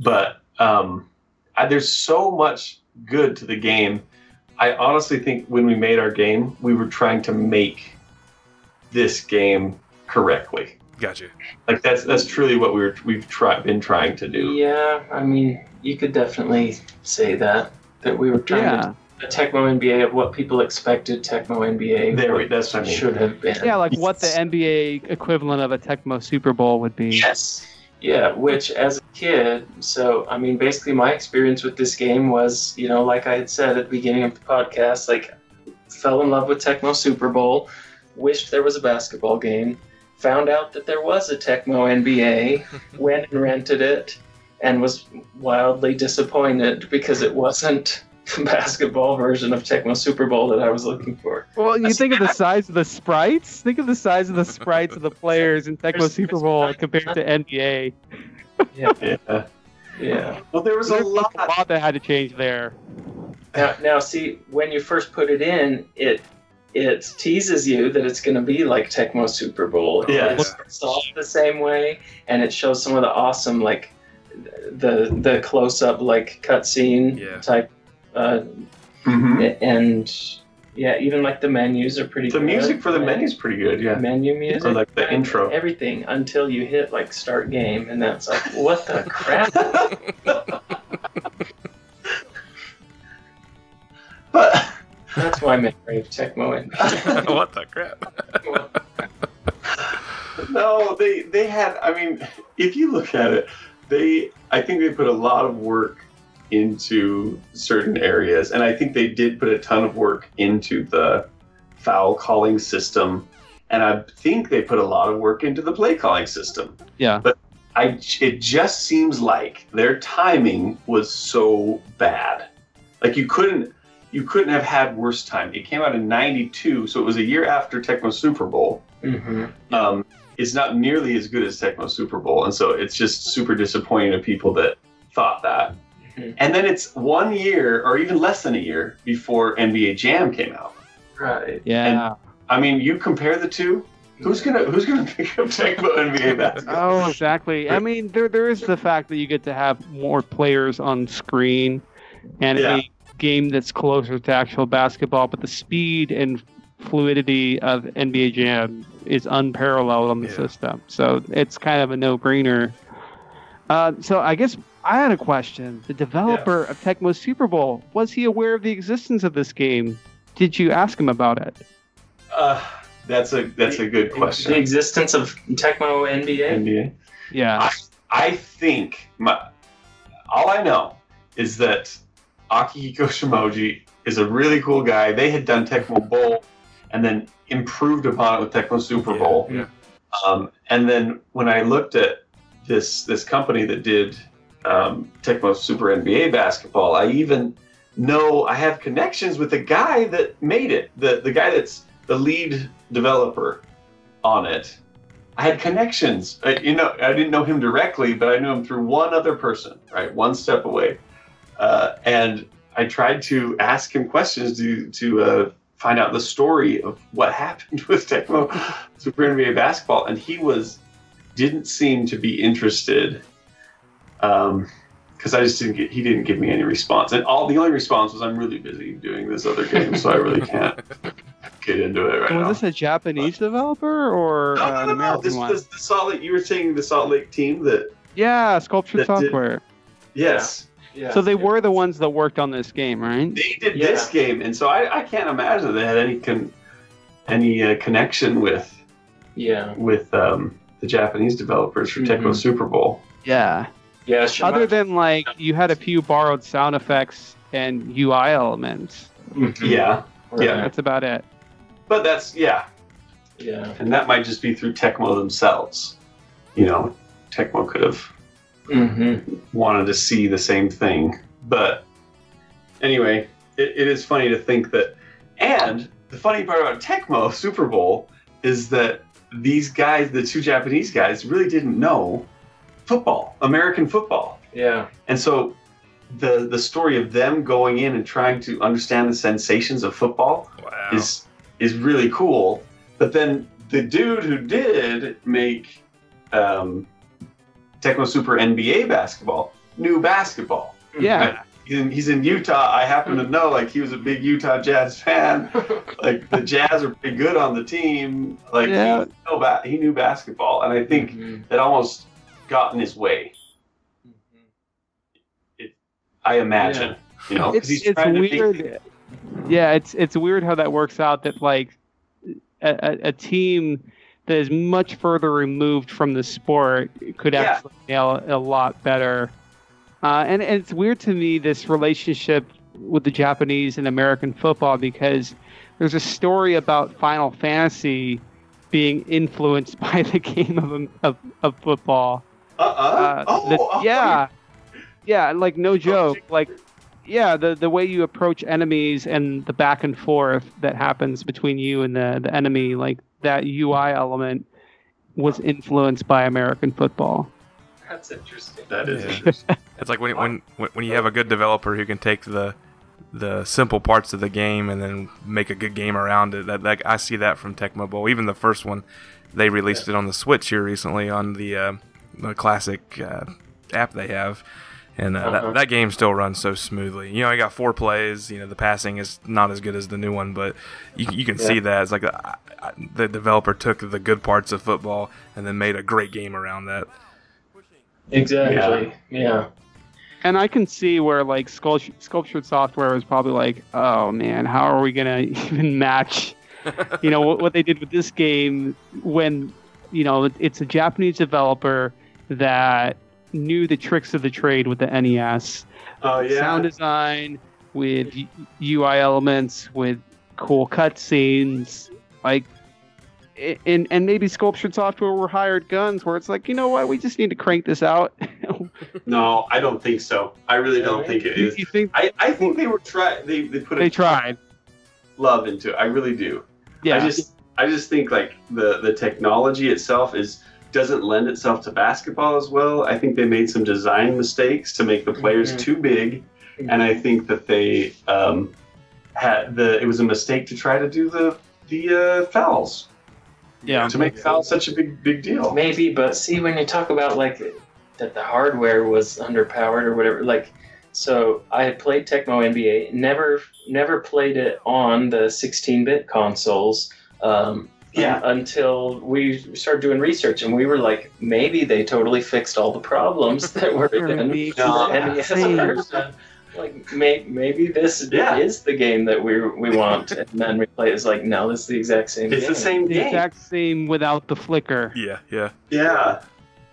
But um, I, there's so much good to the game. I honestly think when we made our game, we were trying to make this game correctly. Gotcha. Like that's that's truly what we're we've tried been trying to do. Yeah, I mean, you could definitely say that that we were trying yeah, to a Tecmo NBA of what people expected Tecmo NBA There we what that's what I mean. should have been. yeah, like what the NBA equivalent of a Tecmo Super Bowl would be. Yes. Yeah, which as a kid, so I mean, basically, my experience with this game was, you know, like I had said at the beginning of the podcast, like, fell in love with Tecmo Super Bowl, wished there was a basketball game, found out that there was a Tecmo NBA, [laughs] went and rented it, and was wildly disappointed because it wasn't [laughs] the basketball version of Tecmo Super Bowl that I was looking for. Well, you think of the [laughs] size of the sprites. Think of the size of the sprites of the players in Tecmo There's- Super Bowl compared to NBA. Yeah. Yeah. Well, there was a lot. a lot that had to change there. Now, now, see, when you first put it in, it it teases you that it's going to be like Tecmo Super Bowl. Yeah. It starts off the same way, and it shows some of the awesome, like the the close up, like cutscene Yeah. type, uh, Mhm. and yeah, even like the menus are pretty. Good. The good. music for the Yeah. menu's pretty good. Yeah. Menu music, Or like the intro. everything until you hit like start game, and that's like, what the crap? but [laughs] [laughs] [laughs] That's why my memory of Tecmo. And what the crap? [laughs] no, they they had. I mean, if you look at it, they I think they put a lot of work into certain areas, and I think they did put a ton of work into the foul calling system, and I think they put a lot of work into the play calling system. Yeah. But I, it just seems like their timing was so bad. Like you couldn't, you couldn't have had worse time. It came out in '92, so it was a year after Tecmo Super Bowl. hmm Um, it's not nearly as good as Tecmo Super Bowl, and so it's just super disappointing to people that thought that. Mhm. And then it's one year, or even less than a year, before NBA Jam came out. Right. Yeah. I mean, you compare the two. Who's gonna Who's gonna [laughs] pick up Tecmo NBA [laughs] basketball? Oh, exactly. I mean, there there is the fact that you get to have more players on screen, and Yeah. a game that's closer to actual basketball. But the speed and fluidity of NBA Jam is unparalleled on the Yeah. system, so it's kind of a no-brainer. Uh, so I guess I had a question. The developer of Tecmo Super Bowl was he aware of the existence of this game? Did you ask him about it? Uh, that's a That's a good question. The existence of Tecmo NBA. NBA. Yeah. I think my all I know is that Akihiko Shimoji is a really cool guy. They had done Tecmo [laughs] Bowl and then improved upon it with Tecmo Super Bowl. Yeah. Um, and then when I looked at this this company that did um, Tecmo Super NBA basketball, I even know I have connections with the guy that made it. The the guy that's the lead developer on it. I had connections. I, you know, I didn't know him directly, but I knew him through one other person, right, one step away. Uh, and I tried to ask him questions to to uh, find out the story of what [laughs] happened with Tecmo Super NBA basketball, and he was didn't seem to be interested. Um, because I just didn't get he didn't give me any response, and all the only response was I'm really busy doing this other game, so I really can't [laughs] get into it right was now. this a Japanese developer or no, uh, no, an no, no. American This one? was the Salt Lake. You were saying the Salt Lake team that Yeah, Sculpture that did- Software. yes, Yeah. So they were the ones that worked on this game, right? they did Yeah. this game, and so I, I can't imagine they had any con, any uh, connection with Yeah. with um, the Japanese developers for Tecmo Mhm. Super Bowl. Yeah. Yeah. Shima- Other than like you had a few borrowed sound effects and UI elements. Mhm. Yeah, Right. yeah. That's about it. but that's yeah, Yeah. and that might just be through Tecmo themselves. You know, Tecmo could have hmm wanted to see the same thing. But anyway, it, it is funny to think that. And the funny part about Tecmo Super Bowl is that these guys, the two Japanese guys, really didn't know football, American football. Yeah. And so the the story of them going in and trying to understand the sensations of football Wow. is is really cool. But then the dude who did make um, Tecmo Super NBA basketball new basketball. Yeah. He's in, he's in Utah. I happen to know, like, he was a big Utah Jazz fan. [laughs] Like, the Jazz are pretty good on the team. Like, Yeah. he, know ba- he knew basketball, and I think Mhm. that almost got in his way. I imagine, you know, It's it's to make- weird. Yeah, it's it's weird how that works out that like a, a, a team that is much further removed from the sport could Yeah. actually nail a lot better. Uh, and, and it's weird to me this relationship with the Japanese and American football because there's a story about Final Fantasy being influenced [laughs] by the game of of, of football. Uh-uh. Uh, oh, the- oh, yeah, yeah, like no joke, like yeah, the the way you approach enemies and the back and forth that happens between you and the the enemy, like that UI element was influenced by American football. That's interesting. That is Yeah. interesting. [laughs] It's like when, when when when you have a good developer who can take the the simple parts of the game and then make a good game around it. That, that I see that from Tecmo Bowl. Even the first one, they released it on the Switch here recently on the uh, the classic uh, app they have. And uh, Uh-huh. that, that game still runs so smoothly. You know, I got four plays. You know, the passing is not as good as the new one, but you, you can see that it's like a, I- the developer took the good parts of football and then made a great game around that. Exactly. Yeah. And I can see where like Sculpt- sculptured software was probably like, oh man, how are we gonna [laughs] even match, you know, what, what they did with this game when, you know, it's a Japanese developer that knew the tricks of the trade with the NES. Oh yeah. Sound design with UI elements, with cool cutscenes, like. And, and maybe sculptured software were hired guns where it's like you know what we just need to crank this out. [laughs] No, I don't think so. I really don't think it is you, think I, I think they were try they they put a they tried? love into it. I really do. Yeah, I just I just think like the the technology itself is doesn't lend itself to basketball as well. I think they made some design mistakes to make the players Mhm. too big, and I think that they um, had the it was a mistake to try to do the the uh, fouls yeah. to make fouls such a big big deal. Maybe, but see, when you talk about like that the hardware was underpowered or whatever, like, so I had played Tecmo NBA, never, never played it on the 16-bit consoles. Um, Yeah. Until we started doing research, and we were like, maybe they totally fixed all the problems [laughs] that were in [laughs] the No. NES version. Like, may, maybe this Yeah. is the game that we we want, and then we play. It's like, no, this is the exact same. It's game. the same The game. exact same without the flicker. Yeah, yeah. Yeah.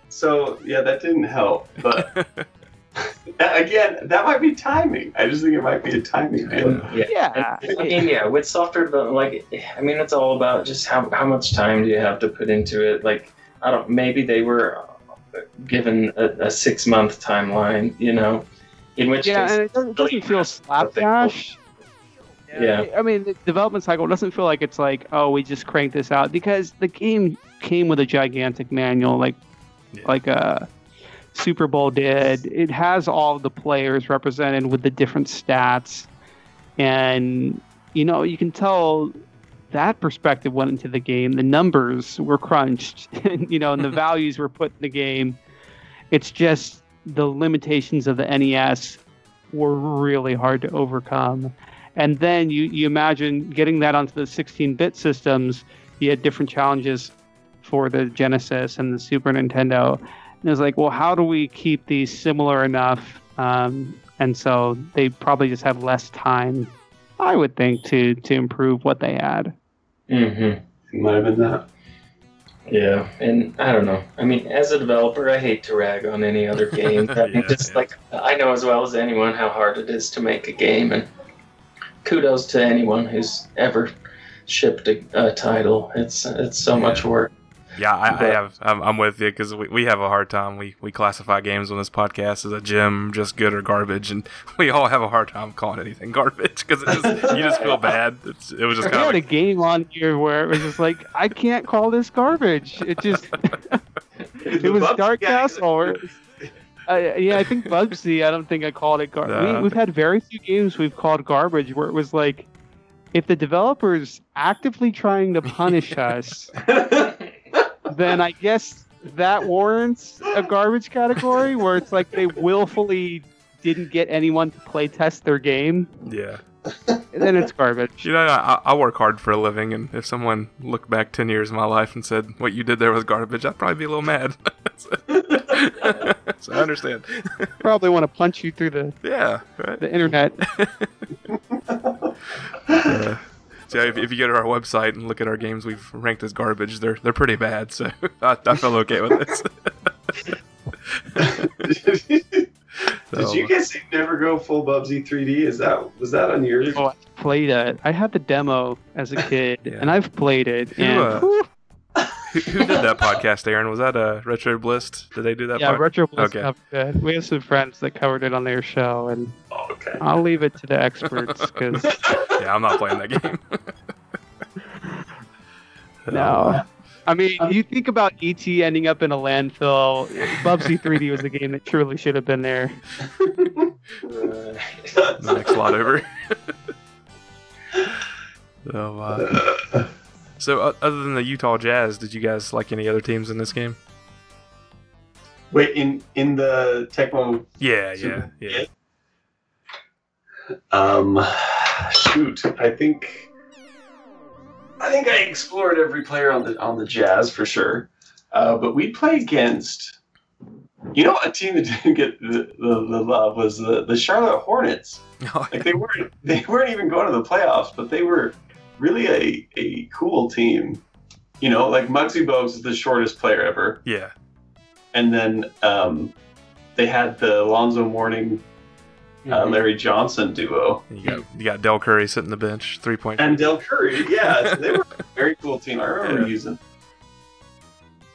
So yeah, that didn't help. But [laughs] [laughs] again, that might be timing. I just think it might be a timing deal. Yeah. Yeah, I mean, yeah, with software development, like, I mean, it's all about just how, how much time do you have to put into it. Like, I don't, maybe they were given a, a six month timeline, you know, in which yeah, case, and it doesn't, doesn't feel slapdash. Yeah. I mean, the development cycle doesn't feel like it's like, oh, we just cranked this out because the game came with a gigantic manual, like, Yeah. like a Super Bowl did. It has all the players represented with the different stats, and you know, you can tell that perspective went into the game. The numbers were crunched, [laughs] and you know, and the [laughs] values were put in the game. It's just the limitations of the NES were really hard to overcome. And then you, you imagine getting that onto the 16 bit systems, you had different challenges for the Genesis and the Super Nintendo. And it was like, well, how do we keep these similar enough? Um, and so they probably just have less time, I would think, to, to improve what they had. Mm-hmm. Might have been that. yeah, and I don't know. I mean, as a developer, I hate to rag on any other [laughs] game. I mean, Yeah, just yeah. like I know as well as anyone how hard it is to make a game, and kudos to anyone who's ever shipped a, a title. It's it's so much work. Yeah, I, I have. I'm, I'm with you because we, we have a hard time. We we classify games on this podcast as a gem, just good or garbage, and [laughs] we all have a hard time calling anything garbage because you just feel bad. It's, it was just We kind had a of like, game on here where it was just like, I can't call this garbage. It just, [laughs] it was Dark Castle. Where it was- uh, yeah, I think Bubsy. I don't think I called it garbage. Nah. we, we've had very few games we've called garbage where it was like, if the developer's actively trying to punish us, [laughs] then I guess that warrants a garbage category where it's like they willfully didn't get anyone to play test their game. yeah. Then it's garbage. You know, I, I work hard for a living, and if someone looked back ten years of my life and said what you did there was garbage, I'd probably be a little mad. so, [laughs] so I understand. [laughs] Probably want to punch you through the, yeah, right. the internet. [laughs] Uh, so if, if you go to our website and look at our games we've ranked as garbage, they're they're pretty bad. So [laughs] I, I feel okay with this. [laughs] Did So, you guys never go full Bubsy 3D? Is that was that on yours? Oh, I played it. I had the demo as a kid, Yeah. and I've played it. Who, and uh, whew, who, who did that podcast, Aaron? Was that uh, Retro Bliss? Did they do that? yeah, pod- Retro Bliss Okay. covered it. We have some friends that covered it on their show, and Oh, okay. I'll leave it to the experts [laughs] because yeah, I'm not playing that game. [laughs] no. I mean, you think about ET ending up in a landfill. Bubsy 3D was a game that truly should have been there. the next lot over. [laughs] so, uh, so uh, other than the Utah Jazz, did you guys like any other teams in this game? Wait, in in the Tecmo Yeah, yeah, yeah. Um, shoot, I think I think I explored every player on the on the Jazz for sure. Uh, but we play against, you know, a team that [laughs] didn't get the, the, the love was the, the Charlotte Hornets. [laughs] Like they weren't they weren't even going to the playoffs, but they were really a a cool team. You know, like Muggsy Bogues is the shortest player ever, yeah, and then um, they had the Alonzo Mourning, uh, Mm-hmm. Larry Johnson duo, You got you got Del Curry sitting the bench, three point. and Del Curry. Yeah, so [laughs] they were a very cool team. I remember Yeah. using.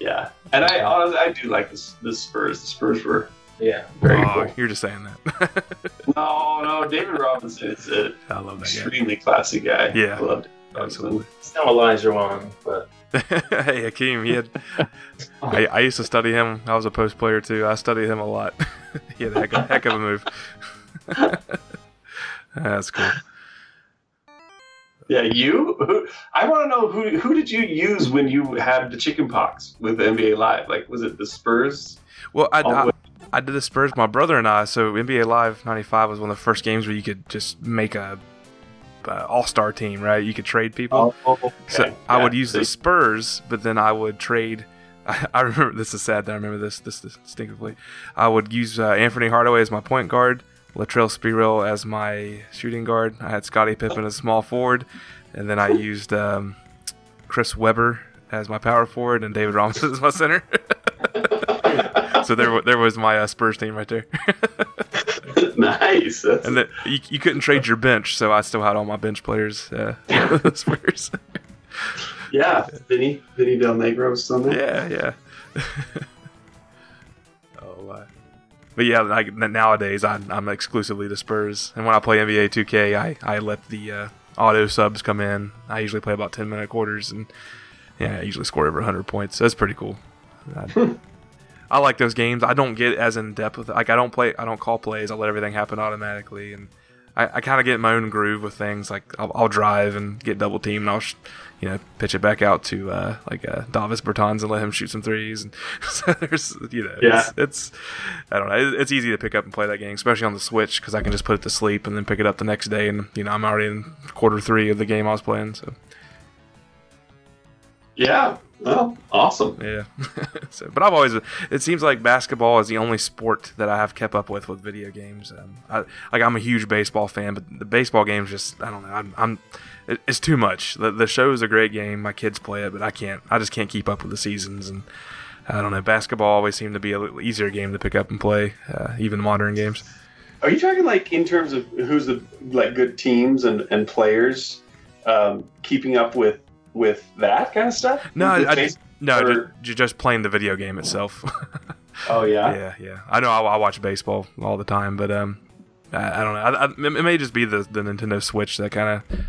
Yeah, and I honestly I do like this the Spurs. The Spurs were Yeah. very Oh, cool. you're just saying that. [laughs] No, no, David Robinson is an I love that extremely classy guy. Yeah. I love David guy. Robinson. Absolutely. It's no Olajuwon, but [laughs] hey, Hakeem, he had. I, I used to study him. I was a post player too. I studied him a lot. [laughs] he had a heck of, heck of a move. That's cool. Yeah, you. Who, I want to know who who did you use when you had the chicken pox with NBA Live? Like, was it the Spurs? Well, I, All I, the- I did the Spurs, my brother and I. So NBA Live '95 was one of the first games where you could just make a, a All Star team, right? You could trade people. okay. So I would use the Spurs, but then I would trade. I, [laughs] I remember this is sad that I remember this this distinctively. I would use uh, Anfernee Hardaway as my point guard, Latrell Sprewell as my shooting guard. I had Scottie Pippen as small forward, and then I [laughs] used um, Chris Webber as my power forward and David Robinson [laughs] as my center. So there, there was my uh, Spurs team right there. [laughs] nice. That's, and then you, you couldn't trade your bench, so I still had all my bench players. Uh, [laughs] Spurs. yeah, Vinny Vinny Del Negro was still there. Yeah, yeah. [laughs] oh, uh, but yeah, like nowadays I, I'm exclusively the Spurs, and when I play NBA 2K, I, I let the uh, auto subs come in. I usually play about 10 minute quarters, and yeah, I usually score over 100 points. That's pretty cool. I, I like those games. I don't get as in depth with like I don't play. I don't call plays. I let everything happen automatically, and I, I kind of get in my own groove with things. Like I'll, I'll drive and get double team, and I'll sh- you know pitch it back out to uh, like uh, Davis Bertans and let him shoot some threes. And [laughs] so there's you know Yeah. it's, it's I don't know. It, it's easy to pick up and play that game, especially on the Switch because I can just put it to sleep and then pick it up the next day, and you know I'm already in quarter three of the game I was playing. So Yeah. Well, awesome. yeah. [laughs] so, but I've always. It seems like basketball is the only sport that I have kept up with with video games. Um, I, like I'm a huge baseball fan, but the baseball games just I don't know. I'm. I'm it, it's too much. The the show is a great game. My kids play it, but I can't. I just can't keep up with the seasons and. I don't know. Basketball always seemed to be a little easier game to pick up and play, uh, even modern games. Are you talking like in terms of who's the like good teams and and players, um, keeping up with with that kind of stuff? No, I- base- No, Or- ju- ju- just playing the video game itself. [laughs] oh yeah. yeah, yeah. I know I, I watch baseball all the time, but um, I, I don't know. I, I, it may just be the, the Nintendo Switch that kind of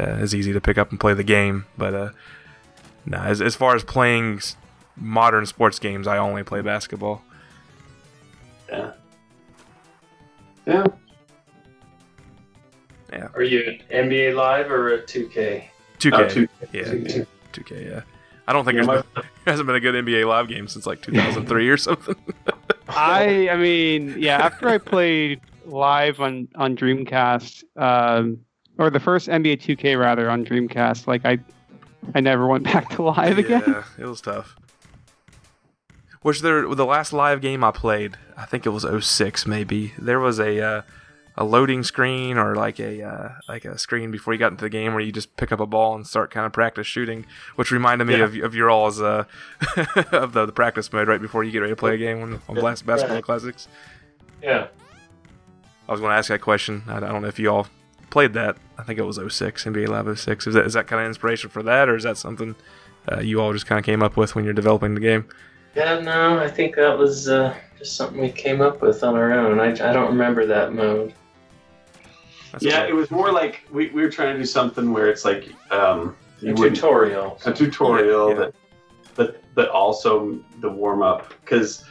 uh, is easy to pick up and play the game. But uh, no, as, as far as playing modern sports games, I only play basketball. Yeah. Yeah. are you an NBA Live or a 2K? 2K. Oh, two- yeah, two- yeah, 2K. Yeah. I don't think Yeah, there's my- been, [laughs] there hasn't been a good NBA Live game since like 2003 or something. [laughs] I I mean, yeah, after I played live on on Dreamcast, um, or the first NBA 2K rather on Dreamcast, like I I never went [laughs] back to live again. Yeah, it was tough. Which there, the last live game I played, I think it was 06 maybe. There was a uh, a loading screen or like a uh, like a screen before you got into the game where you just pick up a ball and start kind of practice shooting, which reminded me Yeah. of of your all's uh, [laughs] of the, the practice mode right before you get ready to play a game on, on Blast Basketball Right. Classics. Yeah. I was going to ask that question. I, I don't know if you all played that. I think it was 06, NBA Live 06. Is that, is that kind of inspiration for that, or is that something uh, you all just kind of came up with when you're developing the game? Yeah, no, I think that was uh, just something we came up with on our own. I, I don't remember that mode. That's yeah, cool. it was more like we, we were trying to do something where it's like um, A you wouldn't- tutorial. a tutorial Yeah, yeah. that but but also the warm up because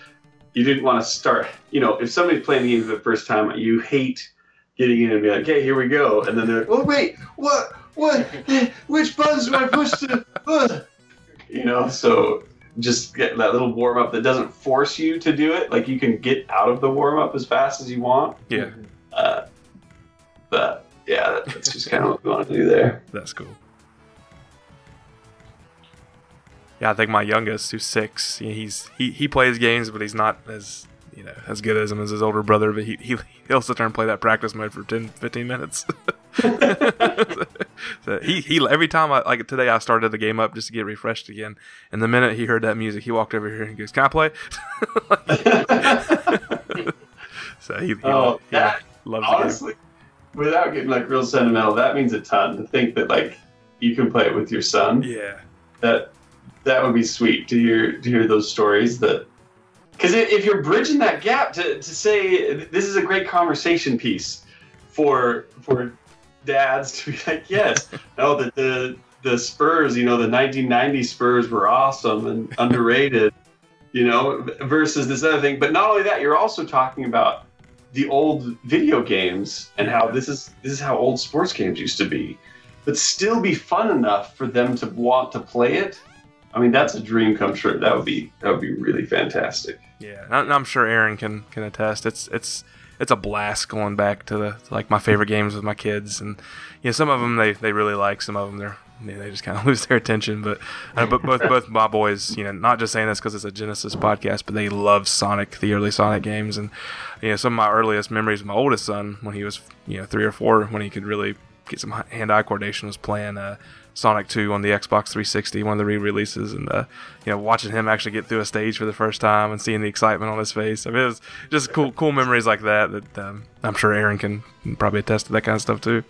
you didn't want to start you know if somebody's playing the game for the first time you hate getting in and be like okay here we go and then they're like oh wait what what [laughs] which buttons do i push to uh?" you know so just get that little warm up that doesn't force you to do it like you can get out of the warm up as fast as you want Yeah, uh, but yeah that, that's just kind of what we want to do there [laughs] that's cool. Yeah, I think my youngest, who's six, he- he's he, he plays games, but he's not as you know as good as him as his older brother. But he, he he'll sit there and play that practice mode for 10, 15 minutes. [laughs] so he he every time I like today I started the game up just to get refreshed again, and the minute he heard that music, he walked over here and goes, "Can I play?" [laughs] so he, he, Oh, he loves the game. Without getting like real sentimental, that means a ton to think that like you can play it with your son. Yeah. That that would be sweet to hear to hear those stories. That because if you're bridging that gap to, to say this is a great conversation piece for for dads to be like, yes, [laughs] no, that the the Spurs, you know, the 1990 Spurs were awesome and underrated, you know, versus this other thing. But not only that, you're also talking about the old video games and how this is this is how old sports games used to be, but still be fun enough for them to want to play it. I mean, that's a dream come true. That would be that would be really fantastic. Yeah, and I'm sure Aaron can can attest. It's it's it's a blast going back to the to like my favorite games with my kids, and you know some of them they, they really like, some of them they're know, they just kind of [laughs] lose their attention. But uh, but both both my boys, you know, not just saying this because it's a Genesis podcast, but they love Sonic, the early Sonic games, and you know some of my earliest memories of my oldest son when he was you know three or four, when he could really get some hand-eye coordination, was playing. Uh, Sonic 2 on the Xbox 360, one of the re-releases, and uh, you know, watching him actually get through a stage for the first time and seeing the excitement on his face. I mean, it was just cool, cool memories like that. That um, I'm sure Aaron can probably attest to that kind of stuff too.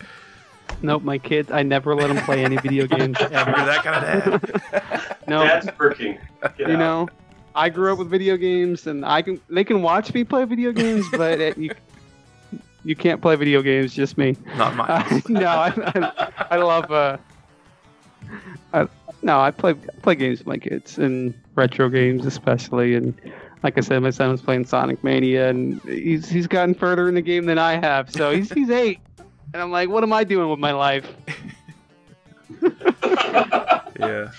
Nope, my kids. I never let them play any video [laughs] games You're that kind of dad. [laughs] No, That's working. Get you out. know, I grew up with video games, and I can they can watch me play video games, but it, you you can't play video games. Just me. Not mine. Uh, [laughs] no, I, I, I love. Uh, I, no, I play play games with my kids and retro games especially. And like I said, my son was playing Sonic Mania, and he's he's gotten further in the game than I have. So he's he's eight, and I'm like, what am I doing with my life? [laughs] yeah.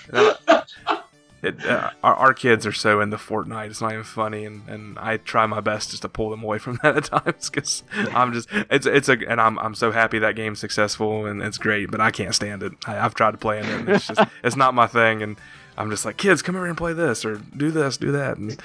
It, uh, our, our kids are so into Fortnite. It's not even funny, and, and I try my best just to pull them away from [laughs] that at times because I'm just it's it's a and I'm I'm so happy that game's successful and it's great, but I can't stand it. I, I've tried to play it, and it's just [laughs] it's not my thing, and I'm just like kids, come over and play this or do this, do that, and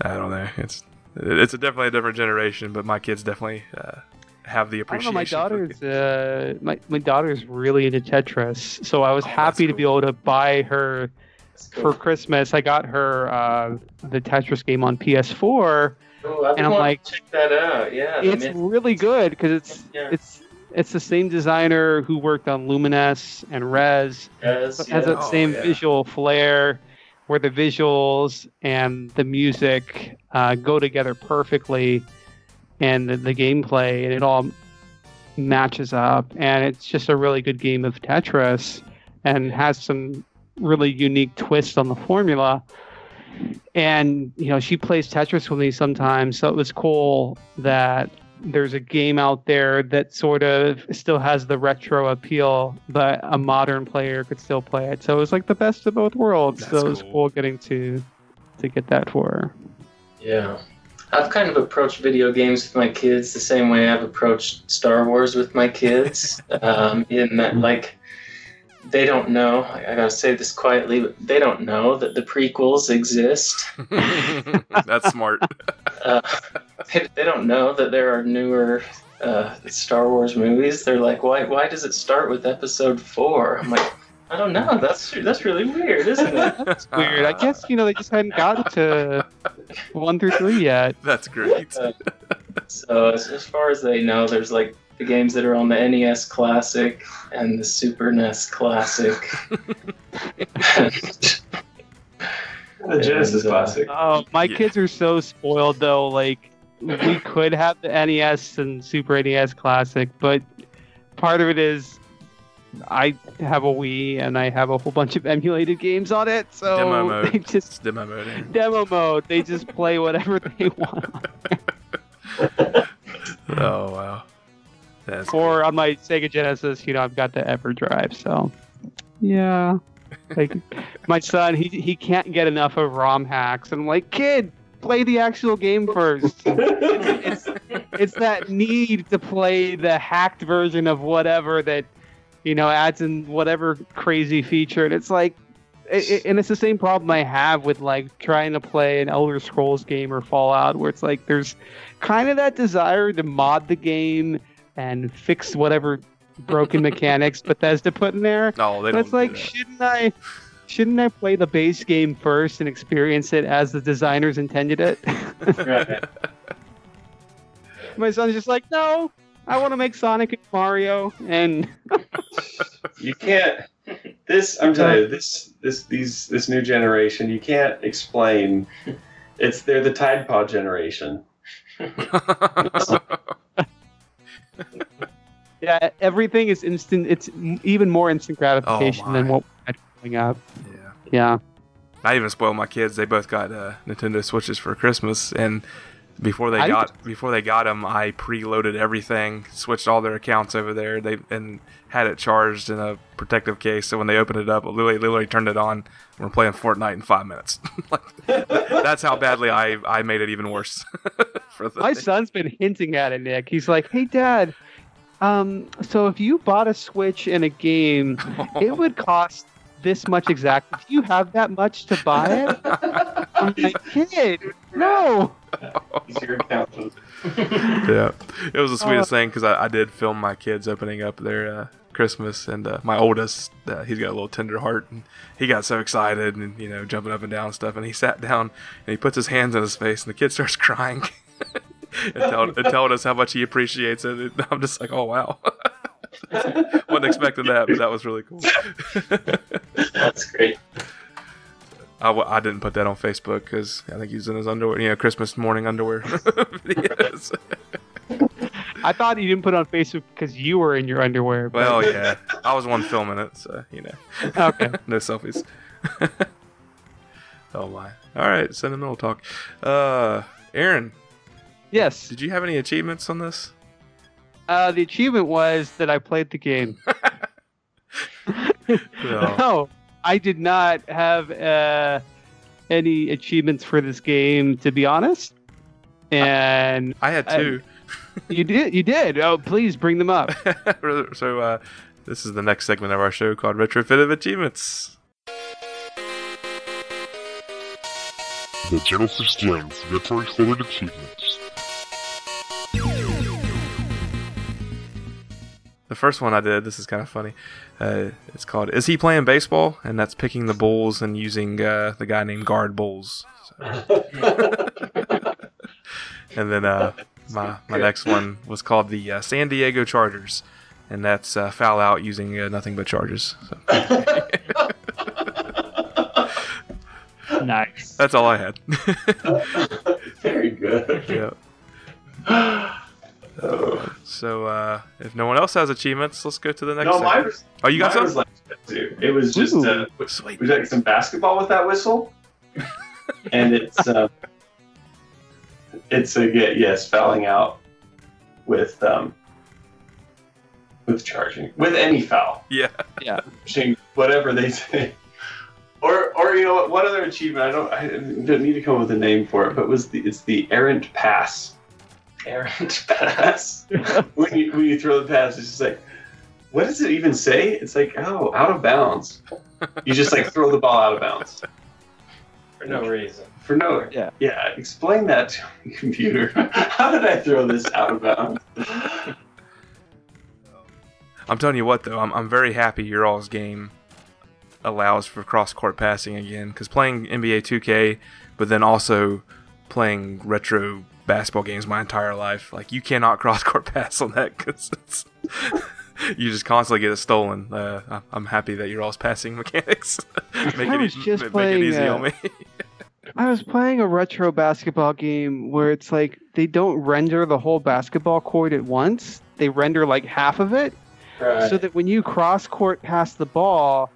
I don't know. It's it's a definitely a different generation, but my kids definitely uh, have the I appreciation. know. My daughter's uh, my my daughter's really into Tetris, so I was Oh, that's happy to be able to buy her That's for. Christmas. I got her uh, the Tetris game on PS4. Oh, and I'm like- check that out. Yeah, It's myth- really good because it's Yeah. it's it's the same designer who worked on Lumines and Rez. Yes, So it has that Oh, same yeah. visual flair where the visuals and the music uh, go together perfectly and the, the gameplay and it all matches up and it's just a really good game of tetris and has some really unique twists on the formula and you know she plays tetris with me sometimes so it was cool that there's a game out there that sort of still has the retro appeal, but a modern player could still play it. So it was like the best of both worlds. That's so it was cool. cool getting to to get that for her. Yeah. I've kind of approached video games with my kids the same way I've approached Star Wars with my kids. [laughs] um, in that, like, they don't know, I I gotta say this quietly, but they don't know that the prequels exist. [laughs] That's smart. [laughs] Uh, they, they don't know that there are newer uh, Star Wars movies. They're like, why, why does it start with episode four? I'm like, I don't know. That's that's really weird, isn't it? [laughs] That's weird. I guess you know they just hadn't gotten to one through three yet. [laughs] That's great. Uh, So as, as far as they know, there's like the games that are on the NES Classic and the Super NES Classic. [laughs] The Genesis And, uh, classic. Oh, my Yeah. kids are so spoiled though. Like we could have the NES and Super NES Classic, but part of it is I have a Wii and I have a whole bunch of [laughs] emulated games on it. So Demo [laughs] mode. they just It's demo mode. Demo mode. They just play whatever they [laughs] want. Oh wow. That's Or on my Sega Genesis, you know, I've got the EverDrive. So yeah, like my son, he he can't get enough of ROM hacks. And I'm like, kid, play the actual game first. it's it's that need to play the hacked version of whatever that you know adds in whatever crazy feature, and it's like. It, it- and it's the same problem I have with like trying to play an Elder Scrolls game or Fallout, where it's like there's kind of that desire to mod the game and fix whatever broken [laughs] mechanics Bethesda put in there. No, they But don't. it's like, do that. shouldn't I, shouldn't I play the base game first and experience it as the designers intended it? [laughs] My son's just like, no, I want to make Sonic and Mario, and [laughs] You can't. This I'm telling you, this this these this new generation, you can't explain. It's they're the Tide Pod generation. [laughs] yeah, everything is instant. It's even more instant gratification than what we had growing up. yeah. Yeah. I even spoiled my kids. They both got uh, Nintendo Switches for Christmas, and before they I did- got before they got them, I preloaded everything, switched all their accounts over there. They and had it charged in a protective case. So when they opened it up, literally, literally turned it on. and We're playing Fortnite in five minutes. [laughs] like, that's how badly I I made it even worse. [laughs] My son's been hinting at it, Nick. He's like, "Hey, Dad, um, so if you bought a Switch and a game, [laughs] it would cost this much exactly. Do you have that much to buy it?" [laughs] I'm like, "Kid, no." Your accountant. yeah, it was the sweetest Oh. thing because I, I did film my kids opening up their uh, Christmas, and uh, my oldest, uh, he's got a little tender heart, and he got so excited and you know jumping up and down and stuff, and he sat down and he puts his hands in his face, and the kid [laughs] starts crying. and, tell, and telling us how much he appreciates it. And [laughs] I'm just like, oh wow, [laughs] wasn't expecting that, but that was really cool. [laughs] That's great. I, w- I didn't put that on Facebook because I think he's in his underwear, you know, Christmas morning underwear [laughs] videos. I thought you didn't put it on Facebook because you were in your underwear. but- Well, yeah, I was one filming it, so you know, okay. no selfies. oh my! All right, sentimental talk. Uh, Aaron, Yes. did you have any achievements on this? Uh, the achievement was that I played the game. [laughs] No. [laughs] No, I did not have uh, any achievements for this game, to be honest. And I had two. [laughs] you did, you did. Oh, please bring them up. so, uh, this is the next segment of our show called Retrofitted Achievements. The Genesis Gems Retro Fitted Achievements. The first one I did, this is kind of funny. Uh, it's called "Is He Playing Baseball?" and that's picking the Bulls and using uh, the guy named Guard Bulls. [laughs] And then uh, my my next one was called the uh, San Diego Chargers, and that's uh, foul out using uh, nothing but charges. So nice. that's all I had. [laughs] Very good. yeah. [laughs] So uh, if no one else has achievements, let's go to the next. No, mine was, Oh, you got mine some? was like too. It was just Ooh. uh, Sweet. we like some basketball with that whistle, [laughs] and it's uh, it's a yeah, yes fouling out with um with charging with any foul, Yeah. Charging whatever they say. Or, or you know what? One other achievement I don't I don't need to come up with a name for it, but was the it's the errant pass. Errant pass. [laughs] [laughs] when you when you throw the pass, it's just like, what does it even say? It's like, oh, out of bounds. You just like throw the ball out of bounds For no reason. for no. Yeah. Yeah. Explain that to me, computer. [laughs] How did I throw this out of bounds? I'm telling you what, though, I'm, I'm very happy your all's game allows for cross court passing again. Because playing NBA 2K, but then also playing retro basketball games my entire life, like you cannot [laughs] cross court pass on that because [laughs] you just constantly get it stolen. Uh, I- I'm happy that your all's passing mechanics [laughs] make I it, was e- just make it playing, easy uh, on me. I was playing a retro basketball game where it's like they don't render the whole basketball court at once. They render like half of it, Right. so that when you cross court past the ball,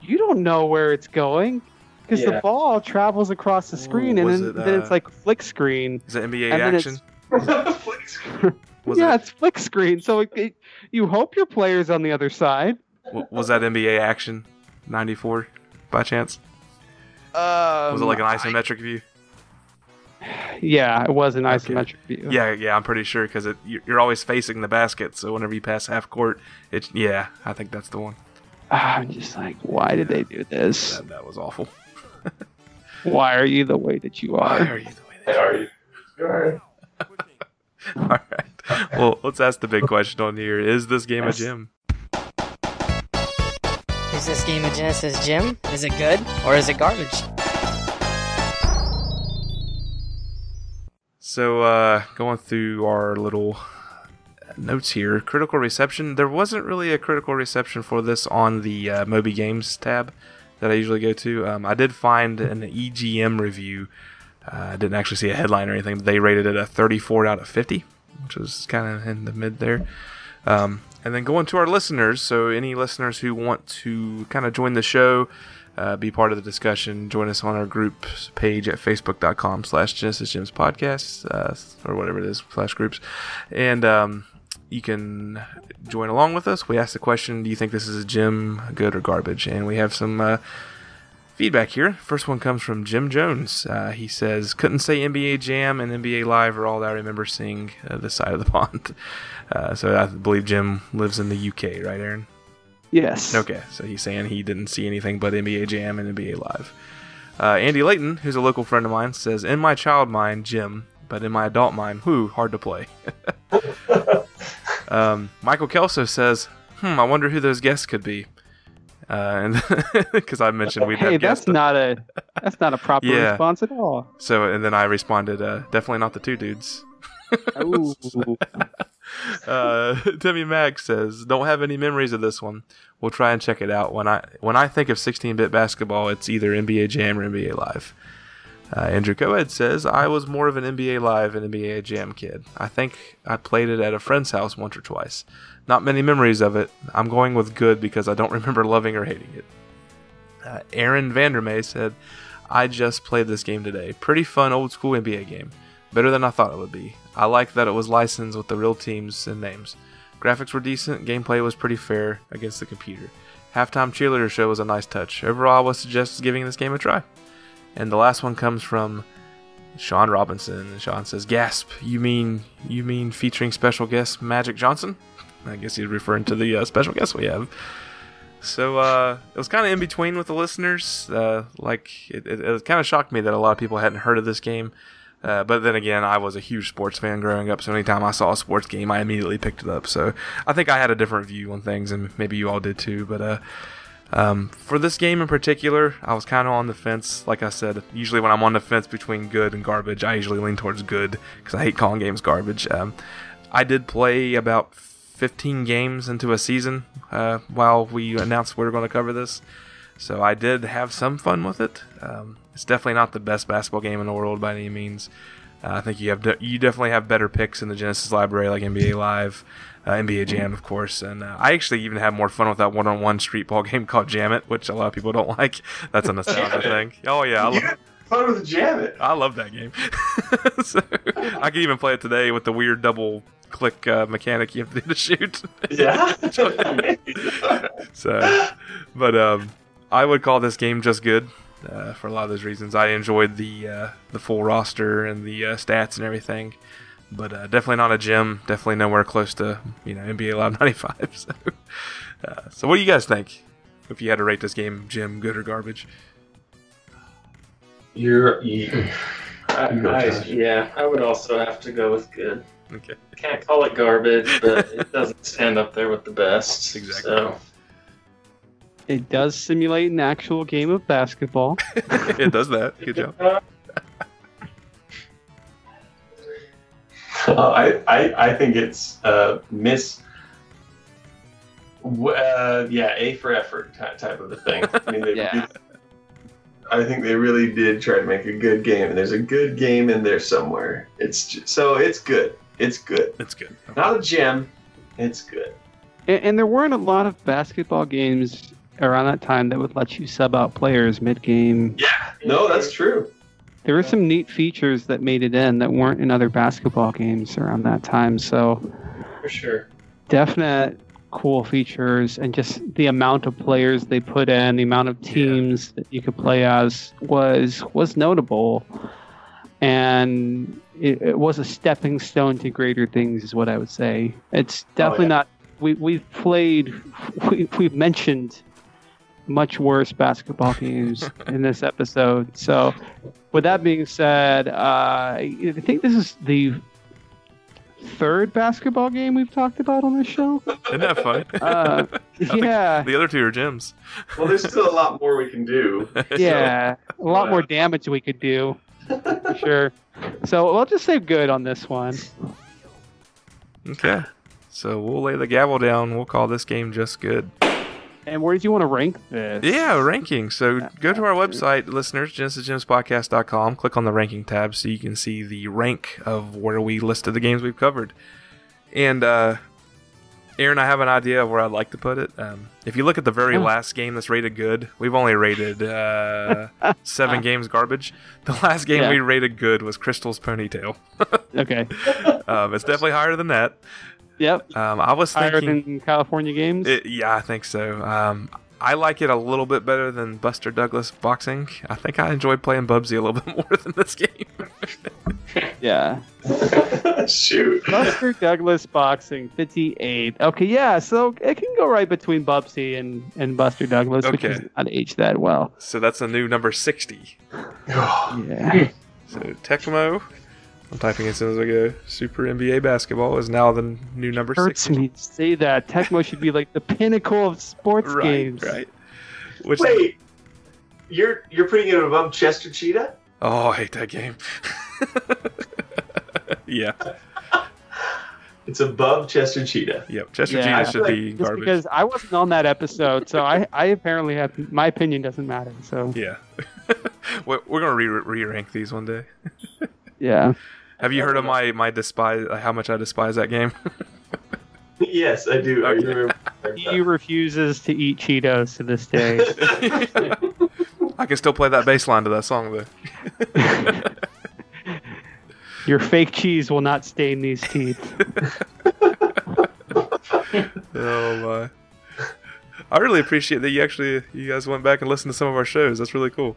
you don't know where it's going because Yeah. the ball travels across the screen, and then, it, then it's uh, like flick screen. Is it NBA and then action? it's- [laughs] Was yeah, it, it's flick screen. So it, it, you hope your player's on the other side. was that NBA action 94 by chance? Um, Was it like an isometric view? Yeah, it was an Okay. isometric view. Yeah, yeah, I'm pretty sure because you're always facing the basket, so whenever you pass half court, it yeah, I think that's the one. Ah, I'm just like, why did they do this? That, that was awful. Why are you the way that you are? Why are? are you the way that are you? are? [laughs] All right. Well, let's ask the big question on here: Is this game a Yes. gem? Is this game of Genesis Gem? Is it good or is it garbage? So, uh, going through our little notes here, critical reception. There wasn't really a critical reception for this on the uh, Moby Games tab that I usually go to. Um, I did find an EGM review. Uh, I didn't actually see a headline or anything. But they rated it a 34 out of 50, which was kind of in the mid there. Um, and then going to our listeners. So, any listeners who want to kind of join the show, uh, be part of the discussion, join us on our group page at facebook.com slash Genesis Gems Podcast, uh, or whatever it is, slash groups. And um, you can join along with us. We asked the question Do you think this is a gem, good, or garbage? And we have some. Uh, feedback here. First one comes from Jim Jones. Uh, he says, Couldn't say NBA Jam and NBA Live are all that I remember seeing uh, this side of the [laughs] pond. Uh, so I believe Jim lives in the UK, right, Aaron? Yes. Okay, so he's saying he didn't see anything but NBA Jam and NBA Live. Uh, Andy Layton, who's a local friend of mine, says, In my child mind, gem, but in my adult mind, whoo, hard to play. [laughs] um, Michael Kelso says, Hmm, I wonder who those guests could be. Uh, and [laughs] because I mentioned we'd Hey, have that's guests. not a that's not a proper Yeah. response at all. So, and then I responded, uh, definitely not the two dudes. Ooh. [laughs] Uh, Timmy Mag says, "Don't have any memories of this one. We'll try and check it out. When I when I think of 16-bit basketball, it's either NBA Jam or NBA Live." Uh, Andrew Coed says, "I was more of an NBA Live and NBA Jam kid. I think I played it at a friend's house once or twice. Not many memories of it. I'm going with good because I don't [laughs] remember loving or hating it." Uh, Aaron Vandermeer said, "I just played this game today. Pretty fun old school NBA game." Better than I thought it would be. I like that it was licensed with the real teams and names. Graphics were decent, gameplay was pretty fair against the computer. Halftime cheerleader show was a nice touch. Overall, I would suggest giving this game a try. And the last one comes from Sean Robinson. Sean says, "Gasp! You mean you mean featuring special guest Magic Johnson? I guess he's referring to the uh, special guest we have." So uh, it was kind of in between with the listeners. Uh, like it, it, it kind of shocked me that a lot of people hadn't heard of this game. Uh, but then again, I was a huge sports fan growing up, so anytime I saw a sports game, I immediately picked it up. So I think I had a different view on things, and maybe you all did too. But uh, um, for this game in particular, I was kind of on the fence. Like I said, usually when I'm on the fence between good and garbage, I usually lean towards good because I hate calling games garbage. Um, I did play about 15 games into a season uh, while we announced we were going to cover this. So I did have some fun with it. Um, it's definitely not the best basketball game in the world by any means. Uh, I think you have de- you definitely have better picks in the Genesis library, like NBA Live, uh, NBA Jam, of course. And uh, I actually even have more fun with that one-on-one street ball [laughs] game called Jammit, which a lot of people don't like. That's a nostalgia thing. Oh yeah, I love, fun with Jammit. I love that game. [laughs] so, I can even play it today with the weird double click uh, mechanic you have to do to shoot. [laughs] Yeah. so, but um, I would call this game just good uh, for a lot of those reasons. I enjoyed the uh, the full roster and the uh, stats and everything, but uh, definitely not a gem. Definitely nowhere close to you know NBA Live 95. [laughs] So, uh, so what do you guys think? If you had to rate this game, gem, good or garbage? You're. You, [sighs] I, You I, yeah, I would also have to go with good. Okay. Can't call it garbage, but it doesn't stand up there with the best. Exactly. So, It does simulate an actual game of basketball. [laughs] it does that. Good job. [laughs] [laughs] I, I I think it's uh, miss. Uh, yeah, A for effort type of a thing. I mean, they, [laughs] Yeah. I think they really did try to make a good game, and there's a good game in there somewhere. It's just, so it's good. It's good. It's good. Not a gem. It's good. And, and there weren't a lot of basketball games around that time that would let you sub out players mid game. Yeah. No, that's true. There were some neat features that made it in that weren't in other basketball games around that time. So for sure. definite cool features and just the amount of players they put in, the amount of teams that you could play as was was notable. And it, it was a stepping stone to greater things is what I would say. It's oh, definitely yeah. not we we've played [laughs] we, we've mentioned much worse basketball games [laughs] in this episode. So with that being said, uh, I think this is the third basketball game we've talked about on this show. Isn't that funny? Uh, [laughs] yeah, the other two are gems. Well, there's still a lot more we can do. [laughs] yeah, a lot Wow. more damage we could do. for sure. So we'll just say good on this one. Okay. So we'll lay the gavel down. We'll call this game just good. And where did you want to rank this? Yeah, ranking. So go to our website, listeners, genesisgems.podcast.com. Click on the ranking tab so you can see the rank of where we listed the games we've covered. And uh, Aaron, I have an idea of where I'd like to put it. Um, if you look at the very last game that's rated good, we've only rated uh, [laughs] seven games garbage. The last game Yeah. we rated good was Crystal's Pony Tale. [laughs] Okay. Um, it's definitely higher than that. Yep. Um, I was Higher thinking. than California games. It, yeah, I think so. Um, I like it a little bit better than Buster Douglas boxing. I think I enjoyed playing Bubsy a little [laughs] bit more than this game. [laughs] yeah. [laughs] Shoot. Buster Douglas boxing 58. Okay, yeah, so it can go right between Bubsy and, and Buster Douglas, which Okay. is not aged that well. So that's a new number 60. [sighs] Yeah. So Tecmo, I'm typing as soon as I go. Super NBA basketball is now the new number Hurts 60. me to say that. Tecmo should be like the pinnacle of sports Right, games. right. Which, Wait, you're you're putting it above Chester Cheetah? Oh, I hate that game. [laughs] yeah, [laughs] It's above Chester Cheetah. yep. Chester Yeah, Cheetah should like be Just garbage. because I wasn't on that episode, so I, I apparently have my opinion doesn't matter. So Yeah. [laughs] we're we're gonna re re rank these one day. yeah, Have you heard of my my despise uh, how much I despise that game? [laughs] yes, I do. I remember. [laughs] he refuses to eat Cheetos to this day. [laughs] I can still play that bass line to that song though. Your fake cheese will not stain these teeth. Oh my. I really appreciate that you actually you guys went back and listened to some of our shows. That's really cool.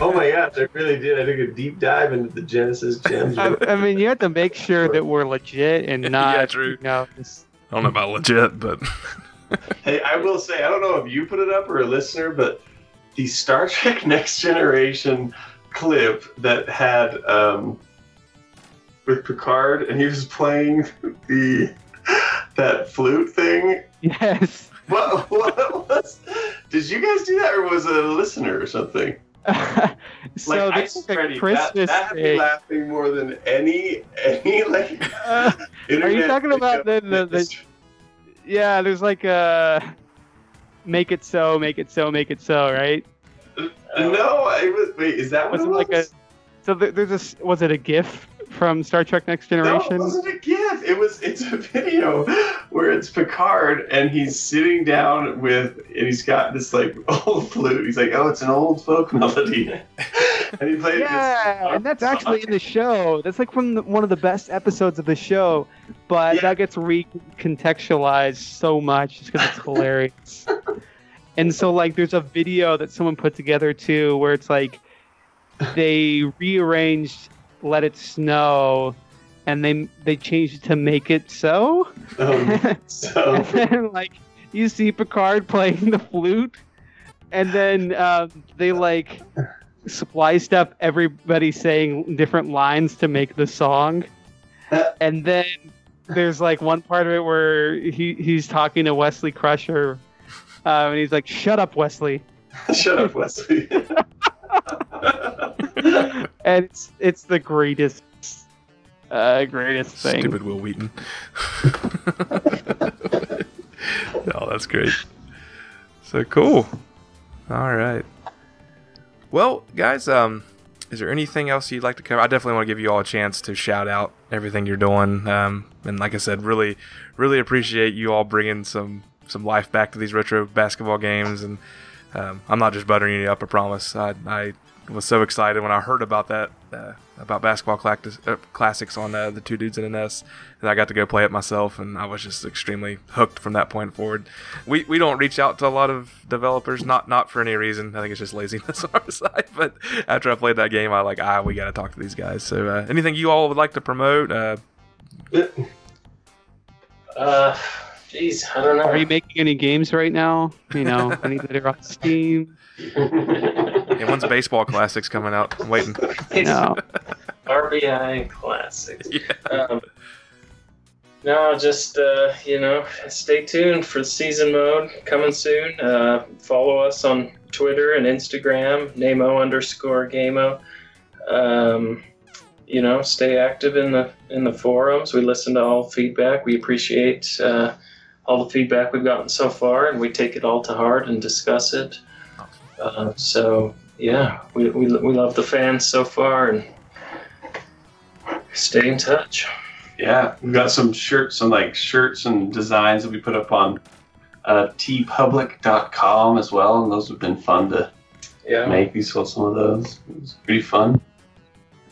Oh my gosh, I really did. I took a deep dive into the Genesis gems. I, I mean, you have to make sure that we're legit and [laughs] not, Yeah, true. you know, just- I don't know about legit, but [laughs] Hey, I will say, I don't know if you put it up or a listener, but the Star Trek [laughs] Next Generation clip that had um, with Picard, and he was playing the that flute thing. yes. What, what was? Did you guys do that, or was it a listener or something? So Like, this is swear a to you, that, Christmas that thing. laughing more than any any [laughs] like. [laughs] Uh, internet talking about the- the- the- yeah, there's like a make it so, make it so, make it so, right? No, I was. Wait, is that what Was it it like a so there's a s- was it a GIF from Star Trek Next No, Generation? it wasn't a GIF. It was. It's a [laughs] video where it's Picard and he's sitting down with, and he's got this like [laughs] old flute. He's like, "Oh, it's an old folk [laughs] melody," and he played Yeah, this. and that's actually in the show. That's like from the, one of the best episodes of the show, but Yeah. that gets recontextualized so much just because it's hilarious. and so, like, there's a video that someone put together too, where it's like they rearranged "Let It Snow," and they they changed it to "Make It So," Um, [laughs] so and then like you see Picard playing the flute, and then um, they like spliced up everybody saying different lines to make the song, and then there's like one part of it where he he's talking to Wesley Crusher, um, and he's like, "Shut up, Wesley," [laughs] shut up, Wesley. [laughs] and it's it's the greatest. Uh, greatest thing. stupid Wil Wheaton. [laughs] oh, that's great. So cool. All right. Well, guys, um, is there anything else you'd like to cover? I definitely want to give you all a chance to shout out everything you're doing. Um, and like I said, really, really appreciate you all bringing some some life back to these retro basketball games. And um, I'm not just buttering you up, I promise. I, I was so excited when I heard about that, uh, about basketball classics, uh, classics on uh, the Two Dudes in an S, and I got to go play it myself, and I was just extremely hooked from that point forward. We, we don't reach out to a lot of developers, not not for any reason. I think it's just laziness [laughs] on our side. But after I played that game, I like ah, we got to talk to these guys. So uh, anything you all would like to promote? Uh, Uh, jeez, I don't know. Are you making any games right now? You know, any that are on Steam? Yeah, when's baseball classics coming out? I'm waiting. [laughs] No. RBI Classics. Yeah. Um, no, just uh, you know, stay tuned for season mode coming soon. Uh, follow us on Twitter and Instagram, Namo underscore Gamo. Um, you know, stay active in the in the forums. We listen to all feedback. We appreciate uh, all the feedback we've gotten so far, and we take it all to heart and discuss it. Uh, so yeah, we, we we love the fans so far, and stay in touch. Yeah, we've got some shirts, some like shirts and designs that we put up on uh, teepublic.com as well, and those have been fun to Yeah. make. We sold some of those. It was pretty fun.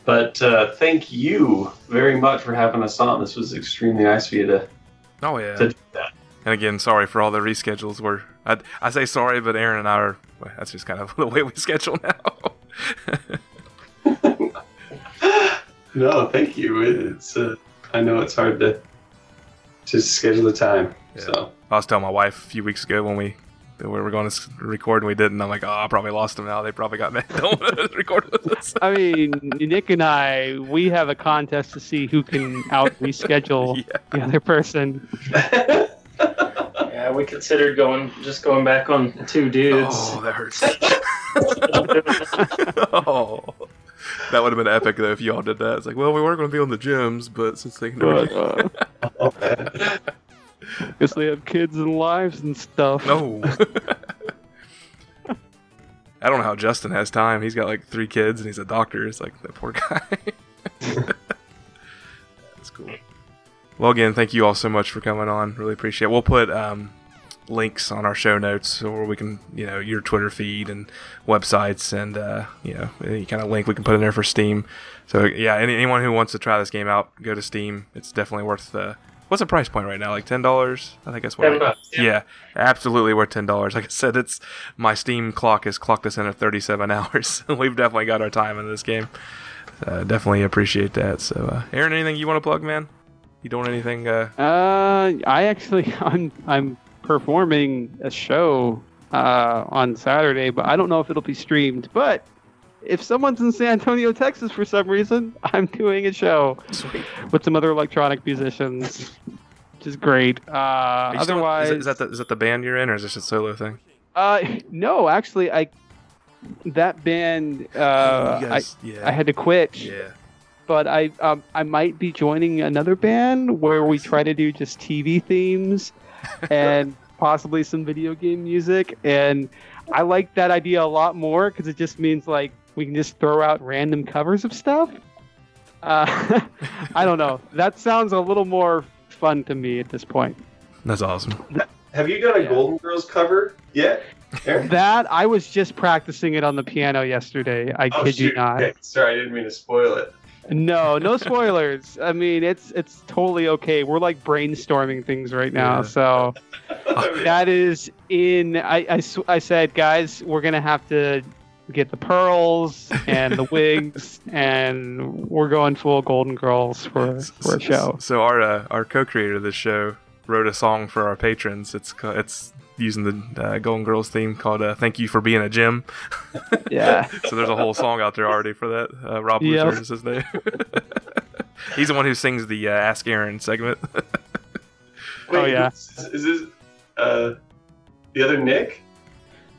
But uh, thank you very much for having us on. This was extremely nice for you to, Oh yeah. to do that. And again, sorry for all the reschedules. We're I, I say sorry, but Aaron and I are. Well, that's just kind of [laughs] the way we schedule now. [laughs] No, thank you. It's uh, I know it's hard to to schedule the time. Yeah. So I was telling my wife a few weeks ago when we that we were going to record and we didn't. I'm like, oh, I probably lost them now. They probably got mad. [laughs] Don't want to record with us. I mean, Nick and I, we have a contest to see who can out reschedule Yeah. the other person. Yeah, we considered going just going back on two dudes. Oh, that hurts. oh, [laughs] that would have been epic though if you all did that. It's like, well, we weren't going to be on the gems, but since they But, never, uh, [laughs] [laughs] guess they have kids and lives and stuff. no. I don't know how Justin has time. He's got like three kids and he's a doctor. It's like that poor guy. Well, again, thank you all so much for coming on. Really appreciate it. We'll put um, links on our show notes or we can, you know, your Twitter feed and websites and, uh, you know, any kind of link we can put in there for Steam. So, yeah, any, anyone who wants to try this game out, go to Steam. It's definitely worth uh, What's the price point right now? Like $10? I think that's what Ten I- bucks. yeah, absolutely worth ten dollars. Like I said, it's my Steam clock has clocked us in at thirty-seven [laughs] hours. [laughs] We've definitely got our time in this game. Uh, definitely appreciate that. So, uh, Aaron, anything you want to plug, man? You doing anything? Uh, Uh, I actually, [laughs] I'm, I'm performing a show uh, on Saturday, but I don't know if it'll be streamed. But if someone's in San Antonio, Texas, for some reason, [laughs] I'm doing a show sweet. with some other electronic musicians, which is great. Uh, you still- otherwise, is, it- is that the, is that the band you're in, or is this a solo thing? uh, no, actually, I that band, uh, You guys- yeah, I, I had to quit. yeah. But I um, I might be joining another band where we try to do just TV themes [laughs] and possibly some video game music. And I like that idea a lot more because it just means like we can just throw out random covers of stuff. Uh, [laughs] I don't know. That sounds a little more fun to me at this point. That's awesome. Have you done a Yeah. Golden Girls cover yet? Aaron? That I was just practicing it on the piano yesterday. I Oh, kid you not. Okay, sorry, I didn't mean to spoil it. No, no spoilers. I mean, it's it's totally okay. We're like brainstorming things right now, Yeah. so [laughs] that is in. I I said, guys, we're gonna have to get the pearls and the [laughs] wigs, and we're going full Golden Girls for for a show. So our uh, our co-creator of this show wrote a song for our patrons. It's it's using the uh, Golden Girls theme called uh, "Thank You for Being a Gem." [laughs] Yeah. [laughs] so there's a whole song out there already for that. Uh, Rob Yep. Luther is his name. [laughs] He's the one who sings the uh, Ask Aaron segment. Oh, yeah. Is, is this uh, the other Nick?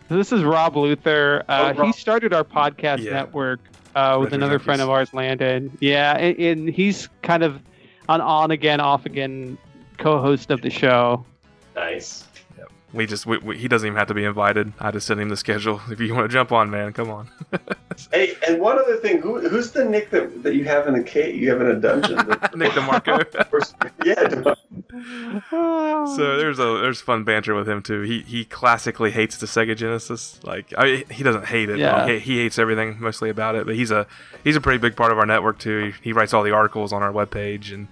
This is Rob Luther. Uh, Oh, Rob. He started our podcast Yeah. network uh, with another friend of ours, Landon. Yeah, and, and he's kind of an on again, off again co-host of the show. Nice. We just we, we, he doesn't even have to be invited. I just send him the schedule. If you want to jump on, man, come on. [laughs] Hey, and one other thing, who, who's the Nick that, that you have in a cave? You have in a dungeon? [laughs] that- Nick DeMarco. [laughs] yeah, DeMar- So there's a there's fun banter with him too. He he classically hates the Sega Genesis. Like I, he doesn't hate it. Yeah. He, he hates everything mostly about it. But he's a he's a pretty big part of our network too. He, he writes all the articles on our webpage and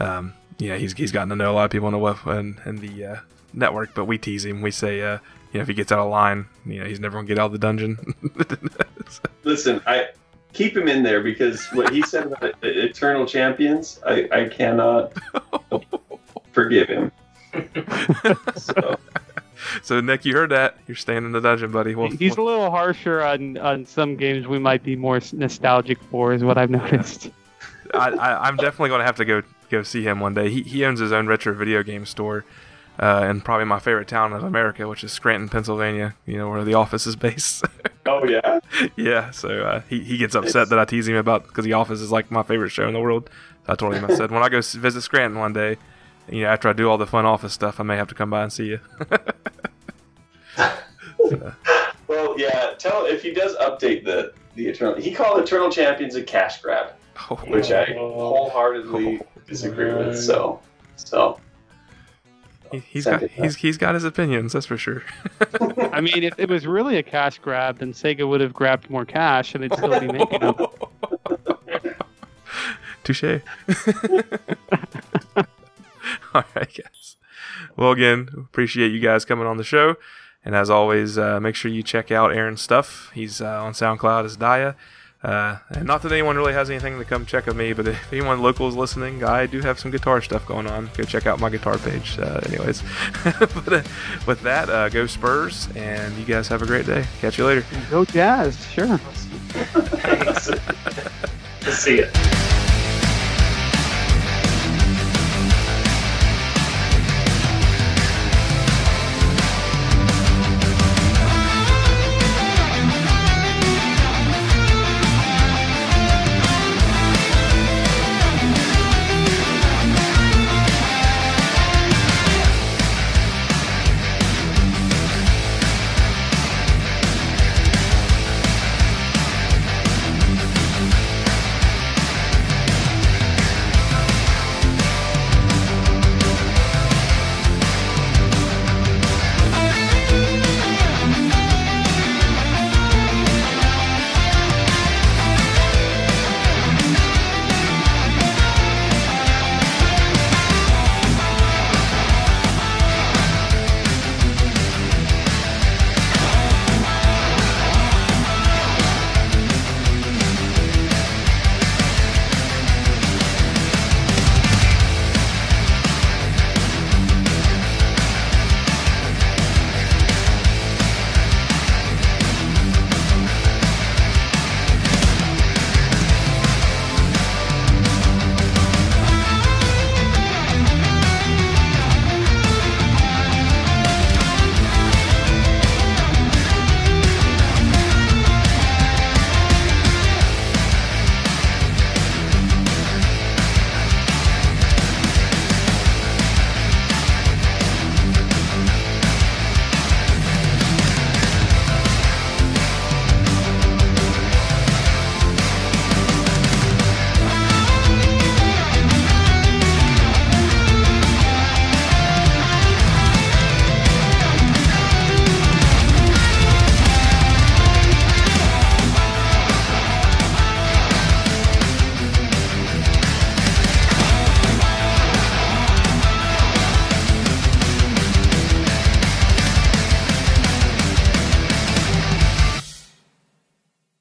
um, yeah he's he's gotten to know a lot of people on the web and, and the uh, network. But we tease him. We say uh, you know if he gets out of line, you know he's never gonna get out of the dungeon. [laughs] Listen, I keep him in there because what he said about [laughs] Eternal Champions, I, I cannot [laughs] forgive him. So, so Nick, you heard that? You're staying in the dungeon, buddy. Well, He's a little harsher on, on some games we might be more nostalgic for, is what I've noticed. I, I, I'm definitely going to have to go go see him one day. He, he owns his own retro video game store uh, in probably my favorite town of America, which is Scranton, Pennsylvania. You know where the office is based. [laughs] Oh yeah. yeah, so uh, he he gets upset that I tease him about because The Office is like my favorite show in the world. So I told him I said when I go visit Scranton one day, you know, after I do all the fun Office stuff, I may have to come by and see you. [laughs] [laughs] Well, yeah. Tell if he does update the the eternal. He called Eternal Champions a cash grab, Oh, which I wholeheartedly disagree with. So, so he, he's got he's he's got his opinions, that's for sure. [laughs] I mean, if it was really a cash grab, then Sega would have grabbed more cash and they'd still be making them. [laughs] Touche. [laughs] All right, guys. Well, again, appreciate you guys coming on the show. And as always, uh, make sure you check out Aaron's stuff. He's uh, on SoundCloud as Daya. Uh, and not that anyone really has anything to come check of me, but if anyone local is listening, I do have some guitar stuff going on. Go check out my guitar page. Uh, anyways, [laughs] but, uh, with that, uh, go Spurs, and you guys have a great day. Catch you later. Go Jazz, sure. Thanks. [laughs] See ya.